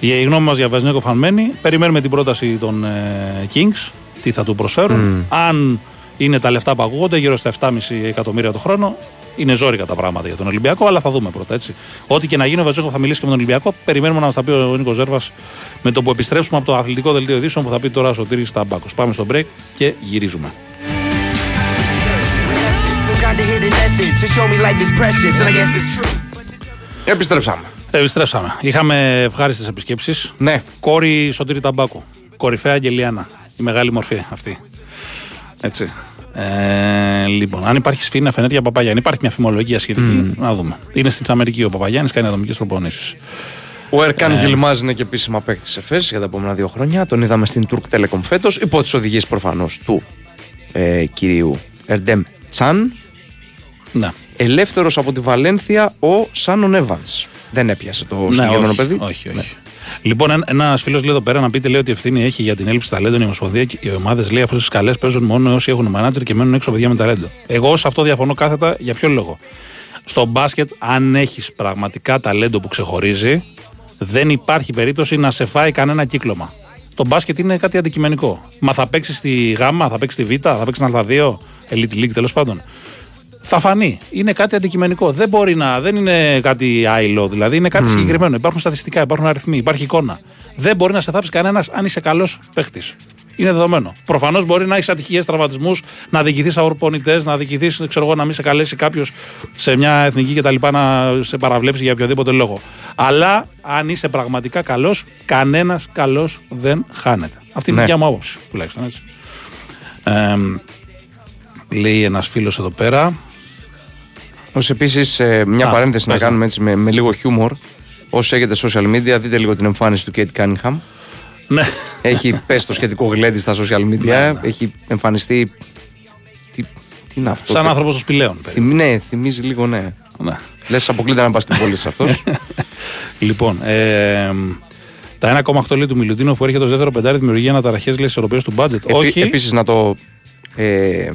Η, η γνώμη μας για Βεζνέκο φανμένη. Περιμένουμε την πρόταση των ε, Kings. Τι θα του προσφέρουν. Αν είναι τα λεφτά που ακούγονται, γύρω στα 7,5 εκατομμύρια το χρόνο, είναι ζόρικα τα πράγματα για τον Ολυμπιακό, αλλά θα δούμε πρώτα. Έτσι. Ό,τι και να γίνει, ο Βεζνέκο θα μιλήσει και με τον Ολυμπιακό. Περιμένουμε να μας τα πει ο Νίκος Ζέρβας με το που επιστρέψουμε από το αθλητικό δελτίο ειδήσεων που θα πει τώρα ο Σωτήρης Ταμπάκος. Πάμε στο break και γυρίζουμε. Επιστρέψαμε. Επιστρέψαμε. Είχαμε ευχάριστες επισκέψεις. Ναι. Κόρη Σωτήρη Ταμπάκου. Κορυφαία Αγγελιάνα. Η μεγάλη μορφή αυτή. Έτσι. Ε, λοιπόν, αν υπάρχει σφίνα Φενέρια Παπαγιάννη, υπάρχει μια φημολογία σχετική. Να δούμε. Είναι στην Αμερική ο Παπαγιάννης, κάνει ατομικές προπονήσεις. Ο Ερκάν Γιλμάζ είναι και επίσημα παίκτης σε ΦΕΣ για τα επόμενα δύο χρόνια. Τον είδαμε στην Turk Telecom φέτος, υπό τις οδηγίες προφανώς του ε, κυρίου Ερντέμ Τσάν. Ναι. Ελεύθερος από τη Βαλένθια ο Σάνον Εύανς. Δεν έπιασε το συγκεκριμένο Ναι, όχι, παιδί. Όχι, όχι. Λοιπόν, ένας φίλος λέει εδώ πέρα να πείτε λέει ότι ευθύνη έχει για την έλλειψη ταλέντων η Ομοσπονδία και οι ομάδες λέει αφού στις καλές παίζουν μόνο όσοι έχουν μανάτζερ και μένουν έξω παιδιά με ταλέντο. Εγώ σε αυτό διαφωνώ κάθετα για ποιο λόγο. Στο μπάσκετ, αν έχεις πραγματικά ταλέντο που ξεχωρίζει, δεν υπάρχει περίπτωση να σε φάει κανένα κύκλωμα. Το μπάσκετ είναι κάτι αντικειμενικό. Μα θα παίξεις στη Γ, θα παίξεις στη Β, θα παίξεις στην Α2, Elite League τέλος πάντων. Θα φανεί. Είναι κάτι αντικειμενικό. Δεν μπορεί να. Δεν είναι κάτι άειλο. Δηλαδή είναι κάτι συγκεκριμένο. Υπάρχουν στατιστικά, υπάρχουν αριθμοί, υπάρχει εικόνα. Δεν μπορεί να σε θάψει κανένας αν είσαι καλός παίχτης. Είναι δεδομένο. Προφανώς μπορεί να έχεις ατυχίες τραυματισμούς, να διοικηθείς αγορπονητέ, να διοικηθείς, ξέρω εγώ, να μην σε καλέσει κάποιος σε μια εθνική κτλ. να σε παραβλέψει για οποιοδήποτε λόγο. Αλλά αν είσαι πραγματικά καλός, κανένας καλός δεν χάνεται. Αυτή είναι η Ναι. δικιά μου άποψη τουλάχιστον έτσι. Ε, λέει ένας φίλος εδώ πέρα. Ω επίσης, μια Α, παρένθεση να πες, κάνουμε έτσι με, με λίγο χιούμορ. Όσοι έχετε social media, δείτε λίγο την εμφάνιση του Κέιτ Κάνιχαμ. Ναι. Έχει πέσει το σχετικό γλέντι στα social media. Ναι, ναι. Έχει εμφανιστεί. Τι, τι είναι αυτό. Σαν τι- άνθρωπος των σπηλαίων. περίπου. Θυμ- ναι, θυμίζει λίγο, ναι. Ναι. Λες, αποκλείται να πας στην πόλη αυτός. Λοιπόν, ε, τα 1,8 λέει του Μιλουτίνο που έρχεται ως δεύτερο πεντάρι δημιουργεί αναταραχέ λέει στις ισορροπίε του μπάτζετ. Όχι. Επίσης, να το. Ε,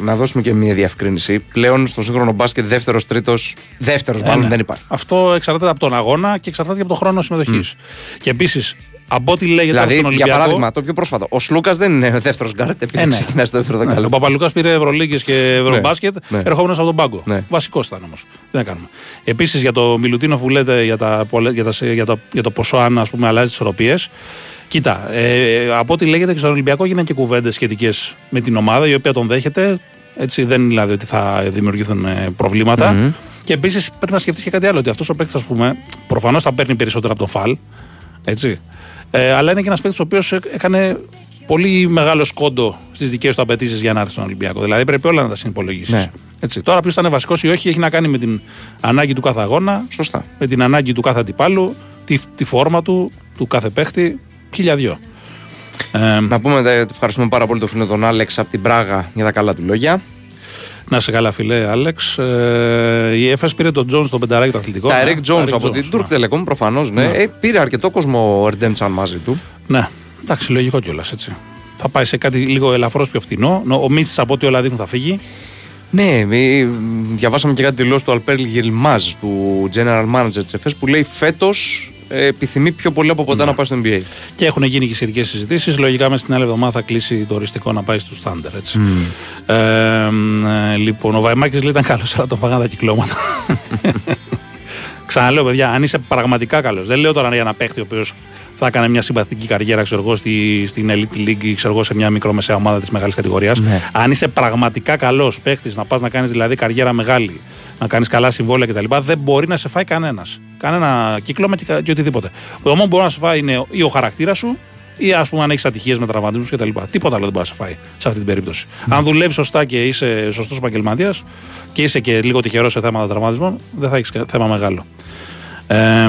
να δώσουμε και μια διευκρίνηση. Πλέον στο σύγχρονο μπάσκετ δεύτερος, τρίτος. Δεύτερος, μάλλον ναι. δεν υπάρχει. Αυτό εξαρτάται από τον αγώνα και εξαρτάται από τον χρόνο συμμετοχής. Και επίσης, από ό,τι λέγεται Δηλαδή, στον για Ολυμπιακό. παράδειγμα, το πιο πρόσφατο. Ο Σλούκας δεν είναι δεύτερος γκάρντ επειδή Ε, ναι. ξεκινάει στο δεύτερο Ναι, δεκάλεπτο. ο Παπαλουκάς πήρε Ευρωλίγκες και Ευρωμπάσκετ, ναι. ερχόμενος από τον πάγκο. Ναι. Βασικός ήταν όμως. Τι να κάνουμε. Επίσης για το Μιλουτίνο που λέτε για, τα, πολλα- για, τα, για, το, για το ποσό, αν ας πούμε, αλλάζει τις ισορροπίες. Κοίτα, ε, από ό,τι λέγεται και στον Ολυμπιακό γίνανε και κουβέντες σχετικές με την ομάδα η οποία τον δέχεται. Έτσι, δεν είναι δηλαδή ότι θα δημιουργηθούν ε, προβληματα Και επίσης πρέπει να σκεφτείς και κάτι άλλο. Ότι αυτός ο παίκτης, ας πούμε, προφανώς θα παίρνει περισσότερα από το φαλ. Έτσι. Ε, αλλά είναι και ένας παίκτης ο οποίος έκανε πολύ μεγάλο σκόντο στις δικές του απαιτήσεις για να έρθει στον Ολυμπιακό. Δηλαδή πρέπει όλα να τα συνυπολογίσεις. Ναι. Έτσι. Τώρα, ποιος ήταν βασικός ή όχι, έχει να κάνει με την ανάγκη του κάθε αγώνα, Σωστά. με την ανάγκη του κάθε αντιπάλου, τη, τη φόρμα του, του κάθε παίχτη. Χίλια δυο. Ε, Να πούμε ότι ευχαριστούμε πάρα πολύ τον φίλο τον Άλεξ από την Πράγα για τα καλά του λόγια. να σε καλά, φιλέ, Άλεξ. Ε, η ΕΦΕΣ πήρε τον Τζόνς τον πενταράκι του αθλητικό. Τα Ναι, Eric Jones Eric από Jones, την ναι. Turk Telecom προφανώς. Ναι. Ναι. Ε, πήρε αρκετό κόσμο ο Ερντέντσαν μαζί του. Ναι, εντάξει, λογικό κιόλας έτσι. Θα πάει σε κάτι λίγο ελαφρώς πιο φθηνό. Νο- Ο Μίτσι από ό,τι όλα δείχνουν θα φύγει. Ναι, ε, διαβάσαμε και κάτι δηλώσεις του Αλπέρ Γιλμάζ, του General Manager της ΕΦΕΣ, που λέει φέτος επιθυμεί πιο πολύ από ποτέ να πάει στο NBA. Και έχουν γίνει και σχετικές συζητήσεις. Λογικά μέσα στην άλλη εβδομάδα θα κλείσει το οριστικό να πάει στους Thunder. Έτσι. Ε, ε, λοιπόν, ο Βαϊμάκης λέει ήταν καλός, αλλά τον φάγανε τα κυκλώματα. Ξαναλέω, παιδιά, αν είσαι πραγματικά καλός, δεν λέω τώρα για ένα παίχτη ο οποίος θα έκανε μια συμπαθητική καριέρα ξέρω εγώ, στη, στην Elite League ή ξέρω εγώ, σε μια μικρομεσαία ομάδα της μεγάλης κατηγορίας. Ναι. Αν είσαι πραγματικά καλός παίχτης, να πας να κάνεις δηλαδή καριέρα μεγάλη, να κάνεις καλά συμβόλαια κτλ., δεν μπορεί να σε φάει κανένας. Κανένα κύκλωμα και, κα- και οτιδήποτε. Το μόνο που μπορεί να σε φάει είναι ή ο χαρακτήρας σου ή ας πούμε αν έχεις ατυχίες με τραυματισμούς κτλ. Τίποτα άλλο δεν μπορεί να σε φάει σε αυτή την περίπτωση. Αν δουλεύεις σωστά και είσαι σωστός επαγγελματίας και είσαι και λίγο τυχερός σε θέματα τραυματισμών, δεν θα έχεις θέμα μεγάλο. Ε,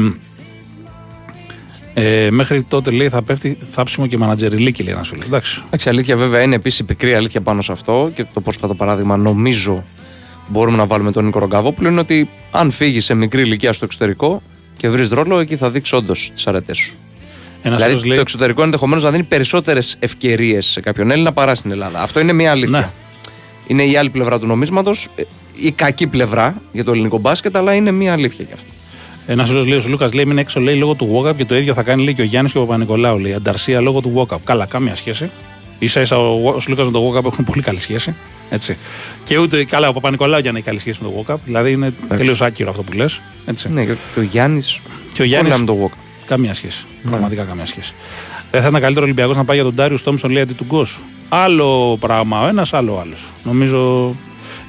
ε, μέχρι τότε λέει θα πέφτει θάψιμο και μανατζεριλίκι, λέει ένας φίλος. Εντάξει. Εντάξει, αλήθεια βέβαια είναι επίσης πικρή αλήθεια πάνω σε αυτό και το πρόσφατο παράδειγμα νομίζω μπορούμε να βάλουμε τον Νίκο Ρογκαβόπουλο είναι ότι αν φύγεις σε μικρή ηλικία στο εξωτερικό και βρεις ρόλο, εκεί θα δείξει όντως τις αρετές σου. Ένας δηλαδή φίλο λέει. το εξωτερικό ενδεχομένως να δίνει περισσότερες ευκαιρίες σε κάποιον Έλληνα παρά στην Ελλάδα. Αυτό είναι μια αλήθεια. Ναι. Είναι η άλλη πλευρά του νομίσματος, η κακή πλευρά για το ελληνικό μπάσκετ, αλλά είναι μια αλήθεια γι' αυτό. Ένας φίλο λέει: Ο Λούκας λέει: Μην έξω λέει λόγω του walk-up και το ίδιο θα κάνει λέει και ο Γιάννης και ο Παπα-Νικολάου. Λέει Ανταρσία λόγω του walk-up. Καλά, κάμια σχέση. σα ίσα ο, ο Λούκας με το walk-up έχουν πολύ καλή σχέση. Έτσι. Και ούτε καλά ο Παπα-Νικολάου για να έχει καλή σχέση με το walk-up. Δηλαδή είναι τελείως άκυρο αυτό που λες. Έτσι. Ναι, και ο Γιάννης. Και ο Γιάννη. Με το walk. Καμία σχέση. Πραγματικά καμία σχέση. Δεν θα ήταν καλύτερο ο Ολυμπιακός να πάει για τον Ντάριο Τόμσον λέει αντί του Γκος. Άλλο πράγμα ο ένας, άλλο ο άλλος. Νομίζω.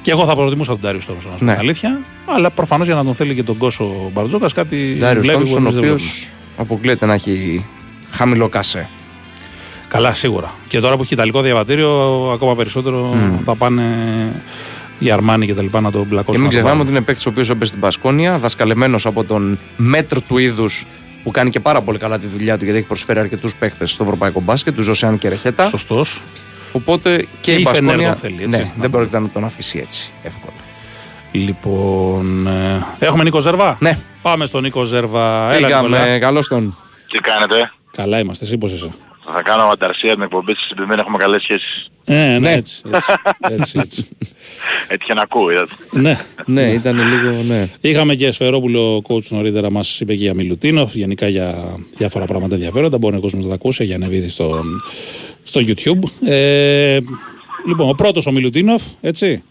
Και εγώ θα προτιμούσα τον Ντάριο Τόμσον, να σου πω Ναι. την αλήθεια. Αλλά προφανώς για να τον θέλει και τον Γκος ο Μπαρτζόκα κάτι. Ντάριο βλέπει που Τόμψον, ο εμείς δεν οποίος βλέπουμε. αποκλείεται να έχει χαμηλό κασέ. Καλά, σίγουρα. Και τώρα που έχει ιταλικό διαβατήριο, ακόμα περισσότερο θα πάνε οι Αρμάνοι και τα λοιπά να τον μπλακώσουν. Και μην να τον ξεχνάμε πάρουν. ότι είναι παίκτης ο οποίος έπεσε στην Πασκόνια, δασκαλεμένος από τον μέτρο του είδους που κάνει και πάρα πολύ καλά τη δουλειά του γιατί έχει προσφέρει αρκετούς παίκτε στο ευρωπαϊκό μπάσκετ, του Ζωσιάν και Ρεχέτα. Σωστός. Οπότε και, Και η η Φενέρ Πασκόνια τον θέλει, έτσι. ναι, Να δεν πρόκειται να τον αφήσει έτσι εύκολα. Λοιπόν. ε, έχουμε Νίκο Ζερβά. Ναι. Πάμε στον Νίκο Ζερβά. Έλα, Νικολά. Πήγαμε, καλώς τον. Τι κάνετε; Καλά είμαστε, εσύ πώς είσαι; Θα κάνω ανταρσία την εκπομπή σας επειδή δεν έχουμε καλές σχέσεις. Ε, ναι, Ναι. έτσι, έτσι, έτσι, έτσι. Έτυχε να ακούω, είδατε. ναι. Ναι, ήταν λίγο. Ναι. Είχαμε και Σφερόπουλο coach νωρίτερα, μας είπε και για Μιλουτίνοφ, γενικά για διάφορα πράγματα ενδιαφέροντα. Μπορεί ο κόσμος να τα ακούσει για ανεβίδει στο, στο YouTube. Ε, λοιπόν, ο πρώτος ο Μιλουτίνοφ, έτσι.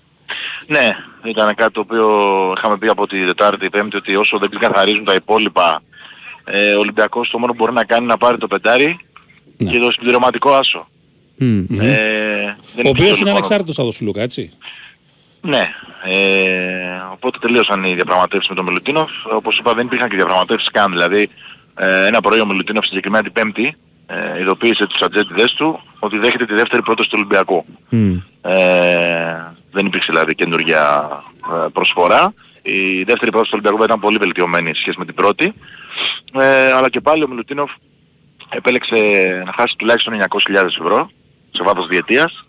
Ναι, ήταν κάτι το οποίο είχαμε πει από τη Δετάρτη, Πέμπτη ότι όσο δεν ξεκαθαρίζουν τα υπόλοιπα ε, ο Ολυμπιακός το μόνο που μπορεί να κάνει είναι να πάρει το πεντάρι Ναι. και το συμπληρωματικό άσο. Μμ. Ε, δεν Ο υπήρχε οποίος είναι λοιπόν- ανεξάρτητος από τον Σουλούκα, έτσι. Ναι. Ε, οπότε τελείωσαν οι διαπραγματεύσεις με τον Μιλουτίνοφ. Όπως είπα δεν υπήρχαν και διαπραγματεύσεις καν. Δηλαδή ε, ένα πρωί ο Μιλουτίνοφ συγκεκριμένα την Πέμπτη ε, ειδοποίησε τους ατζέντιδες του ότι δέχεται τη δεύτερη πρόταση του Ολυμπιακού. Μμ. Ε, δεν υπήρξε δηλαδή καινούργια ε, προσφορά. Η δεύτερη πρόταση του Ολυμπιακού ήταν πολύ βελτιωμένη σε σχέση με την πρώτη. Ε, αλλά και πάλι ο Μιλουτίνοφ επέλεξε να χάσει τουλάχιστον 900.000 ευρώ σε βάθος διετίας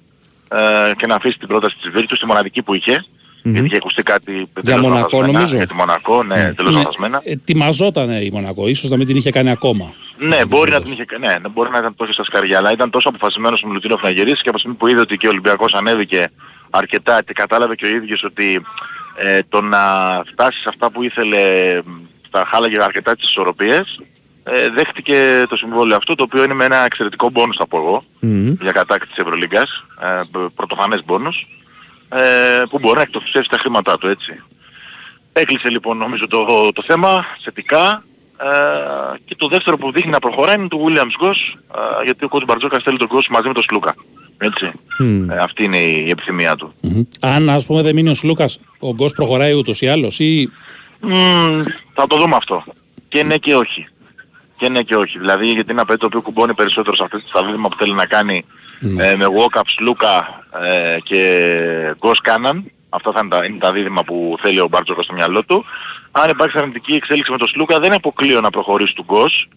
ε, και να αφήσει την πρόταση της Βίρτου στη μοναδική που είχε. Γιατί είχε ακουστεί κάτι τελείως Μονακό, λανθασμένα. νομίζω. Για τη Μονακό, ναι, τελείως λανθασμένα. Ε, ετοιμαζόταν η Μονακό, ίσως να μην την είχε κάνει ακόμα. Ναι, μπορεί να την είχε ναι, μπορεί να ήταν τόσο στα σκαριά, αλλά ήταν τόσο αποφασισμένος ο Μιλουτίνοφ να γυρίσει και από τη στιγμή που είδε ότι και ο Ολυμπιακός ανέβηκε αρκετά και κατάλαβε και ο ίδιος ότι ε, το να φτάσεις σε αυτά που ήθελε θα χάλαγε αρκετά τις ισορροπίες ε, δέχτηκε το συμβόλαιο αυτό το οποίο είναι με ένα εξαιρετικό μπόνους θα πω εγώ για κατάκτηση της Ευρωλίγκας ε, πρωτοφανές μπόνους ε, που μπορεί να εκτοξεύσει τα χρήματά του έτσι. Έκλεισε λοιπόν νομίζω το, το θέμα θετικά ε, και το δεύτερο που δείχνει να προχωράει είναι το Williams Goss ε, γιατί ο κ. Μπαρτζόκας θέλει τον Goss μαζί με τον Σλούκα. Έτσι. Ε, αυτή είναι η επιθυμία του. Μμμ. Αν ας πούμε δεν μείνει ο Σλούκας, ο Γκος προχωράει ούτως ή άλλως ή... Μμμ, θα το δούμε αυτό. Και ναι και όχι. Και ναι και όχι. Δηλαδή γιατί είναι ένα παιδί το οποίο κουμπώνει περισσότερο σε αυτή τη δίδυμα που θέλει να κάνει ε, με Walkup, Σλούκα ε, και Ghost Cannon. Αυτά θα είναι τα, είναι τα δίδυμα που θέλει ο Μπαρτζόκα στο μυαλό του. Αν υπάρξει αρνητική εξέλιξη με τον Σλούκα δεν αποκλείω να προχωρήσει του Ghost.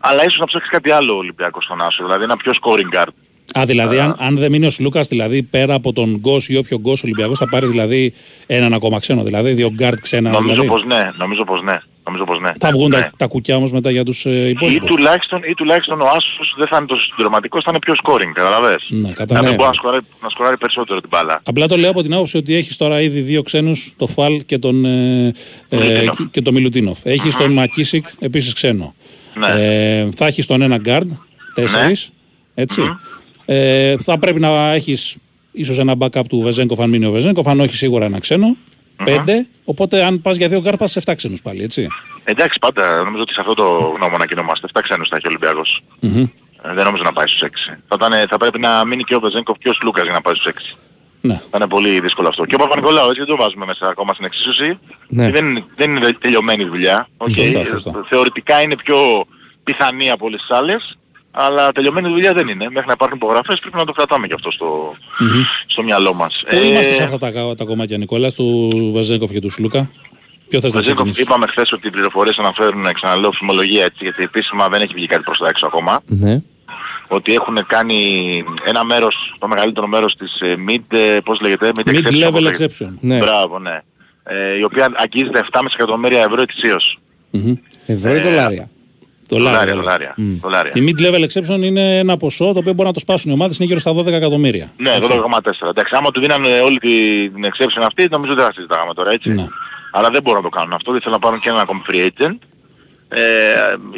Αλλά ίσως να ψάξει κάτι άλλο ο Ολυμπιακός στον Άσο. Δηλαδή ένα πιο scoring guard. Α, δηλαδή αν, αν δεν μείνει ο Σλούκας, δηλαδή πέρα από τον Γκος ή όποιο Γκος ο Ολυμπιακός θα πάρει δηλαδή έναν ακόμα ξένο, δηλαδή δύο γκάρντ ξένα. Νομίζω δηλαδή. πως ναι, νομίζω πως ναι. Νομίζω πως ναι. Θα βγουν ναι. τα, τα κουκιά όμως μετά για τους ε, Ή υπόλοιπους. τουλάχιστον, ή τουλάχιστον ο Άσος δεν θα είναι τόσο συντροματικός, θα είναι πιο scoring, καταλαβες; Ναι, Να κατάλαβα. μην μπορεί να σκοράρει, να σκοράρει περισσότερο την μπάλα. Απλά το λέω από την άποψη ότι έχεις τώρα ήδη δύο ξένους, το Φαλ και τον, ε, ε, Μιλουτίνοφ. και τον Μιλουτίνοφ. Έχεις τον Μακίσικ επίσης ξένο. Ναι. Ε, θα έχεις τον ένα γκάρντ, τέσσερις. Έτσι. Ε, θα πρέπει να έχεις ίσως ένα backup του Βεζέγκοφ αν μείνει ο Βεζέγκοφ, αν όχι σίγουρα ένα ξένο. Πέντε. Οπότε αν πας για δύο γκάρντ πας σε 7 ξένους πάλι, έτσι. Εντάξει πάντα, νομίζω ότι σε αυτό το γνώμονα κινούμαστε. 7 ξένους θα έχει ο Ολυμπιακός. Μμμ. Ε, δεν νομίζω να πάει στους 6. Θα, ήταν, θα πρέπει να μείνει και ο Βεζέγκοφ και ο Σλούκας για να πάει στους 6. Ναι. Θα είναι πολύ δύσκολο αυτό. Και ο Παπα-Νικολάου, έτσι δεν το βάζουμε μέσα ακόμα στην εξίσωση. Ναι. Και Δεν, είναι- δεν είναι τελειωμένη η δουλειά. Οκ. Σωστά, σωστά. Θεωρητικά είναι πιο πιθανή από όλες τις άλλες. Αλλά τελειωμένη δουλειά δεν είναι. Μέχρι να υπάρχουν υπογραφές πρέπει να το κρατάμε και αυτό στο, στο μυαλό μας. Πού είμαστε σε αυτά τα, τα κομμάτια, Νικόλας, του Βεζέγκοφ και του Σλούκα; Ποιο θες να Βεζέγκοφ, ξεκινήσεις; είπαμε χθες ότι οι πληροφορίες αναφέρουν, ξαναλέω, φημολογία έτσι, γιατί επίσημα δεν έχει βγει κάτι προς τα έξω ακόμα. Ναι. ότι έχουν κάνει ένα μέρος, το μεγαλύτερο μέρος της ε, mid, ε, πώς λέγεται, mid, exception, Mid-level πώς λέγεται. exception. Ναι. Μπράβο, ναι. Ε, η οποία αγγίζεται 7,5 εκατομμύρια ευρώ ετησίως. Μμμ. Ευρώ ή δολάρια; Δολάρια, Δολάρια, δολάρια. δολάρια. δολάρια. Τη mid-level exception είναι ένα ποσό το οποίο μπορεί να το σπάσουν οι ομάδες, είναι γύρω στα 12 εκατομμύρια. Ναι, 12,4. Εντάξει, άμα του δίνανε όλη την την exception αυτή, νομίζω δεν θα συζητάγαμε τώρα, έτσι. Ναι. Αλλά δεν μπορούν να το κάνουν αυτό, δεν θέλουν να πάρουν και ένα ακόμη free agent. Ε,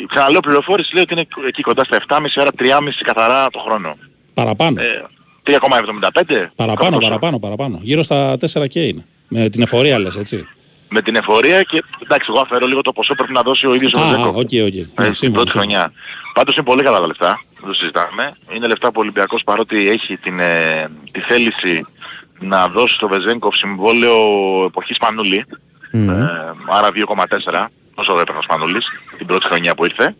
ξαναλέω πληροφόρηση, λέει ότι είναι εκεί κοντά στα 7,5, άρα 3,5 καθαρά το χρόνο. Παραπάνω. Ε, 3,75. παραπάνω, Κάπως. παραπάνω, παραπάνω. Γύρω στα 4 και είναι. Με την εφορία λες, έτσι. Με την εφορία και εντάξει, εγώ αφαιρώ λίγο το ποσό πρέπει να δώσει ο ίδιος ο Α, Βεζέγκοφ. οκ, οκ. Ναι, Ε, στην σύμφωνο, πρώτη σύμφωνο. χρονιά. Πάντως είναι πολύ καλά τα λεφτά, δεν το συζητάμε. Είναι λεφτά που ο Ολυμπιακός παρότι έχει την, ε, τη θέληση να δώσει στο Βεζέγκοφ συμβόλαιο εποχής Σπανούλη, ε, άρα 2,4, όσο έπαιρνε ο Σπανούλης την πρώτη χρονιά που ήρθε,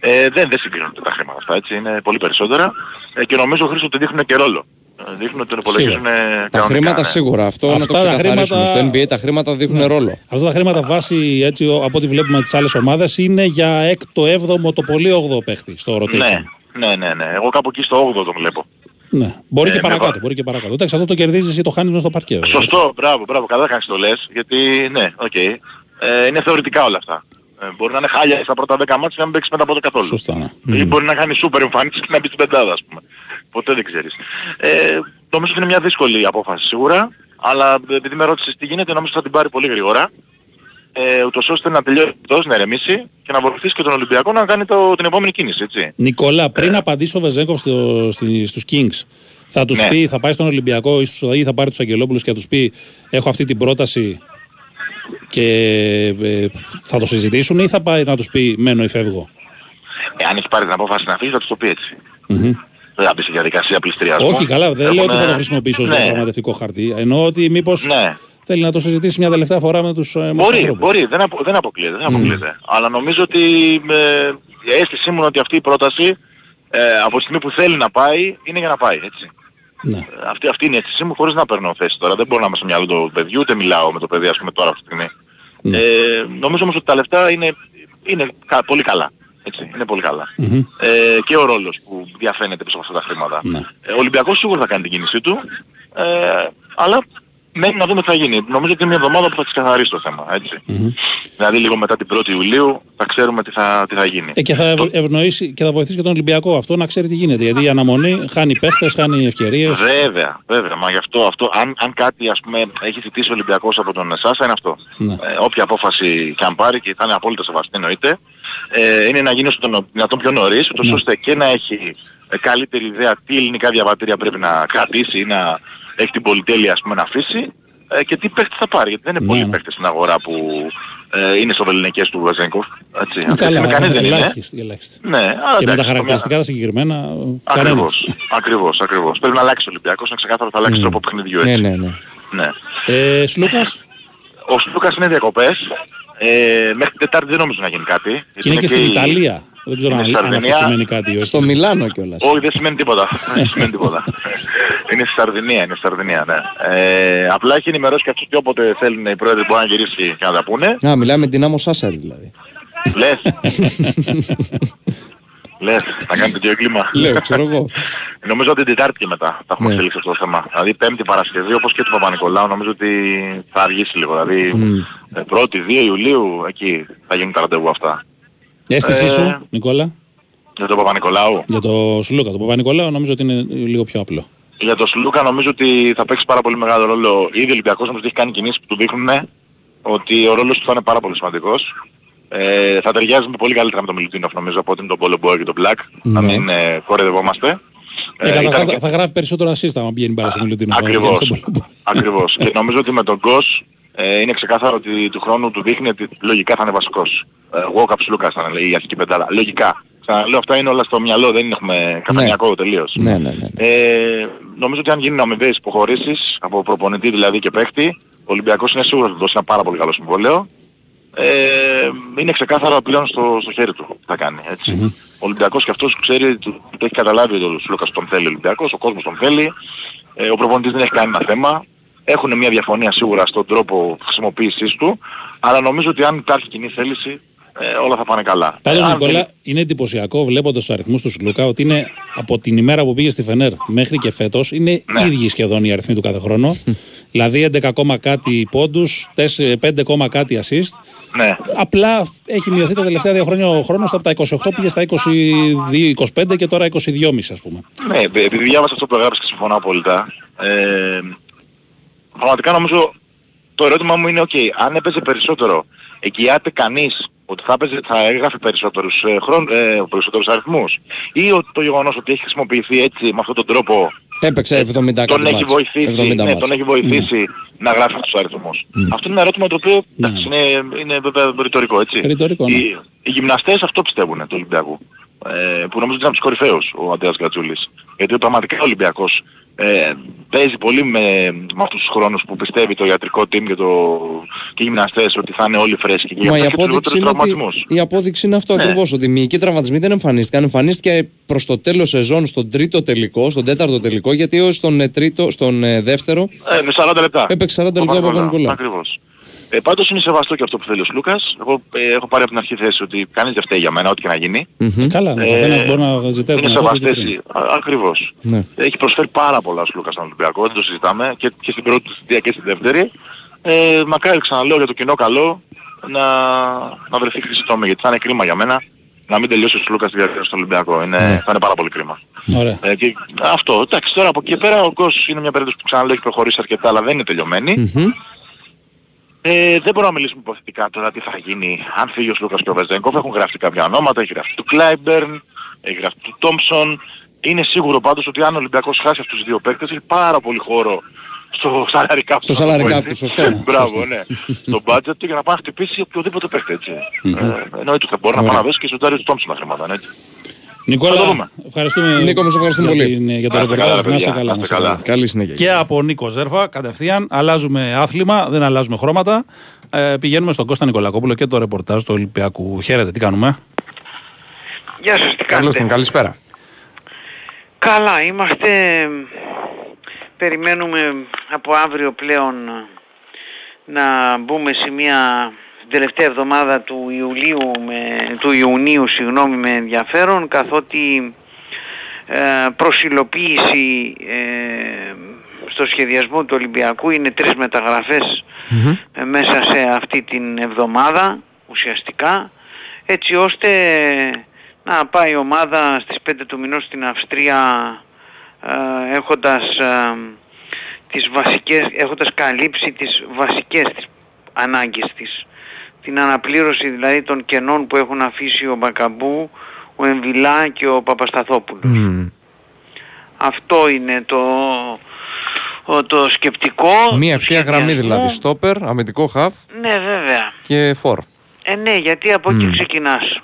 ε, δεν, δεν συγκρίνονται τα χρήματα αυτά, έτσι, είναι πολύ περισσότερα ε, και νομίζω Χρήστο ότι δείχνουν και ρόλο. Ε, δείχνουν ότι τον υπολογίζουν ε, Τα κανονικά, χρήματα ναι. σίγουρα. Αυτό να το Αυτά τα ξεκαθαρίσουμε. χρήματα- Στο NBA τα χρήματα δείχνουν ρόλο. Αυτά τα χρήματα βάση, έτσι ο- από ό,τι βλέπουμε τις άλλες ομάδες, είναι για έκτο, έβδομο, το πολύ όγδοο παίχτη στο rotation. Ναι, ναι, ναι, ναι. Εγώ κάπου εκεί στο 8ο τον βλέπω. Ναι. Μπορεί Ε, και με παρακάτω, βα- μπορεί και παρακάτω. Εντάξει, αυτό το κερδίζεις ή το χάνεις μες στο παρκέ. βέβαια, έτσι. Σωστό, μπράβο, μπράβο, καλά κάνεις το λες, γιατί ναι, οκ. Ε, είναι θεωρητικά όλα αυτά. Ε, μπορεί να είναι χάλια στα πρώτα 10 ματς και να μην παίξεις μετά από το καθόλου. Σωστά, ναι. Ή μπορεί να κάνει σούπερ εμφάνιση και να μπεις στην πεντάδα, ας πούμε. Ποτέ δεν ξέρεις. Ε, νομίζω ότι είναι μια δύσκολη απόφαση σίγουρα, αλλά επειδή με ρώτησες τι γίνεται, νομίζω ότι θα την πάρει πολύ γρήγορα. Ε, ούτως ώστε να τελειώσει αυτός, να ηρεμήσει και να βοηθήσει και τον Ολυμπιακό να κάνει το, την επόμενη κίνηση, έτσι. Νικόλα, πριν απαντήσει ο Βεζέγκοφ στο, στη, στους Kings, θα τους Ναι. πει, θα πάει στον Ολυμπιακό ή, στους, ή θα πάρει τους Αγγελόπουλους και θα τους πει έχω αυτή την πρόταση και ε, θα το συζητήσουν ή θα πάει να τους πει μένω ή φεύγω. Ε, αν έχει πάρει την απόφαση να φύγει θα τους το πει έτσι. Μμμ. Δεν θα μπει σε διαδικασία πληστηριασμού. Όχι, καλά, δεν λέω ότι θα το Έχουμε- χρησιμοποιήσω ως Ναι. διαπραγματευτικό χαρτί. Εννοώ ότι μήπως Ναι. θέλει να το συζητήσει μια τελευταία φορά με τους, ε, με τους Μπορεί, ανθρώπους. μπορεί, δεν, απο, δεν αποκλείεται, δεν αποκλείεται. Αλλά νομίζω ότι ε, η αίσθησή μου είναι ότι αυτή η πρόταση ε, από τη στιγμή που θέλει να πάει είναι για να πάει, έτσι. Ναι. Ε, Αυτή, αυτή είναι η αίσθησή μου χωρίς να παίρνω θέση τώρα. Δεν μπορώ να είμαι στο μυαλό του παιδιού, ούτε μιλάω με το παιδί ας πούμε τώρα αυτή τη στιγμή. Ναι. Ε, νομίζω όμως ότι τα λεφτά είναι, είναι κα- πολύ καλά. Έτσι, είναι πολύ καλά. Μμμ. Ε, και ο ρόλος που διαφαίνεται πίσω από αυτά τα χρήματα. Ναι. Ε, ο Ολυμπιακός σίγουρα θα κάνει την κίνησή του, ε, αλλά μένει να δούμε τι θα γίνει. Νομίζω ότι είναι μια εβδομάδα που θα ξεκαθαρίσει το θέμα. Έτσι. Δηλαδή λίγο μετά την 1η Ιουλίου θα ξέρουμε τι θα, τι θα γίνει. Ε, και θα ευ- ευνοήσει και θα βοηθήσει και τον Ολυμπιακό αυτό να ξέρει τι γίνεται. Γιατί η αναμονή χάνει παίχτες, χάνει ευκαιρίες. Βέβαια, βέβαια. Μα γι' αυτό, αυτό αν, αν κάτι ας πούμε έχει ζητήσει ο Ολυμπιακός από τον Σάσα είναι αυτό. Ναι. Ε, όποια απόφαση και αν πάρει και θα είναι απόλυτα σεβαστή εννοείται, ε, είναι να γίνει όσο τον δυνατόν πιο νωρίς, ούτως Ναι. ώστε και να έχει ε, καλύτερη ιδέα τι ελληνικά διαβατήρια πρέπει να κρατήσει ή να έχει την πολυτέλεια ας πούμε να αφήσει ε, και τι παίχτες θα πάρει. Γιατί δεν είναι Ναι, πολλοί ναι. παίχτες στην αγορά που ε, είναι στο βεληνικές του Βεζέγκοφ. Έτσι. Ε, Αυτή τη Καλά, στιγμή κανείς δεν είναι. ελάχιστοι, ελάχιστοι. Ναι, αλλά Και με τα εντάξει, χαρακτηριστικά τα συγκεκριμένα, κανένας. Ακριβώς, ακριβώς, ακριβώς. Πρέπει να αλλάξει ο Ολυμπιακός, είναι ξεκάθαρο θα αλλάξει τρόπο παιχνιδιού έτσι. Ναι, ναι, ναι. ναι. Ε, Σλούκας, Ο Σλούκας είναι διακοπές. Ε, μέχρι την Τετάρτη δεν νομίζω να γίνει κάτι. γιατί και είναι και στην η- Ιταλία. Δεν ξέρω είναι αν, στη αν αυτό Σαρδινία. σημαίνει κάτι ή όχι. Στο Μιλάνο κιόλας. Όχι, δεν σημαίνει τίποτα. δεν σημαίνει τίποτα. είναι στη Σαρδινία, είναι στη Σαρδινία, ναι. Ε, απλά έχει ενημερώσει και αυτούς και όποτε θέλουν οι πρόεδροι μπορεί να γυρίσει και να τα πούνε. Α, μιλάμε με την Άμμο Σάσαρη δηλαδή. Λες. Λες, να κάνετε και κλίμα. Λέω, ξέρω εγώ. Νομίζω ότι την Τετάρτη και μετά θα έχουμε Ναι. εξελίξει αυτό το θέμα. Δηλαδή Πέμπτη Παρασκευή όπως και του Παπα-Νικολάου νομίζω ότι θα αργήσει λίγο. Δηλαδή ε, 1η, 2 Ιουλίου εκεί θα γίνουν τα ραντεβού αυτά. Αίσθησή Ε, σου, Νικόλα, Για τον Παπα-Νικολάου. για το Σλούκα. Το Παπα-Νικολάου νομίζω ότι είναι λίγο πιο απλό. Για τον Σλούκα νομίζω ότι θα παίξει πάρα πολύ μεγάλο ρόλο. Ήδη ο Ολυμπιακός νομίζω ότι έχει κάνει κινήσεις που του δείχνουν ότι ο ρόλος του θα είναι πάρα πολύ σημαντικός. Ε, θα ταιριάζει με πολύ καλύτερα με τον Μιλουτίνοφ νομίζω από ότι με τον Πόλο Μπόε και τον Black. Να Ναι. μην ε, κορεδευόμαστε. Ε, ήταν καταρχάς και- θα, θα γράφει περισσότερο assist άμα πηγαίνει μπάλα στο Μιλουτίνο. Ακριβώς. Ακριβώς. και νομίζω ότι με τον Γκος ε, είναι ξεκάθαρο ότι του χρόνου του δείχνει ότι λογικά θα είναι βασικός. Ε, εγώ Καψιλούκα θα είναι η αρχική πεντάδα. Λογικά. Ξαναλέω αυτά είναι όλα στο μυαλό, δεν έχουμε καφενιακό τελείως. Ναι, ναι, ναι. Ε, νομίζω ότι αν γίνουν αμοιβαίες υποχωρήσεις από προπονητή δηλαδή και παίχτη, ο Ολυμπιακός είναι σίγουρος ότι θα δώσει ένα πάρα πολύ καλό συμβόλαιο. Ε, είναι ξεκάθαρο πλέον στο, στο χέρι του τι θα κάνει. Έτσι. Ο Ολυμπιακός και αυτός ξέρει, του, του έχει καταλάβει ότι ο Σλούκας τον θέλει ο Ολυμπιακός, ο κόσμος τον θέλει, ε, ο προπονητής δεν έχει κανένα θέμα. Έχουν μια διαφωνία σίγουρα στον τρόπο χρησιμοποίησής του, αλλά νομίζω ότι αν υπάρχει κοινή θέληση, ε, όλα θα πάνε καλά. Πάντω, Ε, αν Νικόλα, θέλει- είναι εντυπωσιακό βλέποντας τους αριθμούς του Σλούκα ότι είναι από την ημέρα που πήγε στη Φενέρ μέχρι και φέτος είναι Ναι. ίδιοι σχεδόν οι αριθμοί του κάθε χρόνο. δηλαδή 11, ακόμα κάτι πόντους, 5, ακόμα κάτι assist. Ναι. Απλά έχει μειωθεί τα τελευταία δύο χρόνια ο χρόνος από τα 28 πήγε στα 22-25 και τώρα 22,5 ας πούμε. Ναι, επειδή διάβασα αυτό που έγραψες και συμφωνώ απόλυτα. Ε, πραγματικά νομίζω το ερώτημα μου είναι, οκ, αν έπαιζε περισσότερο, εγγυάται κανείς ότι θα, έπαιζε, θα έγραφε περισσότερους, ε, χρόν, ε, περισσότερους αριθμούς ή ότι το γεγονός ότι έχει χρησιμοποιηθεί έτσι με αυτόν τον τρόπο Έπαιξε 70 κάτι τον έχει μάτς. βοηθήσει, 70 ναι, μάτς. τον έχει βοηθήσει να γράφει αυτούς τους αριθμούς. Αυτό είναι ένα ερώτημα το οποίο Ναι. εντάξει, είναι, είναι βέβαια ρητορικό, έτσι. Ρητορικό, ναι. οι, οι γυμναστές αυτό πιστεύουν του Ολυμπιακού. Ε, που νομίζω ότι είναι από τους κορυφαίους ο Αντέας Γκατζούλης. Γιατί πραγματικά ο Ολυμπιακός ε, παίζει πολύ με, με αυτούς τους χρόνους που πιστεύει το ιατρικό team και, το, και οι γυμναστές ότι θα είναι όλοι φρέσκοι και Μα η για αυτούς και τους απόδειξη, λιγότερους είναι ότι, τραυματισμούς. η απόδειξη είναι αυτό Ναι. ακριβώς, ότι οι μυϊκοί τραυματισμοί δεν εμφανίστηκαν. Εμφανίστηκε προς το τέλος σεζόν στον τρίτο τελικό, στον τέταρτο τελικό, γιατί ως στον, ε, τρίτο, στον ε, δεύτερο Ε, με 40 λεπτά. Έπαιξε 40 λεπτά ο Παπα-Νικολάου. Ακριβώς. Ε, πάντως είναι σεβαστό και αυτό που θέλει ο Σλούκας. Εγώ ε, έχω πάρει από την αρχή θέση ότι κανείς δεν φταίει για μένα, ό,τι και να γίνει. Ε, καλά, ναι, Ε, καθένας μπορεί να ζητάει είναι τον εαυτό του σεβαστές. τι οι- α- Ακριβώς. Ναι. Έχει προσφέρει πάρα πολλά ο Σλούκας στον Ολυμπιακό, δεν το συζητάμε και, και στην πρώτη του θητεία και στη δεύτερη. Ε, μακάρι ξαναλέω για το κοινό καλό να, να βρεθεί χρυσή τόμη, γιατί θα είναι κρίμα για μένα να μην τελειώσει ο Σλούκας τη διαδικασία στο Ολυμπιακό. Είναι, Θα είναι πάρα πολύ κρίμα. Ωραία. Ε, και αυτό, εντάξει, τώρα από εκεί και πέρα ο Γκος είναι μια περίπτωση που ξαναλέω έχει προχωρήσει αρκετά, αλλά δεν είναι τελειωμένη. Ε, δεν μπορούμε να μιλήσουμε υποθετικά τώρα τι θα γίνει αν φύγει ο Σλούκας και ο Βεζέγκοφ. Έχουν γραφτεί κάποια ονόματα, έχει γραφτεί του Κλάιμπερν, έχει γραφτεί του Τόμψον. Είναι σίγουρο πάντως ότι αν ο Ολυμπιακός χάσει αυτούς τους δύο παίκτες έχει πάρα πολύ χώρο στο salary cap. Στο να το πω salary cap έτσι. του, σωστό. Μπράβο, ναι. στο budget του για να πάει να χτυπήσει οποιοδήποτε παίκτη έτσι. ε, εννοείται θα μπορεί να πάει να δώσει και στον Τάριο του Τόμψον τα χρήματα, ναι, έτσι. Θα το Νικόλα, δούμε. ευχαριστούμε, Νίκο, μας ευχαριστούμε για, πολύ. την- για το Να είστε καλά, ρεπορτάζ. ρε Να είσαι παιδιά. καλά. Να να είστε είσαι καλά. καλά. Καλή συνέχεια. Και από Νίκο Ζέρφα, κατευθείαν, αλλάζουμε άθλημα, δεν αλλάζουμε χρώματα. Ε, πηγαίνουμε στον Κώστα Νικολακόπουλο και το ρεπορτάζ του Ολυμπιακού. Χαίρετε, τι κάνουμε; Γεια σας, τι Καλώς τον, κάνετε. καλησπέρα. Καλά, είμαστε... Περιμένουμε από αύριο πλέον να μπούμε σε μια τελευταία εβδομάδα του Ιουλίου με, του Ιουνίου συγγνώμη με ενδιαφέρον καθότι ε, προσιλοποίηση ε, στο σχεδιασμό του Ολυμπιακού είναι τρεις μεταγραφές ε, μέσα σε αυτή την εβδομάδα ουσιαστικά έτσι ώστε να πάει η ομάδα στις 5 του μηνός στην Αυστρία ε, έχοντας, ε, τις βασικές, έχοντας καλύψει τις βασικές τις ανάγκες της. Την αναπλήρωση δηλαδή των κενών που έχουν αφήσει ο Μπακαμπού, ο Εμβιλά και ο Παπασταθόπουλος. Μμμ. Αυτό είναι το, ο- το σκεπτικό. Μία του ευθεία γραμμή σχεδιασμού. δηλαδή. Στόπερ, αμυντικό χαφ Ναι βέβαια. και φορ. Ε, ναι, γιατί από εκεί ξεκινάς.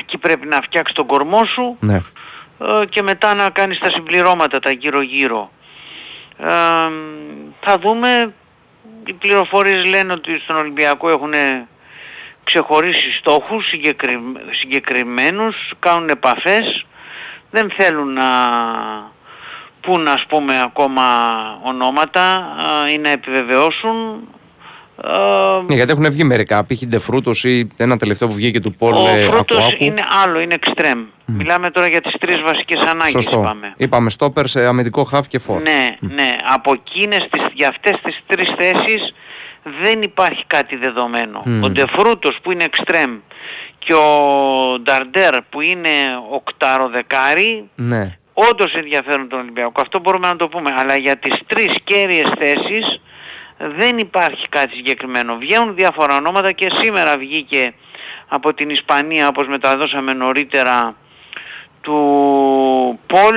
Εκεί πρέπει να φτιάξεις τον κορμό σου Ναι. ε, και μετά να κάνεις τα συμπληρώματα τα γύρω-γύρω. Ε, θα δούμε, οι πληροφορίες λένε ότι στον Ολυμπιακό έχουν ξεχωρίσει στόχους συγκεκρι... συγκεκριμένους, κάνουν επαφές, δεν θέλουν να πούν ας πούμε ακόμα ονόματα ε, ή να επιβεβαιώσουν. Ε, Ναι, γιατί έχουν βγει μερικά. Π.χ. Ντεφρούτο ή ένα τελευταίο που βγήκε του Πολ ο ε, Φρούτος Ακουάκου. είναι άλλο, είναι extreme. Μιλάμε τώρα για τις τρεις βασικές ανάγκες Σωστό. είπαμε. Είπαμε στόπερ σε αμυντικό χαφ και φορ. Ναι, ναι. Από εκείνες τις, για αυτές τις τρεις θέσεις δεν υπάρχει κάτι δεδομένο. Ο Ντεφρούτος που είναι extreme και ο Νταρντέρ που είναι οκτάρο δεκάρι Ναι. όντως ενδιαφέρουν τον Ολυμπιακό. Αυτό μπορούμε να το πούμε. Αλλά για τις τρεις κέρυες θέσεις δεν υπάρχει κάτι συγκεκριμένο. Βγαίνουν διάφορα ονόματα και σήμερα βγήκε από την Ισπανία όπως μεταδώσαμε νωρίτερα του Πολ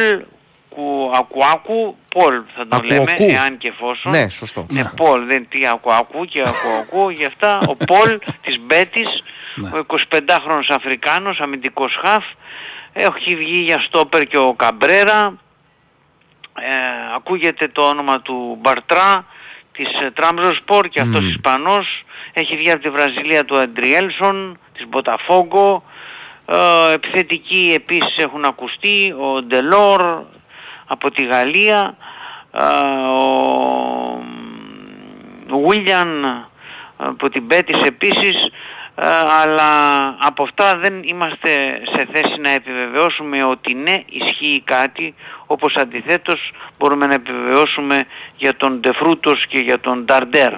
Κου- Ακουάκου, Πολ θα το λέμε, Ακουακού. εάν και εφόσον. Ναι, σωστό. Ναι, Πολ, δεν τι Ακουακού και Ακουακού, γι' αυτά ο Πολ της Μπέτης, ο 25χρονος Αφρικάνος, αμυντικός χαφ, έχει βγει για στόπερ και ο Καμπρέρα, ε, ακούγεται το όνομα του Μπαρτρά της ε, Τράμπζοσπορ και αυτός Ισπανός. Έχει βγει από τη Βραζιλία του Αντριέλσον της Μποταφόγκο. Ε, επιθετικοί επίσης έχουν ακουστεί. Ο Ντελόρ από τη Γαλλία. Ε, ο Βίλιαν από την Πέτης επίσης. ε, αλλά από αυτά δεν είμαστε σε θέση να επιβεβαιώσουμε ότι ναι ισχύει κάτι όπως αντιθέτως μπορούμε να επιβεβαιώσουμε για τον Ντεφρούτος και για τον Νταρντέρ.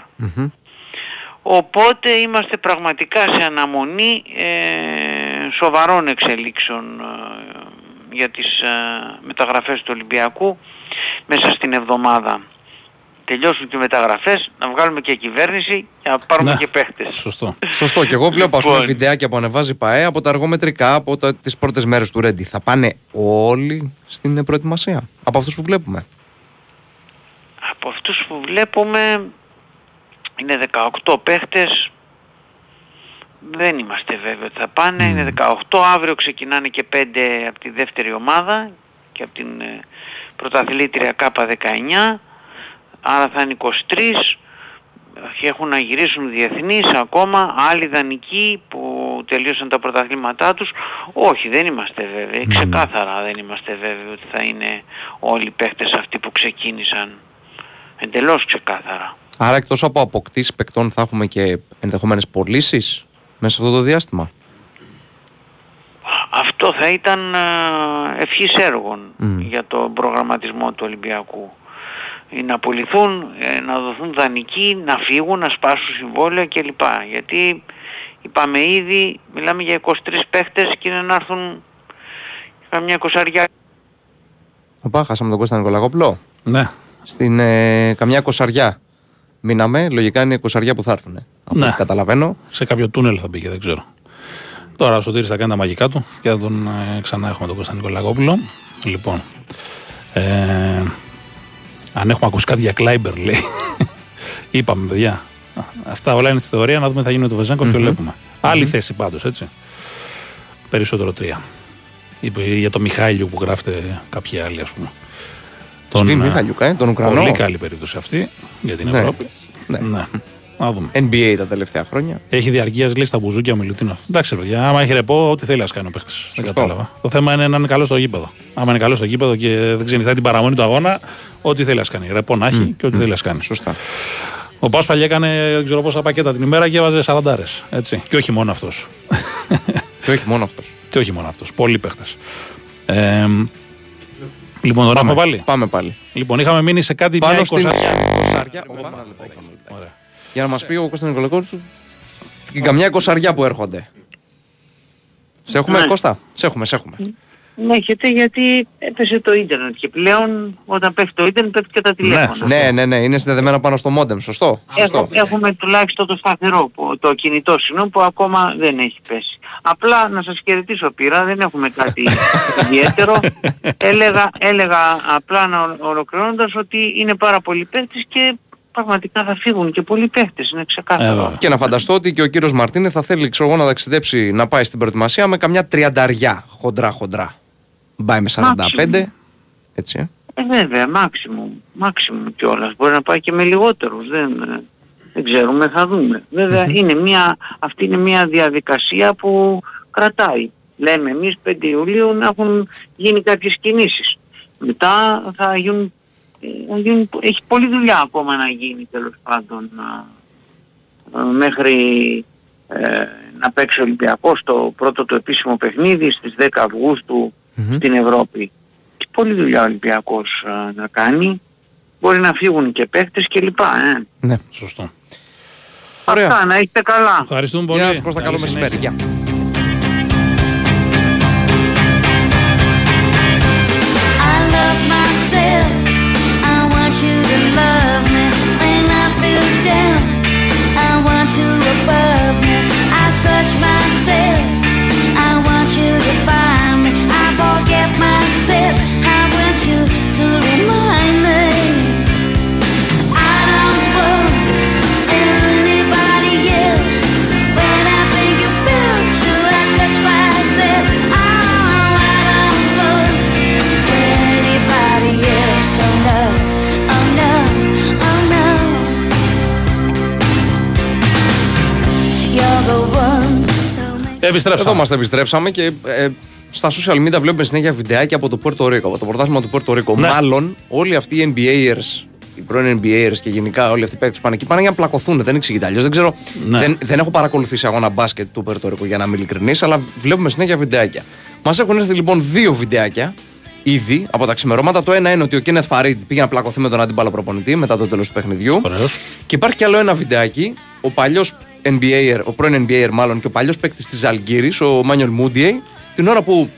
Οπότε είμαστε πραγματικά σε αναμονή ε, σοβαρών εξελίξεων ε, για τις ε, μεταγραφές του Ολυμπιακού μέσα στην εβδομάδα. Τελειώσουν και οι μεταγραφές, να βγάλουμε και κυβέρνηση και να πάρουμε Ναι. και παίχτες. Σωστό. Σωστό. Και εγώ βλέπω ας πούμε, Λοιπόν. βιντεάκια που ανεβάζει η ΠαΕ από τα αργομετρικά από τα, τις πρώτες μέρες του Ρέντι. Θα πάνε όλοι στην ε, προετοιμασία. Από αυτούς που βλέπουμε. Από αυτούς που βλέπουμε είναι 18 παίχτες. Δεν είμαστε βέβαιοι ότι θα πάνε. Είναι 18. Αύριο ξεκινάνε και 5 από τη δεύτερη ομάδα και από την ε, πρωταθλήτρια K19. Άρα θα είναι 23. Και έχουν να γυρίσουν διεθνείς ακόμα, άλλοι δανεικοί που τελείωσαν τα πρωταθλήματά τους. Όχι, δεν είμαστε βέβαιοι. Ξεκάθαρα δεν είμαστε βέβαιοι ότι θα είναι όλοι οι παίχτες αυτοί που ξεκίνησαν. Εντελώς ξεκάθαρα. Άρα εκτός από αποκτήσεις παικτών θα έχουμε και ενδεχομένες πωλήσεις μέσα σε αυτό το διάστημα; Αυτό θα ήταν α, ευχής έργων για τον προγραμματισμό του Ολυμπιακού. Ή να πουληθούν, ε, να δοθούν δανεικοί, να φύγουν, να σπάσουν συμβόλαια κλπ. Γιατί είπαμε ήδη, μιλάμε για 23 παίχτες και είναι να έρθουν καμιά κοσαριά. Οπα, χάσαμε τον Κώστα Νικολακόπουλο. Ναι. Στην ε, καμιά κοσαριά μείναμε. Λογικά είναι κοσαριά που θα έρθουν. Από Ναι. ό,τι καταλαβαίνω. Σε κάποιο τούνελ θα μπήκε, δεν ξέρω. Τώρα ο Σωτήρης θα κάνει τα μαγικά του και θα τον ε, ξανά έχουμε τον Κώστα Νικολακόπουλο. Λοιπόν. Ε, αν έχουμε ακούσει κάτι για Κλάιμπερ, λέει. Είπαμε, παιδιά. Αυτά όλα είναι στη θεωρία, να δούμε τι θα γίνει με τον Βεζέγκο και βλέπουμε. Άλλη θέση πάντως, έτσι. Περισσότερο τρία. Είπε για τον Μιχάλιο που γράφετε κάποιοι άλλοι, ας πούμε. Σβή ε, Μιχαλιούκα, ε, τον Ουκρανό. Πολύ καλή περίπτωση αυτή για την Ναι. Ευρώπη. Ναι. ναι. Να δούμε. NBA τα τελευταία χρόνια. Έχει διαρκεία λέει στα μπουζούκια ο Μιλουτίνοφ. Εντάξει, ρε παιδιά, άμα έχει ρεπό, ό,τι θέλει να κάνει ο παίχτη. Δεν κατάλαβα. Το θέμα είναι να είναι καλό στο γήπεδο. Άμα είναι καλό στο γήπεδο και δεν ξενυχτάει την παραμονή του αγώνα, ό,τι θέλει να κάνει. Ρεπό να έχει και ό,τι θέλει να κάνει. Σωστά. Ο Πα παλιά έκανε δεν ξέρω πόσα πακέτα την ημέρα και έβαζε 40 Έτσι. Και όχι μόνο αυτός. Και όχι μόνο αυτός. και όχι μόνο αυτός. Πολλοί παίχτες. Ε, Λοιπόν, τον έχουμε πάλι. Πάμε πάλι. Λοιπόν, είχαμε μείνει σε κάτι Πάνω μια στην εικοσαριά. εικοσαριά. Ωραία. Για να μας πει ο Κώστας Νικολακός και καμιά εικοσαριά που έρχονται. Σε έχουμε Ναι. Κώστα, σε έχουμε, σε έχουμε. Ναι, έχετε γιατί έπεσε το ίντερνετ και πλέον όταν πέφτει το ίντερνετ πέφτει και τα τηλέφωνα. σωστό. Ναι, ναι, ναι, είναι συνδεδεμένα πάνω στο μόντεμ, σωστό. σωστό. Έχω, έχουμε τουλάχιστον το σταθερό, που, το κινητό συγγνώμη, που ακόμα δεν έχει πέσει. Απλά να σας χαιρετήσω πήρα, δεν έχουμε κάτι ιδιαίτερο. Έλεγα, έλεγα απλά να ο- ολοκληρώνοντας ότι είναι πάρα πολλοί παίχτες και πραγματικά θα φύγουν και πολλοί παίχτες, είναι Ε, ξεκάθαρο. βέβαια. Και να φανταστώ ότι και ο κύριος Μαρτίνε θα θέλει ξέρω εγώ, να ταξιδέψει να πάει στην προετοιμασία με καμιά τριανταριά χοντρά χοντρά. Πάει με 45, έτσι. ε. Ε, βέβαια, maximum, maximum κιόλας. Μπορεί να πάει και με λιγότερους, δεν, ε, δεν ξέρουμε, θα δούμε. Βέβαια, είναι μια, αυτή είναι μια διαδικασία που κρατάει. Λέμε εμείς 5 Ιουλίου να έχουν γίνει κάποιες κινήσεις. Μετά θα γίνουν, ε, θα γίνουν έχει πολλή δουλειά ακόμα να γίνει τέλος πάντων α, α, μέχρι ε, να παίξει ο Ολυμπιακός το πρώτο το επίσημο παιχνίδι στις 10 αυγουστου στην Ευρώπη. Και πολλή δουλειά ο Ολυμπιακός α, να κάνει. Μπορεί να φύγουν και παίχτες και λοιπά. Ε. Ναι. Σωστό. Ωραία. Αυτά, να είστε καλά. Ευχαριστούμε πολύ. Γεια σου Κώστα, καλό Καλή μεσημέρι. Επιστρέψαμε. Εδώ μας επιστρέψαμε και ε, στα social media βλέπουμε συνέχεια βιντεάκια από το Πόρτο Ρίκο, από το πρωτάθλημα του Πόρτο Ρίκο. Ναι. Μάλλον όλοι αυτοί οι NBAers, οι πρώην NBAers και γενικά όλοι αυτοί οι παίκτες που πάνε εκεί πάνε για να πλακωθούν. Δεν εξηγείται αλλιώς. Δεν ξέρω, Ναι. δεν, δεν έχω παρακολουθήσει αγώνα μπάσκετ του Πόρτο Ρίκο για να είμαι ειλικρινής, αλλά βλέπουμε συνέχεια βιντεάκια. Μας έχουν έρθει λοιπόν δύο βιντεάκια ήδη από τα ξημερώματα. Το ένα είναι ότι ο Κένεθ Φαρίντ πήγε να πλακωθεί με τον αντίπαλο προπονητή μετά το τέλος του παιχνιδιού. Ωραίος. Και υπάρχει κι άλλο ένα βιντεάκι. Ο παλιός NBAer, ο πρώην NBAer μάλλον και ο παλιός παίκτης της Αλγύρης, ο Μάνιολ Μούντιεϊ, την ώρα που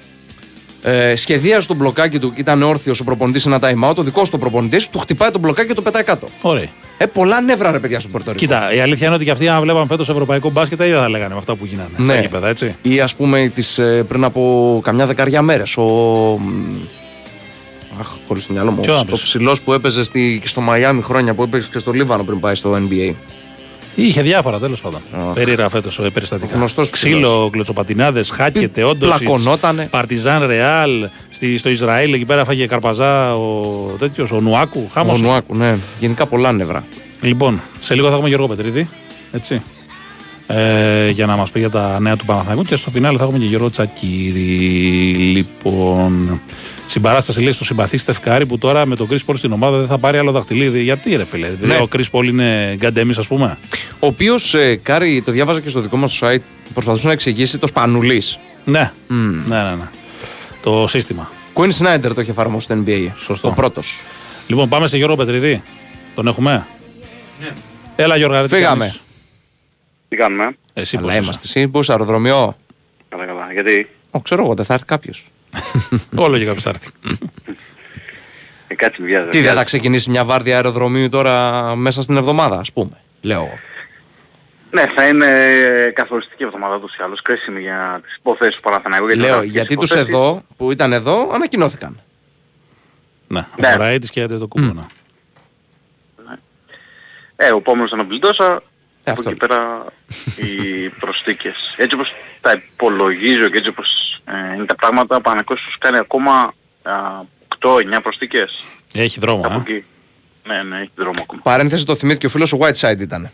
ε, σχεδίαζε το μπλοκάκι του και ήταν όρθιος ο προπονητής σε ένα time out, ο δικός του προπονητής, του χτυπάει το μπλοκάκι και το πετάει κάτω. Ωραία. Ε, πολλά νεύρα ρε παιδιά στο Πορτορικό. Κοίτα, η αλήθεια είναι ότι και αυτοί, αν βλέπαν φέτος ευρωπαϊκό μπάσκετ, τα ίδια θα λέγανε με αυτά που γίνανε. Στα Ναι. γήπεδα, έτσι. Ή ας πούμε τις, ε, πριν από καμιά δεκαριά μέρες. Ο. μ, Αχ, χωρί το μυαλό μου. Ποιο να Ο πεις; ψηλός που έπαιζε στη, και στο Μαϊάμι χρόνια που έπαιζε και στο Λίβανο πριν πάει στο NBA. Είχε διάφορα τέλος πάντων. Αχ. Περίεργα φέτος περιστατικά. Γνωστός Ξύλο, κλωτσοπατινάδες, χάκετε, όντως. πλακωνότανε. Παρτιζάν Ρεάλ. Στη, στο Ισραήλ εκεί πέρα φάγε καρπαζά ο τέτοιος, ο Νουάκου. Χάμος. Ο Νουάκου, ναι. Γενικά πολλά νεύρα. Λοιπόν, σε λίγο θα έχουμε Γιώργο Πετρίδη. Έτσι. Ε, για να μας πει για τα νέα του Παναθηναϊκού και στο φινάλε θα έχουμε και Γιώργο Τσακύρη. Λοιπόν, συμπαράσταση λέει στο συμπαθή Στεφκάρη που τώρα με τον Κρι Πολ στην ομάδα δεν θα πάρει άλλο δαχτυλίδι. Γιατί ρε φίλε, δηλαδή Ναι. ο Κρι Πολ είναι γκαντέμις, ας πούμε. Ο οποίος, ε, Κάρι, το διάβαζα και στο δικό μας site, προσπαθούσε να εξηγήσει το Σπανουλής. Ναι. ναι, ναι, ναι. Το σύστημα. Κουίν Σνάιντερ το είχε εφαρμόσει στο NBA. Σωστό. Ο πρώτος. Λοιπόν, πάμε σε Γιώργο Πετρίδη. Τον έχουμε; Ναι. Έλα Γιώργο, τι Φύγαμε. κάνεις; Τι κάνουμε, Εσύ πώς Αλλά είσαι. είμαστε εσύ, πού αεροδρομιό; καλά καλά. Γιατί; Ω, ξέρω εγώ, δεν θα έρθει κάποιος. Όλο και κάποιος θα έρθει. ε, κάτσε βιάζε. Τι δεν θα ξεκινήσει μια βάρδια αεροδρομίου τώρα μέσα στην εβδομάδα, ας πούμε. Λέω εγώ. Ναι, θα είναι καθοριστική εβδομάδα ούτως ή άλλως, κρίσιμη για τις υποθέσεις του Παναθηναϊκού. για τις Λέω, γραφικές γιατί τους υποθέσεις. εδώ που ήταν εδώ ανακοινώθηκαν. ναι, Ναι. ο Ραΐτης και το κούπονα. Ε, ο επόμενος αναπληκτός, Ε, από αυτό. εκεί πέρα οι προσθήκες. Έτσι όπως τα υπολογίζω και έτσι όπως ε, είναι τα πράγματα, ο Παναθηναϊκός τους κάνει ακόμα 8-9 προσθήκες. Έχει δρόμο, Από ε. εκεί. Ναι, ναι, έχει δρόμο ακόμα. Παρένθεση το θυμήθηκε ο φίλος ο Whiteside ήταν.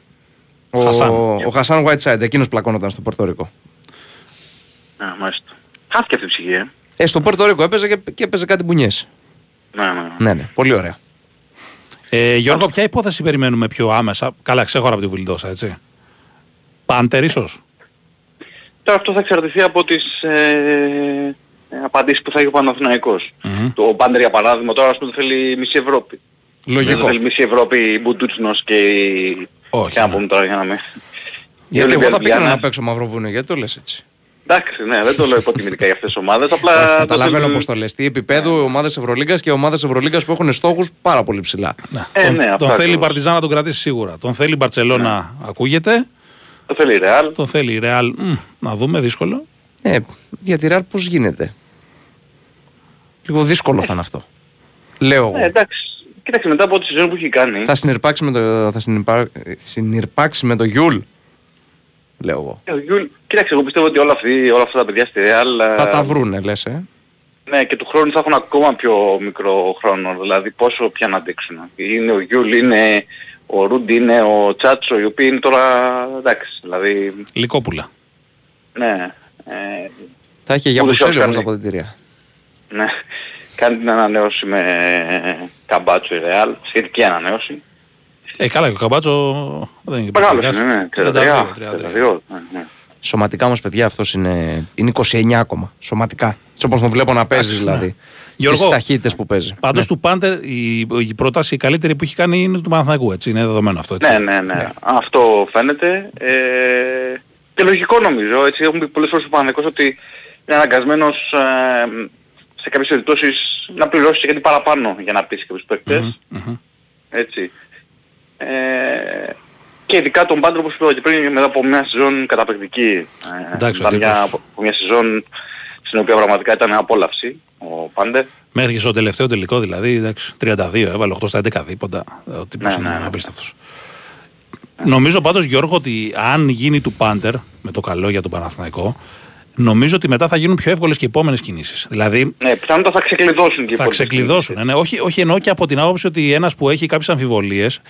Ο Χασάν. ο Χασάν Whiteside, εκείνος πλακώνονταν στο Πορτορικό. Ναι, μάλιστα. Χάθηκε αυτή η ψυχή, ε. Ε, στο Πορτορικό έπαιζε και, και έπαιζε κάτι μπουνιές. Ναι, ναι. ναι. Ναι, ναι, πολύ ωραία. Ε, Γιώργο, ποια υπόθεση περιμένουμε πιο άμεσα; Καλά, ξέχωρα από τη Βουλντόσα, έτσι. Πάντερ, ίσως; Τώρα αυτό θα εξαρτηθεί από τις, ε, ε, απαντήσεις που θα έχει ο παναθηναικος Το Πάντερ για παράδειγμα τώρα ας πούμε θέλει μισή Ευρώπη. Δεν Λογικό. θέλει μισή Ευρώπη η Μπουντούτσινος και η... Όχι, Τι να ναι. πούμε τώρα για να με... Γιατί η εγώ θα Ολυμπιακή πήγαινα Λιάννα. να παίξω Μαυροβούνιο, γιατί το λες έτσι. Εντάξει, ναι, δεν το λέω υποτιμητικά για αυτές τις ομάδες, απλά... το Καταλαβαίνω θέλουν- πώς το λες. Τι επίπεδο ομάδες Ευρωλίγκας και ομάδες Ευρωλίγκας που έχουν στόχους πάρα πολύ ψηλά. Ε, τον, ναι, τον αυτά θέλει η ακριβώς. Παρτιζάν να τον κρατήσει σίγουρα. Τον θέλει η Μπαρτσελώνα, ακούγεται. Το θέλει η Ρεάλ. Τον θέλει η Ρεάλ. μ, Να δούμε, δύσκολο. Ε, για τη Ρεάλ πώς γίνεται. Λίγο δύσκολο θα είναι αυτό. Λέω Ε, εγώ. εντάξει, κοίταξε μετά από τη σεζόν που έχει κάνει. Θα συνυπάρξει με το, θα συνυπα- συνυπάρξει με το Γιούλ. Λέω εγώ. Ε, ο Γιούλ, Κοίταξε, εγώ πιστεύω ότι όλα, αυτοί, όλα αυτά τα παιδιά στη Ρεάλ... ε, Θα τα βρούνε, λες, ε. Ναι, και του χρόνου θα έχουν ακόμα πιο μικρό χρόνο, δηλαδή πόσο πια να αντέξουν. Είναι ο Γιούλ, είναι ο Ρούντι, είναι ο Τσάτσο, οι οποίοι είναι τώρα εντάξει, δηλαδή, Λικόπουλα. ναι, ε, Θα έχει για Ούτως ή μπουσέλι άλλως όμως τα κάνει. ποδητήρια. ναι. Κάνει την ανανέωση με καμπάτσο η Ρεάλ, σχετική ανανέωση. Ε, καλά, και ο Καμπάτσο δεν είναι Μεγάλος πιτσιρικάς. είναι, ναι, 32, 32, 33. ναι, ναι. Σωματικά όμως παιδιά αυτός είναι, είναι 29 ακόμα. Σωματικά. Έτσι όπως τον βλέπω να παίζεις Εντάξει, δηλαδή. ναι. Τις Γιώργο, ταχύτητες που παίζει. Πάντως Ναι. του Πάντερ η, η πρόταση η καλύτερη που έχει κάνει είναι του Παναθηναϊκού. Έτσι, είναι δεδομένο αυτό. Έτσι. Ναι, ναι, ναι. Αυτό φαίνεται. Ε, και λογικό νομίζω. Έτσι, έχουμε πει πολλές φορές ο Παναθηναϊκός ότι είναι αναγκασμένος ε, σε κάποιες περιπτώσεις να πληρώσει και κάτι παραπάνω για να πείσει κάποιους παίκτες. Έτσι. Ε, και ειδικά τον Πάντρο όπως είπα και πριν μετά από μια σεζόν καταπληκτική. Ε, Εντάξει, ο ήταν μια, τύπος- από μια σεζόν στην οποία πραγματικά ήταν απόλαυση ο Πάντερ. Μέχρι και στο τελευταίο τελικό δηλαδή, εντάξει, 32, έβαλε 8 στα 11 δίποτα. Ο τύπος Ναι, είναι ναι, ναι. απίστευτος. Νομίζω πάντως Γιώργο ότι αν γίνει του Πάντερ με το καλό για τον Παναθηναϊκό, νομίζω ότι μετά θα γίνουν πιο εύκολες και οι επόμενες κινήσεις. Δηλαδή Ναι, πιθανότατα θα ξεκλειδώσουν και οι θα υπόλοιπες ξεκλειδώσουν. Ναι, όχι, όχι εννοώ και από την άποψη ότι ένας που έχει κάποιες αμφιβολίες,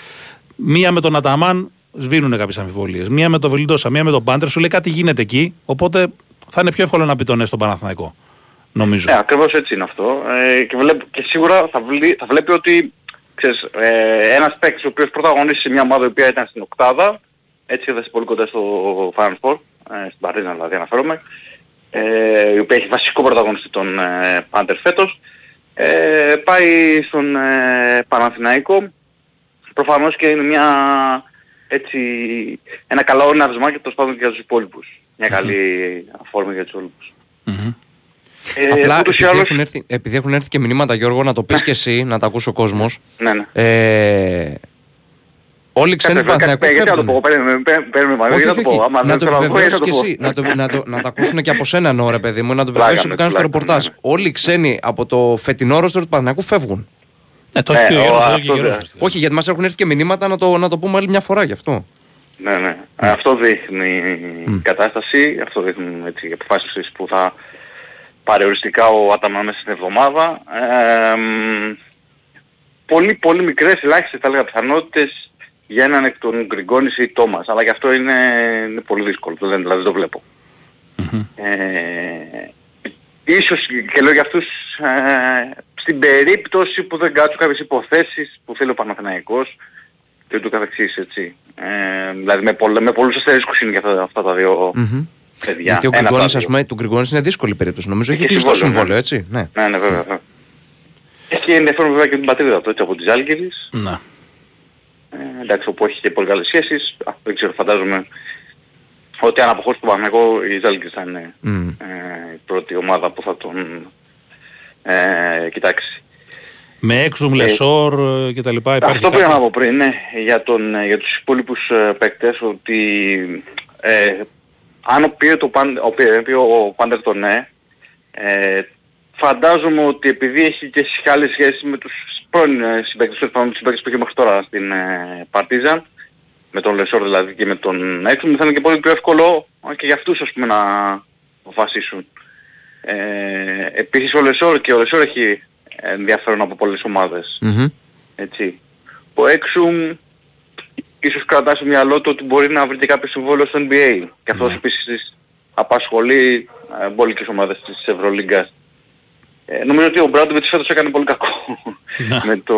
μία με τον Αταμάν σβήνουν κάποιες αμφιβολίες. Μία με τον Βελντόσα, μία με τον Πάντερ, σου λέει κάτι γίνεται εκεί, οπότε θα είναι πιο εύκολο να πει το ναι στον Παναθηναϊκό. Νομίζω. Ναι, ακριβώς έτσι είναι αυτό. Ε, και, βλέπω, και σίγουρα θα, βλή, θα βλέπει ότι ξέρεις, ε, ένας παίκτης ο οποίος πρωταγωνίστησε σε μια ομάδα η οποία ήταν στην οκτάδα, έτσι έδωσε πολύ κοντά στο Final Four, ε, στην Παρίζα δηλαδή αναφέρομαι, ε, η οποία έχει βασικό πρωταγωνιστή τον ε, Πάντερ φέτος, ε, πάει στον ε, Παναθηναϊκό, προφανώς και είναι μια, έτσι, ένα καλό ναυσμά και το πάντων και για τους υπόλοιπους. Μια καλή αφόρμη για τους υπόλοιπους. Μμμ. Ε, Απλά ούτως ή επειδή άλλως- έχουν, έρθει, επειδή έχουν έρθει και μηνύματα Γιώργο να το πεις και εσύ, να τα ακούσει ο κόσμος. Ναι, ναι. Ε, όλοι οι ξένοι Κάτσε, Παναθηναϊκού κάτσε, Γιατί να το πω, φεύγουν. παίρνουμε, παίρνουμε, παίρνουμε μαζί, Όχι, για να όχι, το πω. όχι. Άμα Να δεν το θέλω να το πω, επιβεβαιώσεις θα και το πω. εσύ. Να το, να, το, να τα ακούσουν και από σένα, εννοώ, ρε παιδί μου. Να το Πλάκα επιβεβαιώσεις με, που κάνεις το πλάκα, ρεπορτάζ. ναι, ναι. Όλοι οι ξένοι από το φετινό ρόστρο του Παναθηναϊκού φεύγουν. Ναι, το έχει Ναι, πει ο ο- Γιώργος εδώ και αυτό καιρός, δεν- ουσιαστικά. Όχι, γιατί μας έχουν έρθει και μηνύματα να το, να το πούμε άλλη μια φορά γι' αυτό. Ναι, ναι. Ε, Αυτό δείχνει η κατάσταση, αυτό δείχνουν έτσι, οι αποφάσεις που θα πάρει οριστικά ο Άταμα μέσα στην εβδομάδα. Ε, μ, πολύ, πολύ μικρές, ελάχιστες θα έλεγα πιθανότητες για έναν εκ των Γκριγκόνης ή Τόμας. Αλλά και αυτό είναι, είναι πολύ δύσκολο, το δεν, δηλαδή δεν το βλέπω. Ε, ίσως και λέω για αυτούς ε, στην περίπτωση που δεν κάτσουν κάποιες υποθέσεις που θέλει ο Παναθηναϊκός και ούτω καθεξής έτσι. Ε, δηλαδή με, πολλ, με πολλούς αστερίσκους είναι για αυτά, αυτά τα δύο παιδιά. Γιατί ο Ένα από τα Γκριγκόνης, δύο. ας πούμε, του Γκριγκόνης είναι δύσκολη περίπτωση. Νομίζω έχει Έχει κλειστό συμβόλαιο, συμβόλαιο, ναι. έτσι. Ναι. Ναι, ναι, βέβαια. βέβαια. Έχει ενδιαφέρον βέβαια και την πατρίδα του, έτσι, από τις Άλγηρες. Ναι. Ε, εντάξει, όπου έχει και πολύ καλές σχέσεις. Α, δεν ξέρω, φαντάζομαι ότι αν αποχωρήσει το Παναγό, η Ζάλγκης θα είναι Μμ. ε, η πρώτη ομάδα που θα τον ε, κοιτάξει. Με έξουμ, Λεσόρ ε, και τα λοιπά υπάρχει. Αυτό κάτι; πήγα να πω πριν, ναι, για, τον, ε, για τους υπόλοιπους ε, παίκτες, ότι ε, αν ο Πίε το Πάντ- ο Πίε- πει ο Πάντερ το ναι, ε, φαντάζομαι ότι επειδή έχει και σε άλλες σχέσεις με τους πρώην ε, συμπαίκτες, τέλος πάντων, τους συμπαίκτες που είχε μέχρι τώρα στην ε, Παρτίζαν, με τον Λεσόρ δηλαδή και με τον Έξουμ, θα είναι και πολύ πιο εύκολο ε, και για αυτούς ας πούμε να αποφασίσουν. Ε, επίσης ο Λεσόρ και ο Λεσόρ έχει ενδιαφέρον από πολλές ομάδες. Μμμ. Έτσι. Ο Έξουμ ίσως κρατάς στο μυαλό του ότι μπορεί να βρει και κάποιο συμβόλαιο στο NBA. Και αυτός επίσης απασχολεί ε, μπόλικες ομάδες της Ευρωλίγκας. Ε, νομίζω ότι ο Ομπράντοβιτς φέτος έκανε πολύ κακό Ναι. με, το,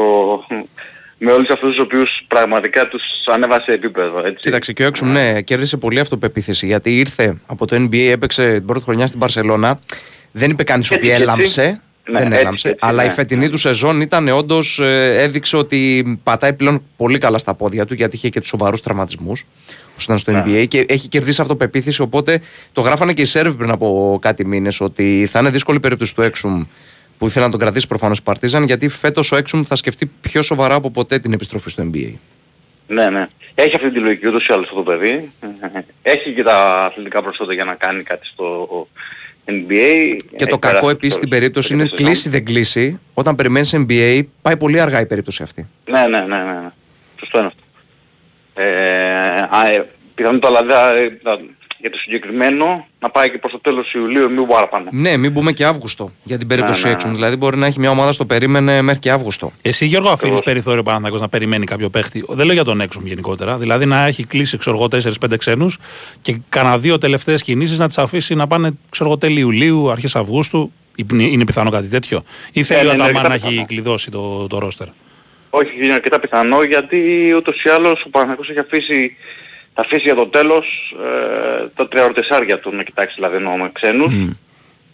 με όλους αυτούς τους οποίους πραγματικά τους ανέβασε επίπεδο. Έτσι. Κοίταξε και ο Έξουμ, ναι, κέρδισε πολύ αυτοπεποίθηση γιατί ήρθε από το NBA, έπαιξε την πρώτη χρονιά στην Μπαρσελόνα. Δεν είπε κανείς Έτσι ότι και έτσι. έλαμψε. Ναι, δεν έτσι έλαμψε. και έτσι, αλλά η ναι, φετινή ναι. του σεζόν ήταν όντως. έδειξε ότι πατάει πλέον πολύ καλά στα πόδια του γιατί είχε και τους σοβαρούς τραυματισμούς όσο ήταν στο Ναι. NBA και έχει κερδίσει αυτοπεποίθηση. Οπότε το γράφανε και οι Σέρβοι πριν από κάτι μήνες ότι θα είναι δύσκολη η περίπτωση του Έξουμ που ήθελε να τον κρατήσει προφανώς η Παρτίζαν γιατί φέτος ο Έξουμ θα σκεφτεί πιο σοβαρά από ποτέ την επιστροφή στο NBA. Ναι, ναι. Έχει αυτή τη λογική ούτως ή άλλως αυτό το παιδί. Έχει και τα αθλητικά προσόντα για να κάνει κάτι στο NBA. Και το Έχει κακό περάσει επίσης τώρα στην περίπτωση στο είναι σεζόν. κλείσει δεν κλείσει. Όταν περιμένεις NBA, πάει πολύ αργά η περίπτωση αυτή. Ναι, ναι, ναι, ναι. ναι. Σωστό είναι αυτό. Ε, α, ε, πιθανόν το αλλά δε- θα- για το συγκεκριμένο να πάει και προς το τέλος Ιουλίου, μην παραπάνω. Ναι, μην πούμε και Αύγουστο για την περίπτωση ναι, ναι. Έξουμ. Δηλαδή μπορεί να έχει μια ομάδα στο περίμενε μέχρι και Αύγουστο. Εσύ, Γιώργο, αφήνεις Ακριβώς. περιθώριο Παναθηναϊκός να περιμένει κάποιο παίχτη; Δεν λέω για τον Έξουμ γενικότερα. Δηλαδή να έχει κλείσει ξέρω εγώ 4-5 ξένους και κανένα δύο τελευταίες κινήσεις να τις αφήσει να πάνε ξέρω εγώ τέλη Ιουλίου, αρχές Αυγούστου. Είναι είναι πιθανό κάτι τέτοιο; Ή θέλει ναι, ο είναι Αταμάν αρκετά να έχει πιθανό. κλειδώσει το, το ρόστερ; Όχι, είναι αρκετά πιθανό γιατί ούτως ή άλλως ο Παναθηναϊκός έχει αφήσει, θα αφήσει για το τέλος ε, τα τριαρωτεσάρια του να κοιτάξει δηλαδή εννοώ με ξένους.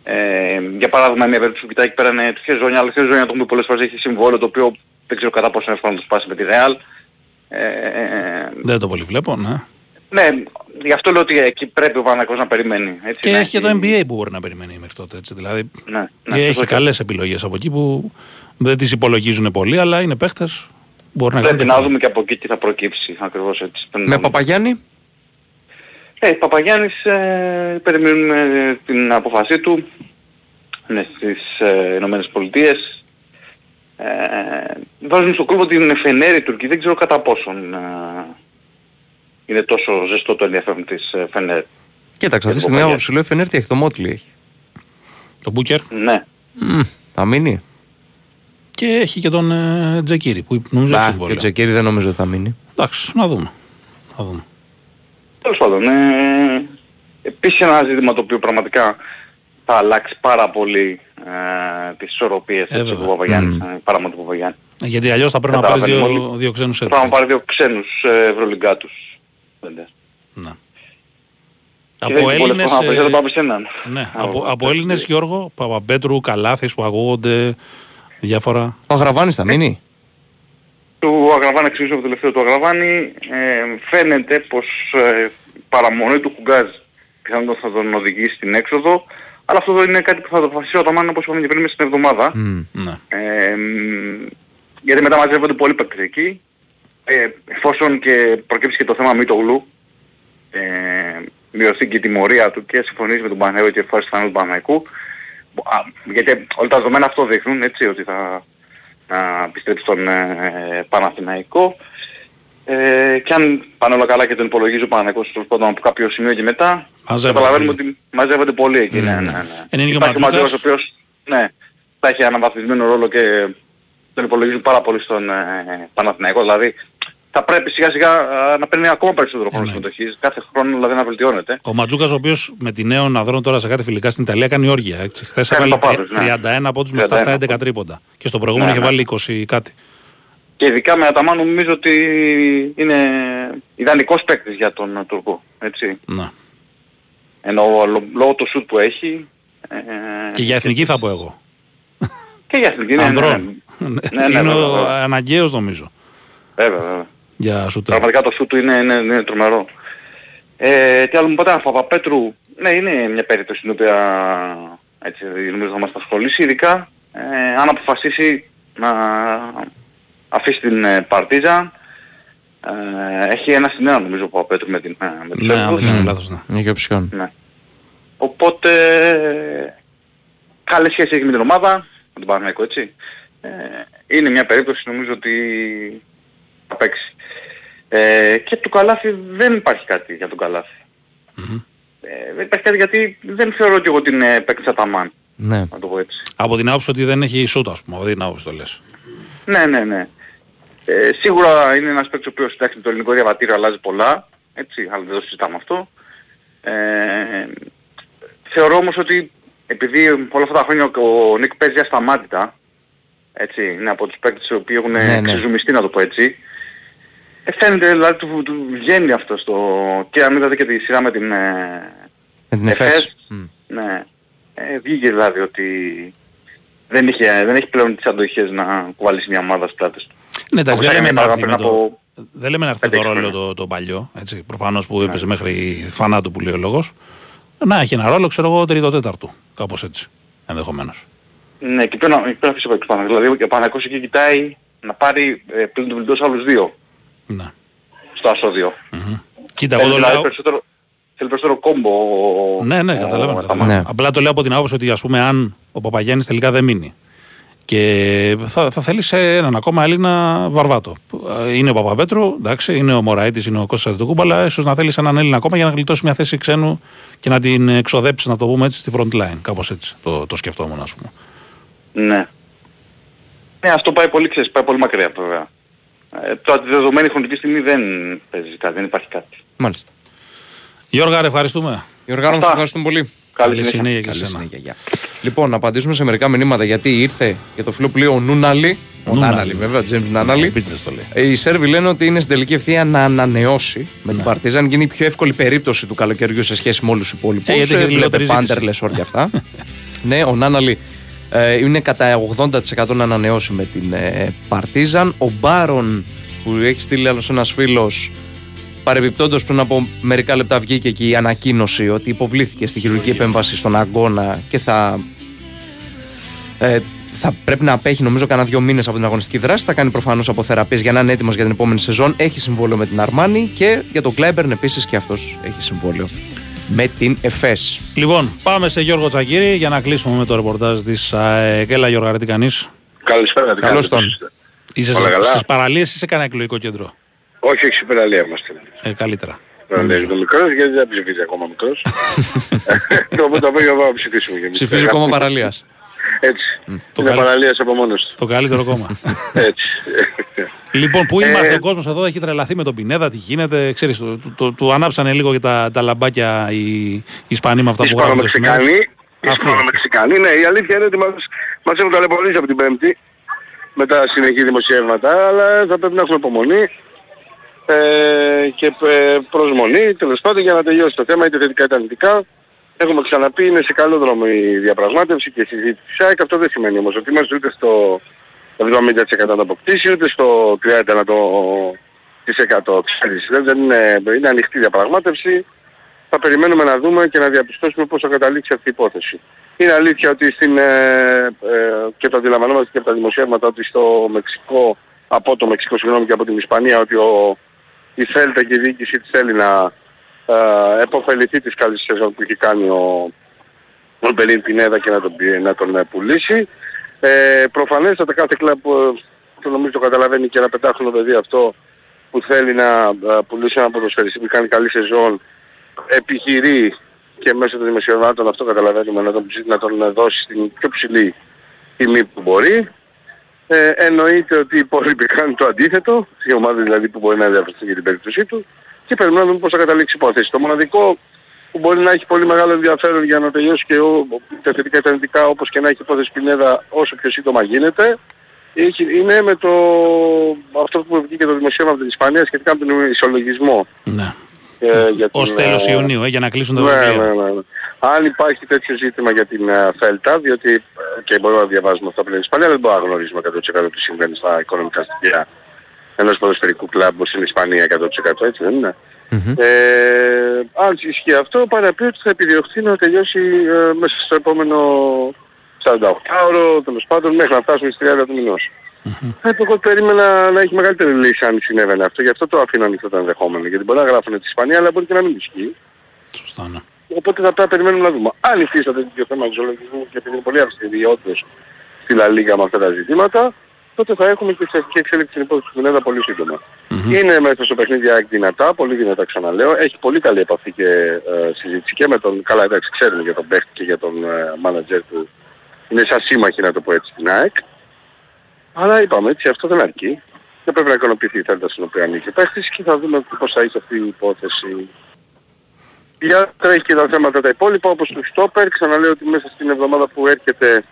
Ε, για παράδειγμα μια περίπτωση που κοιτάει εκεί πέρα είναι του Χεζόνια, αλλά ο Χεζόνια το έχουμε πολλές φορές έχει συμβόλαιο το οποίο δεν ξέρω κατά πόσο είναι εύκολο να το σπάσει με τη Real. Ε, Δεν το πολύ βλέπω, ναι. ναι, γι' αυτό λέω ότι εκεί πρέπει ο Παναθηναϊκός να περιμένει. Έτσι, Και να έχει και το NBA που μπορεί να περιμένει μέχρι τότε. Έτσι. Δηλαδή Ναι, ναι, έχει σωστό. καλές επιλογές από εκεί που δεν τις υπολογίζουν πολύ, αλλά είναι παίχτες. Μπορεί να Πρέπει κάνουν να τέτοια. δούμε και από εκεί τι θα προκύψει ακριβώς έτσι. Πρέπει να Με δούμε. Παπαγιάννη, Ε, Παπαγιάννης ε, περιμένουμε ε, την αποφασή του. Είναι στις ε, Ηνωμένες Πολιτείες. Ε, βάζουν στο κλούβο την Φενέρη Τουρκία. Δεν ξέρω κατά πόσον ε, είναι τόσο ζεστό το ενδιαφέρον της ε, Φενέρ. κοίταξε αυτή τη τον στιγμή Παπαγιάννη. άποψη λέω η Φενέρ τι έχει, το Μότλι έχει. Το Μπούκερ Ναι. Μμ, Θα μείνει. Και έχει και τον ε, Τζεκίρι που νομίζω έχει Μπα, και συμβόλαιο. ο Τζεκίρι δεν νομίζω ότι θα μείνει. Εντάξει, να δούμε. Να δούμε. Τέλος πάντων, ε, επίσης ένα ζήτημα το οποίο πραγματικά θα αλλάξει πάρα πολύ ε, τις ισορροπίες Ε, έτσι, βέβαια. του Παπαγιάννη, ε, παρά του Παπαγιάννη. Ε, Γιατί αλλιώς θα πρέπει να πάρεις Καταλαβαίνουμε δύο, όλοι. δύο ξένους Πρέπει να πάρει δύο ξένους ε, ευρωλυγκάτους. Δεν Ναι. Και Από δεν έχει πολλές Έλληνες, φορές να ε, δεν πάμε σε έναν. ναι, από, από Έλληνες Γιώργο, Παπαπέτρου, Καλάθης που ακούγονται διάφορα. Ο Γραβάνη θα μείνει; Του Αγραβάνη, εξηγήσω το τελευταίο του Αγραβάνη, ε, φαίνεται πως ε, η παραμονή του Χουγκάζ πιθανότατα θα τον οδηγήσει στην έξοδο, αλλά αυτό δεν είναι κάτι που θα το αποφασίσει ο Αταμάν όπως είπαμε και πριν μες στην εβδομάδα. Μμ. Ναι. Ε, μ, γιατί μετά μαζεύονται πολλοί παίκτες εκεί. Ε, εφόσον και προκύψει και το θέμα Μητογλου, ε, μειωθεί και η τιμωρία του και συμφωνήσει με τον Παναγιώτο και εφόσον θα είναι του Παναγικού. Α, γιατί όλα τα δεδομένα αυτό δείχνουν, έτσι, ότι θα να επιστρέψει στον ε, Παναθηναϊκό. Ε, και αν πάνε όλα καλά και τον υπολογίζει ο Παναθηναϊκός τέλος πάντων από κάποιο σημείο και μετά, Μαζεύονται καταλαβαίνουμε πολύ. ότι μαζεύονται πολύ εκεί. Ναι, ναι, ναι. Είναι και ο Υπάρχει ο Ματζούκας. Ματζούκας ο οποίος ναι, θα έχει αναβαθμισμένο ρόλο και τον υπολογίζουν πάρα πολύ στον ε, Παναθηναϊκό. Δηλαδή θα πρέπει σιγά σιγά ε, να παίρνει ακόμα περισσότερο χρόνο ναι. συμμετοχής, κάθε χρόνο δηλαδή να βελτιώνεται. Ο Ματζούκα, ο οποίος με τη νέο αναδρών τώρα σε κάτι φιλικά στην Ιταλία κάνει όργια. Έτσι. Χθες Κάνει έβαλε παπάδες, ναι. 31 από του με 7 στα 31 11 τρίποντα. Και στο προηγούμενο Ναι, είχε ναι. βάλει 20 κάτι. Και ειδικά με Αταμάν νομίζω ότι είναι ιδανικός παίκτης για τον ε, Τουρκό. Έτσι. Ναι. Ενώ λο- λόγω του σουτ που έχει ε, Και για εθνική θα πω εγώ. και για εθνική, ναι, ναι, ναι. Ανδρών. Ναι, ναι, Είναι βέβαια, ο βέβαια. αναγκαίος νομίζω. Βέβαια, βέβαια. Για σου Πραγματικά το σουτ του είναι, είναι, είναι τρομερό. Ε, τι άλλο μου πατέρα, Παπαπέτρου, ναι είναι μια περίπτωση στην οποία έτσι, νομίζω θα μας απασχολήσει, ειδικά ε, αν αποφασίσει να αφήσει την ε, Παρτίζα. Ε, έχει ένα στην ένα νομίζω ο Παπαπέτρου με την, ε, με την Ναι, αν Σέρβους. δεν κάνω λάθος, ναι. Έχει οψιόν. Ναι. Οπότε καλή σχέση έχει με την ομάδα, με τον Παναγιακό έτσι. Ε, είναι μια περίπτωση νομίζω ότι θα παίξει. Ε, και του Καλάθι δεν υπάρχει κάτι για τον καλαθι Ε, δεν υπάρχει κάτι γιατί δεν θεωρώ ότι εγώ την ε, παίκτησα τα μάν, Ναι. να το πω έτσι. Από την άποψη ότι δεν έχει σούτ, ας πούμε. Από την άποψη το λες. Ναι, ναι, ναι. Ε, σίγουρα είναι ένας παίκτης ο οποίος εντάξει με το ελληνικό διαβατήριο αλλάζει πολλά, έτσι, αλλά δεν το συζητάμε αυτό. Ε, θεωρώ όμως ότι επειδή όλα αυτά τα χρόνια ο Νίκ παίζει ασταμάτητα, έτσι, είναι από τους παίκτες οι οποίοι έχουν Ναι, ναι. ξεζουμιστεί να το πω έτσι, ε, φαίνεται δηλαδή του, του βγαίνει αυτό στο... και αν είδατε και τη σειρά με την... Ε, Με την Εφές. ΕΦΕΣ. Μμ. ναι. Ε, βγήκε δηλαδή ότι δεν, είχε, δεν έχει πλέον τις αντοχές να κουβαλήσει μια ομάδα στις πλάτες του. Ναι, εντάξει, Όπως δεν λέμε έκανε να πριν έρθει με από- το, δεν λέμε να έρθει το πέντε-έξι ρόλο χρόνια. το, το παλιό, έτσι, προφανώς που έπαιζε μέχρι φανάτου που λέει ο λόγος. Να έχει ένα ρόλο, ξέρω εγώ, τρίτο-τέταρτο, κάπως έτσι, ενδεχομένως. Ναι, και πρέπει να, πρέπει να αφήσει από πάνω. Δηλαδή ο Παναγικός εκεί κοιτάει να πάρει ε, πλην του βιλντός άλλους δύο Ναι. στο άσο 2. Κοίτα, εγώ Θέλει το δηλαδή λέω... περισσότερο, θέλει περισσότερο κόμπο. ο- Ναι, ναι, ο- καταλαβαίνω. ο καταλαβαίνω. Ναι. Απλά το λέω από την άποψη ότι ας πούμε αν ο Παπαγιάννης τελικά δεν μείνει και θα, θα θέλεις σε έναν ακόμα Έλληνα βαρβάτο. Είναι ο Παπαπέτρου, εντάξει, είναι ο Μωραήτης, είναι ο Κώστας Αντετοκούμπα, αλλά ίσως να θέλεις έναν Έλληνα ακόμα για να γλιτώσεις μια θέση ξένου και να την εξοδέψεις, να το πούμε έτσι, στη front line. Κάπως έτσι το, το σκεφτόμουν, ας πούμε. Ναι. Ναι, αυτό πάει πολύ, ξέρεις, πάει πολύ μακριά βέβαια. Ε, τώρα τη δεδομένη χρονική στιγμή δεν παίζει κάτι, δεν υπάρχει κάτι. Μάλιστα. Γιώργα, ρε, ευχαριστούμε. Γιώργο, να Αυτά. σε ευχαριστούμε πολύ. Καλή Καλή συνέχεια. συνέχεια και Καλή σε σένα. συνέχεια. γεια. Λοιπόν, να απαντήσουμε σε μερικά μηνύματα γιατί ήρθε για το φίλο που λέει ο Νούναλη. Ο Νούναλη. Νάναλη, βέβαια, Τζέμι Νάναλη. Επίτηδες το λέει. Ε, Οι Σέρβοι λένε ότι είναι στην τελική ευθεία να ανανεώσει με την Παρτίζαν. Γίνει η πιο εύκολη περίπτωση του καλοκαιριού σε σχέση με όλους τους υπόλοιπους. Ε, γιατί έχει λιγότερη ζήτηση. πάντερ, λες όρια αυτά. ναι, ο Νάναλη ε, είναι κατά 80% να ανανεώσει με την ε, Παρτίζαν. Ο Μπάρον που έχει στείλει άλλος ένας φίλος. Παρεμπιπτόντως, πριν από μερικά λεπτά βγήκε και η ανακοίνωση ότι υποβλήθηκε στη χειρουργική επέμβαση στον αγώνα και θα ε, θα πρέπει να απέχει νομίζω κανένα δύο μήνες από την αγωνιστική δράση. Θα κάνει προφανώς αποθεραπείε για να είναι έτοιμος για την επόμενη σεζόν. Έχει συμβόλαιο με την Αρμάνη και για τον Κλάιμπερν επίσης και αυτός έχει συμβόλαιο με την ΕΦΕΣ. Λοιπόν, πάμε σε Γιώργο Τσακύρη για να κλείσουμε με το ρεπορτάζ της ΑΕΚ. Έλα Γιώργα, ρε, τι κάνεις; Καλησπέρα. τι Καλώς κάνετε, τον. εσείς; Είσαι Όλα καλά; στις παραλίες ή σε κανένα εκλογικό κέντρο; Όχι, όχι, υπεραλία είμαστε. Ε, καλύτερα. Υπεραλία είναι μικρός γιατί δεν ψηφίζει ακόμα μικρός. Οπότε το απόγευμα πάμε να ψηφίσουμε και εμείς. Ψηφίζει κόμμα παραλίας. Έτσι. Το Είναι καλ- παραλίας από μόνος του. Το καλύτερο κόμμα. Έτσι. λοιπόν, πού Ε, είμαστε, ο κόσμος εδώ έχει τρελαθεί με τον Πινέδα, τι γίνεται. Ξέρεις, το, το, το- του ανάψανε λίγο και τα, τα λαμπάκια οι, οι Ισπανοί με αυτά που γράφουν το σημείο. Ισπανομεξικανοί. Αυτό. Ισπανομεξικανοί. Ναι, η αλήθεια είναι ότι μας, μας έχουν ταλαιπωρήσει από την Πέμπτη με τα συνεχή δημοσιεύματα, αλλά θα πρέπει να έχουμε υπομονή ε, και ε, προσμονή, τέλος πάντων, για να τελειώσει το θέμα, είτε θετικά είτε αρνητικά. Έχουμε ξαναπεί, είναι σε καλό δρόμο η διαπραγμάτευση και η συζήτηση της ΑΕΚ. Αυτό δεν σημαίνει όμως ότι είμαστε ούτε στο 70% να το αποκτήσει, ούτε στο 30% να το... τις 100. Ξέρεις, δεν- δεν είναι, είναι ανοιχτή διαπραγμάτευση θα περιμένουμε να δούμε και να διαπιστώσουμε πώς θα καταλήξει αυτή η υπόθεση. Είναι αλήθεια ότι στην, ε, ε, και το αντιλαμβανόμαστε και από τα δημοσιεύματα ότι στο Μεξικό, από το Μεξικό συγγνώμη και από την Ισπανία, ότι ο, η Θέλτα και η διοίκηση της θέλει να ε, επωφεληθεί της καλής σεζόν που έχει κάνει ο, ο Μπελίν Πινέδα και να τον, πει- να τον ε, πουλήσει. Ε, προφανέστατα κάθε κλαμπ που το νομίζω το καταλαβαίνει και ένα πεντάχρονο παιδί αυτό που θέλει να ε, πουλήσει έναν ποδοσφαιριστή που κάνει καλή σεζόν επιχειρεί και μέσω των δημοσιογράφων αυτό καταλαβαίνουμε να τον, ψη- να τον δώσει στην πιο ψηλή τιμή που μπορεί. Ε, εννοείται ότι οι υπόλοιποι κάνουν το αντίθετο, η ομάδα δηλαδή που μπορεί να διαβαστεί για την περίπτωσή του και περιμένουμε να δούμε πώς θα καταλήξει η υπόθεση. Το μοναδικό που μπορεί να έχει πολύ μεγάλο ενδιαφέρον για να τελειώσει και ο, τα θετικά και τα αρνητικά όπως και να έχει υπόθεση Πινέδα όσο πιο σύντομα γίνεται έχει- είναι με το, αυτό που βγήκε το δημοσίευμα από την Ισπανία σχετικά με τον ισολογισμό. Ναι. Ε, για Ως την, τέλος ε, Ιουνίου, ε, για να κλείσουν τα ναι, βιβλία. ναι, ναι, ναι. Αν υπάρχει τέτοιο ζήτημα για την ε, Φέλτα, διότι ε, και μπορούμε να διαβάζουμε αυτά που λένε η Ισπανία, δεν μπορούμε να γνωρίζουμε 100% τι συμβαίνει στα οικονομικά στοιχεία ενός ποδοσφαιρικού κλαμπ όπως είναι η Ισπανία 100% έτσι δεν είναι; Ε, αν ισχύει αυτό, πάει να πει ότι θα επιδιωχθεί να τελειώσει ε, μέσα στο επόμενο 48ωρο, τέλος πάντων μέχρι να φτάσουμε στις 30 του μηνός. Ε, Εγώ περίμενα να έχει μεγαλύτερη λύση αν συνέβαινε αυτό, γι' αυτό το αφήνω ανοιχτό το ενδεχόμενο. Γιατί μπορεί να γράφουν τη Ισπανία, αλλά μπορεί και να μην ισχύει. Σωστά, ναι. Οπότε θα πρέπει να περιμένουμε να δούμε. Αν υφίσταται τέτοιο θέμα ζωολογισμού και επειδή είναι πολύ αυστηρή όντως στη Λα Λίγα με αυτά τα ζητήματα, τότε θα έχουμε και θετική εξέλιξη στην υπόθεση του Μινέδα πολύ σύντομα. Είναι μέσα στο παιχνίδι ΑΕΚ δυνατά, πολύ δυνατά ξαναλέω. Έχει πολύ καλή επαφή και ε, συζήτηση και με τον, καλά εντάξει ξέρουμε για τον παίχτη και για τον ε, μάνατζερ του. Είναι σαν σύμμαχοι να το πω έτσι στην ΑΕΚ. Αλλά είπαμε έτσι, αυτό δεν αρκεί. Δεν πρέπει να ικανοποιηθεί η θέλτα στην οποία ανήκει ο παίχτης και θα δούμε πώς θα έχει αυτή η υπόθεση. Για τρέχει και τα θέματα τα υπόλοιπα όπως του Στόπερ. Ξαναλέω ότι μέσα στην εβδομάδα που έρχεται,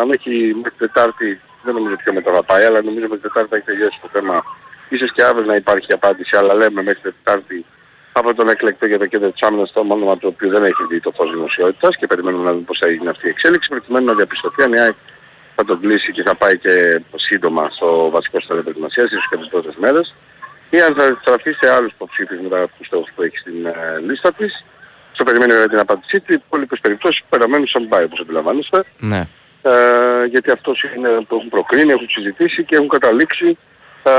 αν όχι μέχρι Τετάρτη, δεν νομίζω ποιο μετά θα πάει, αλλά νομίζω μέχρι Τετάρτη θα έχει τελειώσει το θέμα. Ίσως και αύριο να υπάρχει απάντηση, αλλά λέμε μέχρι Τετάρτη από τον εκλεκτό για το κέντρο της άμυνας το όνομα του οποίου δεν έχει δει το φως δημοσιότητας και περιμένουμε να δούμε πώς θα γίνει αυτή η εξέλιξη προκειμένου να διαπιστωθεί αν η ΑΕΚ θα τον κλείσει και θα πάει και σύντομα στο βασικό στάδιο προετοιμασίας, ίσως και τις πρώτες μέρες ή αν θα στραφεί σε άλλους υποψήφιους μετά τους στόχους που έχει στην ε, λίστα της. Στο περιμένει βέβαια την απάντησή του, οι υπόλοιπες περιπτώσεις παραμένουν σαν πάει όπως αντιλαμβάνεστε. Ναι. Ε, γιατί αυτός είναι που έχουν προκρίνει, έχουν συζητήσει και έχουν καταλήξει ε,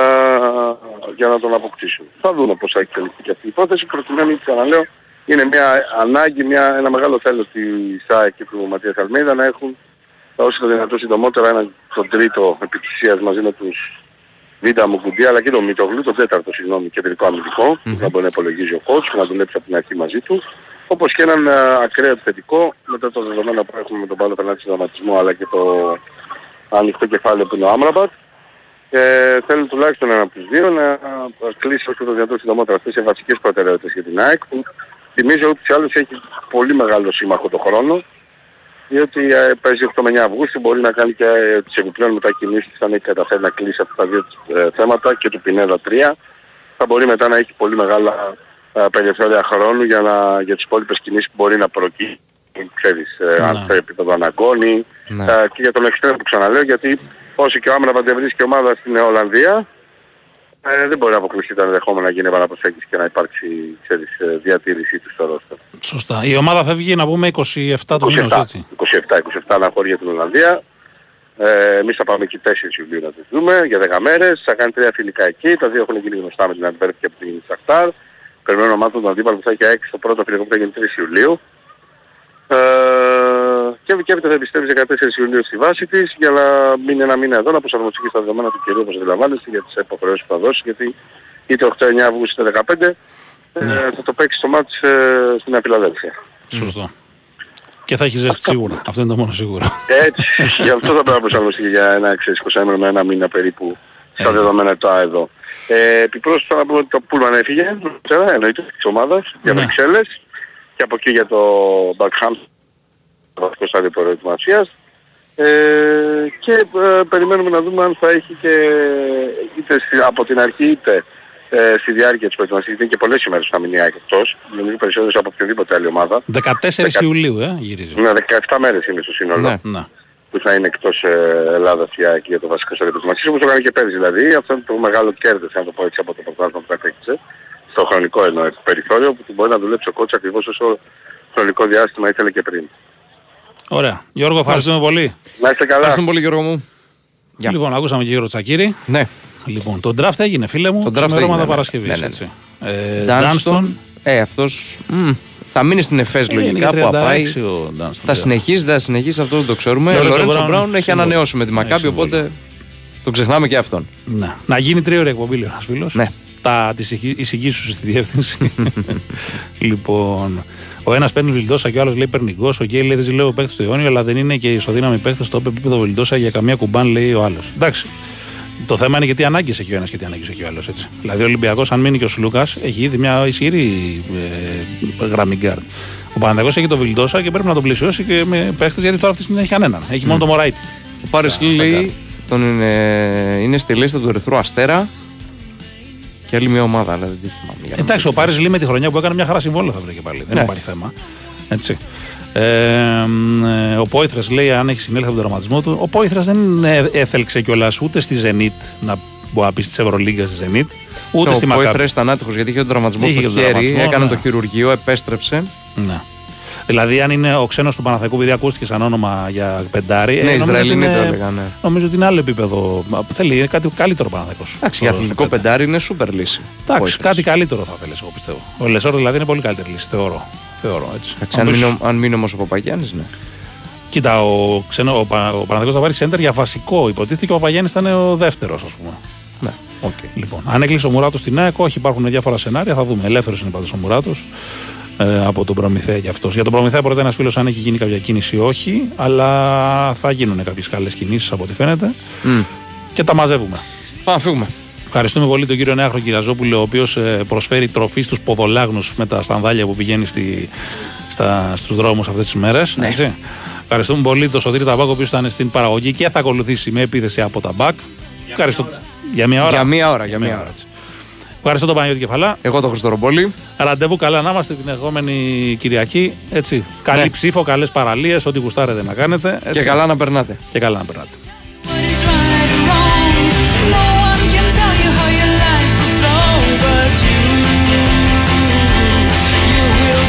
για να τον αποκτήσουν. Θα δούμε πώς θα εξελιχθεί και αυτή η υπόθεση. Προκειμένου, ξαναλέω, είναι μια ανάγκη, μια, ένα μεγάλο θέλω της ΑΕΚ και του Ματίας Αλμέιδα να έχουν όσο το δυνατόν συντομότερα έναν τον τρίτο επιτυχίας μαζί με τους Βίντα Μουκουντή αλλά και τον Μητογλου, τον τέταρτο συγγνώμη κεντρικό αμυντικό, που θα μπορεί να υπολογίζει ο coach και να δουλέψει από την αρχή μαζί του. Όπως και έναν ε, ακραίο επιθετικό, μετά το δεδομένο που έχουμε με τον Πάλο Πενάτη δραματισμό αλλά και το ανοιχτό κεφάλαιο που είναι ο Άμραμπατ. Ε, θέλω τουλάχιστον ένα από τους δύο να ε, κλείσει όσο το δυνατόν συντομότερα αυτές οι βασικές προτεραιότητες για την ΑΕΚ που θυμίζω ότι ή άλλως έχει πολύ μεγάλο σύμμαχο το χρόνο διότι ε, παίζει 8 με 9 Αυγούστου, μπορεί να κάνει και ε, τις επιπλέον μετακινήσεις αν έχει καταφέρει να κλείσει αυτά τα δύο ε, θέματα και του Πινέδα 3. Θα μπορεί μετά να έχει πολύ μεγάλα ε, περιθώρια χρόνου για, να, για τις υπόλοιπες κινήσεις που μπορεί να προκύψει. Ξέρεις, ε, αν σε επίπεδο αναγκώνει Ναι. ε, και για τον εξτρέμο που ξαναλέω γιατί όσο και ο Άμραμπα δεν βρίσκει ομάδα στην Ολλανδία ε, δεν μπορεί να αποκλειστεί τα ενδεχόμενα να γίνει επαναπροσέγγιση και να υπάρξει ξέρεις, ε, διατήρησή του στο ρόστερ. Σωστά. Η ομάδα φεύγει να πούμε 27 του μήνους, 27, έτσι. 27, 27 αναχώρια για την Ολλανδία. Ε, εμείς θα πάμε εκεί 4 Ιουλίου να τις δούμε για 10 μέρες. Θα κάνει τρία φιλικά εκεί. Τα δύο έχουν γίνει γνωστά με την Αντβέρπ και από την Σαχτάρ. Περιμένω να μάθω τον αντίπαλο που θα έχει 6 το πρώτο φιλικό που θα γίνει 3 Ιουλίου. Ε, και και έπειτα θα επιστρέψει 14 Ιουλίου στη βάση της για να μείνει ένα μήνα εδώ να προσαρμοστεί και στα δεδομένα του κυρίου όπως αντιλαμβάνεστε για τις υποχρεώσεις που θα δώσει γιατί είτε 8-9 Αυγούστου είτε 15 ε, θα το παίξει το μάτς ε, στην Αφιλαδέλφια. Σωστό. Και θα έχει ζέστη σίγουρα. Αυτό είναι το μόνο σίγουρο. Έτσι, γι' αυτό θα πρέπει να προσαρμοστεί για ένα ξέρεις 20 με ένα μήνα περίπου στα Ε. δεδομένα του εδώ. Ε, επιπρόσθετα να πούμε ότι το Πούλμαν έφυγε, ξέρω, εννοείται της ομάδας, για Ναι. Βρυξέλλες και από εκεί για το Μπαρκχάμ, το βασικό στάδιο προετοιμασίας. Ε, και ε, περιμένουμε να δούμε αν θα έχει και είτε στη- από την αρχή είτε ε, στη διάρκεια της προετοιμασίας, γιατί είναι και πολλές ημέρες που θα μείνει η ΑΕΚ εκτός, νομίζω περισσότερες από οποιοδήποτε άλλη ομάδα. 14 Ιουλίου, ε, γυρίζει. Ναι, 17 μέρες είναι στο σύνολο Ναι. Ναι. Που θα είναι εκτός ε, Ελλάδας για, και για το βασικό στάδιο προετοιμασίας, όπως το κάνει και πέρυσι δηλαδή. Αυτό είναι το μεγάλο κέρδος, αν το πω έτσι, από το πρωτάθλημα που κατέκτησε. Στο χρονικό εννοώ περιθώριο, που μπορεί να δουλέψει ο κότς ακριβώς όσο χρονικό διάστημα ήθελε και πριν. Ωραία. Γιώργο, ευχαριστούμε πολύ. Να είστε καλά. Ευχαριστούμε πολύ Γιώργο μου. Γεια. Λοιπόν, ακούσαμε και Γιώργο Τσακύρη. Ναι. Λοιπόν, το draft έγινε, φίλε μου. Το draft ξημερώματα έγινε, ναι. Παρασκευής, Ναι, ναι, ναι. έτσι. Ε, Dunston. Dunston. Ε, αυτός μ, θα μείνει στην ΕΦΕΣ Ε, είναι λογικά και που απάει. 36 ο Dunston. Θα συνεχίσει, δεν θα συνεχίσει, αυτό δεν το ξέρουμε. Ο Λορέντσο Λορέντσο Μπράουν Μπράουν έχει συμβόλαιο. ανανεώσει με τη Έχει Μακάμπη, συμβόλαιο. οπότε τον ξεχνάμε και αυτόν. Ναι. Να γίνει τρίωρη εκπομπή, λέει ένας φίλος. Ναι. Τα τις εισηγήσεις στη διεύθυνση. λοιπόν, ο ένας παίρνει Βιλντόσα και ο άλλος λέει παίρνει γκος. Ο Γκέι λέει δεν ζηλεύω παίχτες του αιώνιο, αλλά δεν είναι και ισοδύναμοι παίχτες στο επίπεδο Βιλντόσα για καμία Κουμπάν, λέει ο άλλος. Εντάξει. Το θέμα είναι τι ανάγκες έχει ο ένας και τι ανάγκες έχει ο άλλος. Έτσι. Δηλαδή ο Ολυμπιακός, αν μείνει και ο Σλούκας, έχει ήδη μια ισχυρή ε, γραμμή γκαρντ. Ο Παναθηναϊκός έχει το Βιλντόσα και πρέπει να τον πλαισιώσει και με παίχτες γιατί τώρα αυτή τη στιγμή δεν έχει κανέναν. Έχει μόνο το Μωραΐτη. Ο Πάρης Στα- στα λέει τον είναι, είναι στη λίστα του Ερυθρού Αστέρα και άλλη μια ομάδα, αλλά δεν τη θυμάμαι. για να Εντάξει, μην ο Πάρης Λί με τη χρονιά που έκανε μια χαρά συμβόλαιο θα βρει και πάλι. Δεν Ναι. υπάρχει θέμα. Έτσι. Ε, μ, ε, ο Πόηθρας λέει αν έχεις συνέλθει από τον τραυματισμό του. Ο Πόηθρας δεν ε, έθελξε κιόλας ούτε στη Zenit να μπορεί να πει της Ευρωλίγκα στη Zenit, ούτε ο στη Πόηθρας Μακάβη. ήταν άτυχος γιατί είχε τον τραυματισμό Είχε στο και τον χέρι, τραυματισμό, έκανε ναι. το χειρουργείο, επέστρεψε. Ναι. Δηλαδή, αν είναι ο ξένος του Παναθαϊκού, επειδή ακούστηκε σαν όνομα για πεντάρι. Ναι, νομίζω ότι Ισραηλινή είναι- το έλεγαν, ναι. Νομίζω ότι είναι άλλο επίπεδο. Θέλει κάτι καλύτερο Παναθαϊκός. Εντάξει, για αθλητικό πεντάρι είναι σούπερ λύση. Εντάξει, Πόηθρας. κάτι καλύτερο θα θέλεις, εγώ πιστεύω. Ο Λεσόρ δηλαδή είναι πολύ καλύτερη λύση, θεωρώ. θεωρώ έτσι. Εντάξει, αν Όμως- μείνει, ο- αν μείνει όμως ο Παπαγιάννης, ναι. Κοίτα, ο, ξένο, ο, Πα- ο Παναθηναϊκός θα πάρει σέντερ για βασικό. Υποτίθεται και ο Παπαγιάννης ήταν ο δεύτερος, ας πούμε. ναι. Okay. Λοιπόν, αν έκλεισε ο Μουράτος στην ΑΕΚ, όχι, υπάρχουν διάφορα σενάρια, θα δούμε. Ελεύθερος είναι πάντως ο Μουράτος ε, από τον Προμηθέα για αυτός. Για τον Προμηθέα πρώτα ένα φίλο αν έχει γίνει κάποια κίνηση ή όχι, αλλά θα γίνουν κάποιες καλές κινήσεις από ό,τι φαίνεται Μμ. και τα μαζεύουμε. Πάμε, φύγουμε. Ευχαριστούμε πολύ τον κύριο Νέαχρο Κυραζόπουλο, ο οποίος προσφέρει τροφή στους ποδολάγνους με τα στανδάλια που πηγαίνει στη, στα, στους δρόμους αυτές τις μέρες. Ναι. Έτσι. Ευχαριστούμε πολύ τον Σωτήρη Ταμπάκ, ο οποίος ήταν στην παραγωγή και θα ακολουθήσει με επίθεση από τα μπακ. Ευχαριστώ. Για μία ώρα. Για μία ώρα, για μία ώρα. Έτσι. Ευχαριστώ τον Παναγιώτη Κεφαλά. Εγώ το Χριστορομπόλη. Ραντεβού καλά να είμαστε την ερχόμενη Κυριακή. Έτσι. Καλή Ναι. ψήφο, καλές παραλίες, ό,τι γουστάρετε να κάνετε. Έτσι. Και καλά να περνάτε. Και καλά να περνάτε.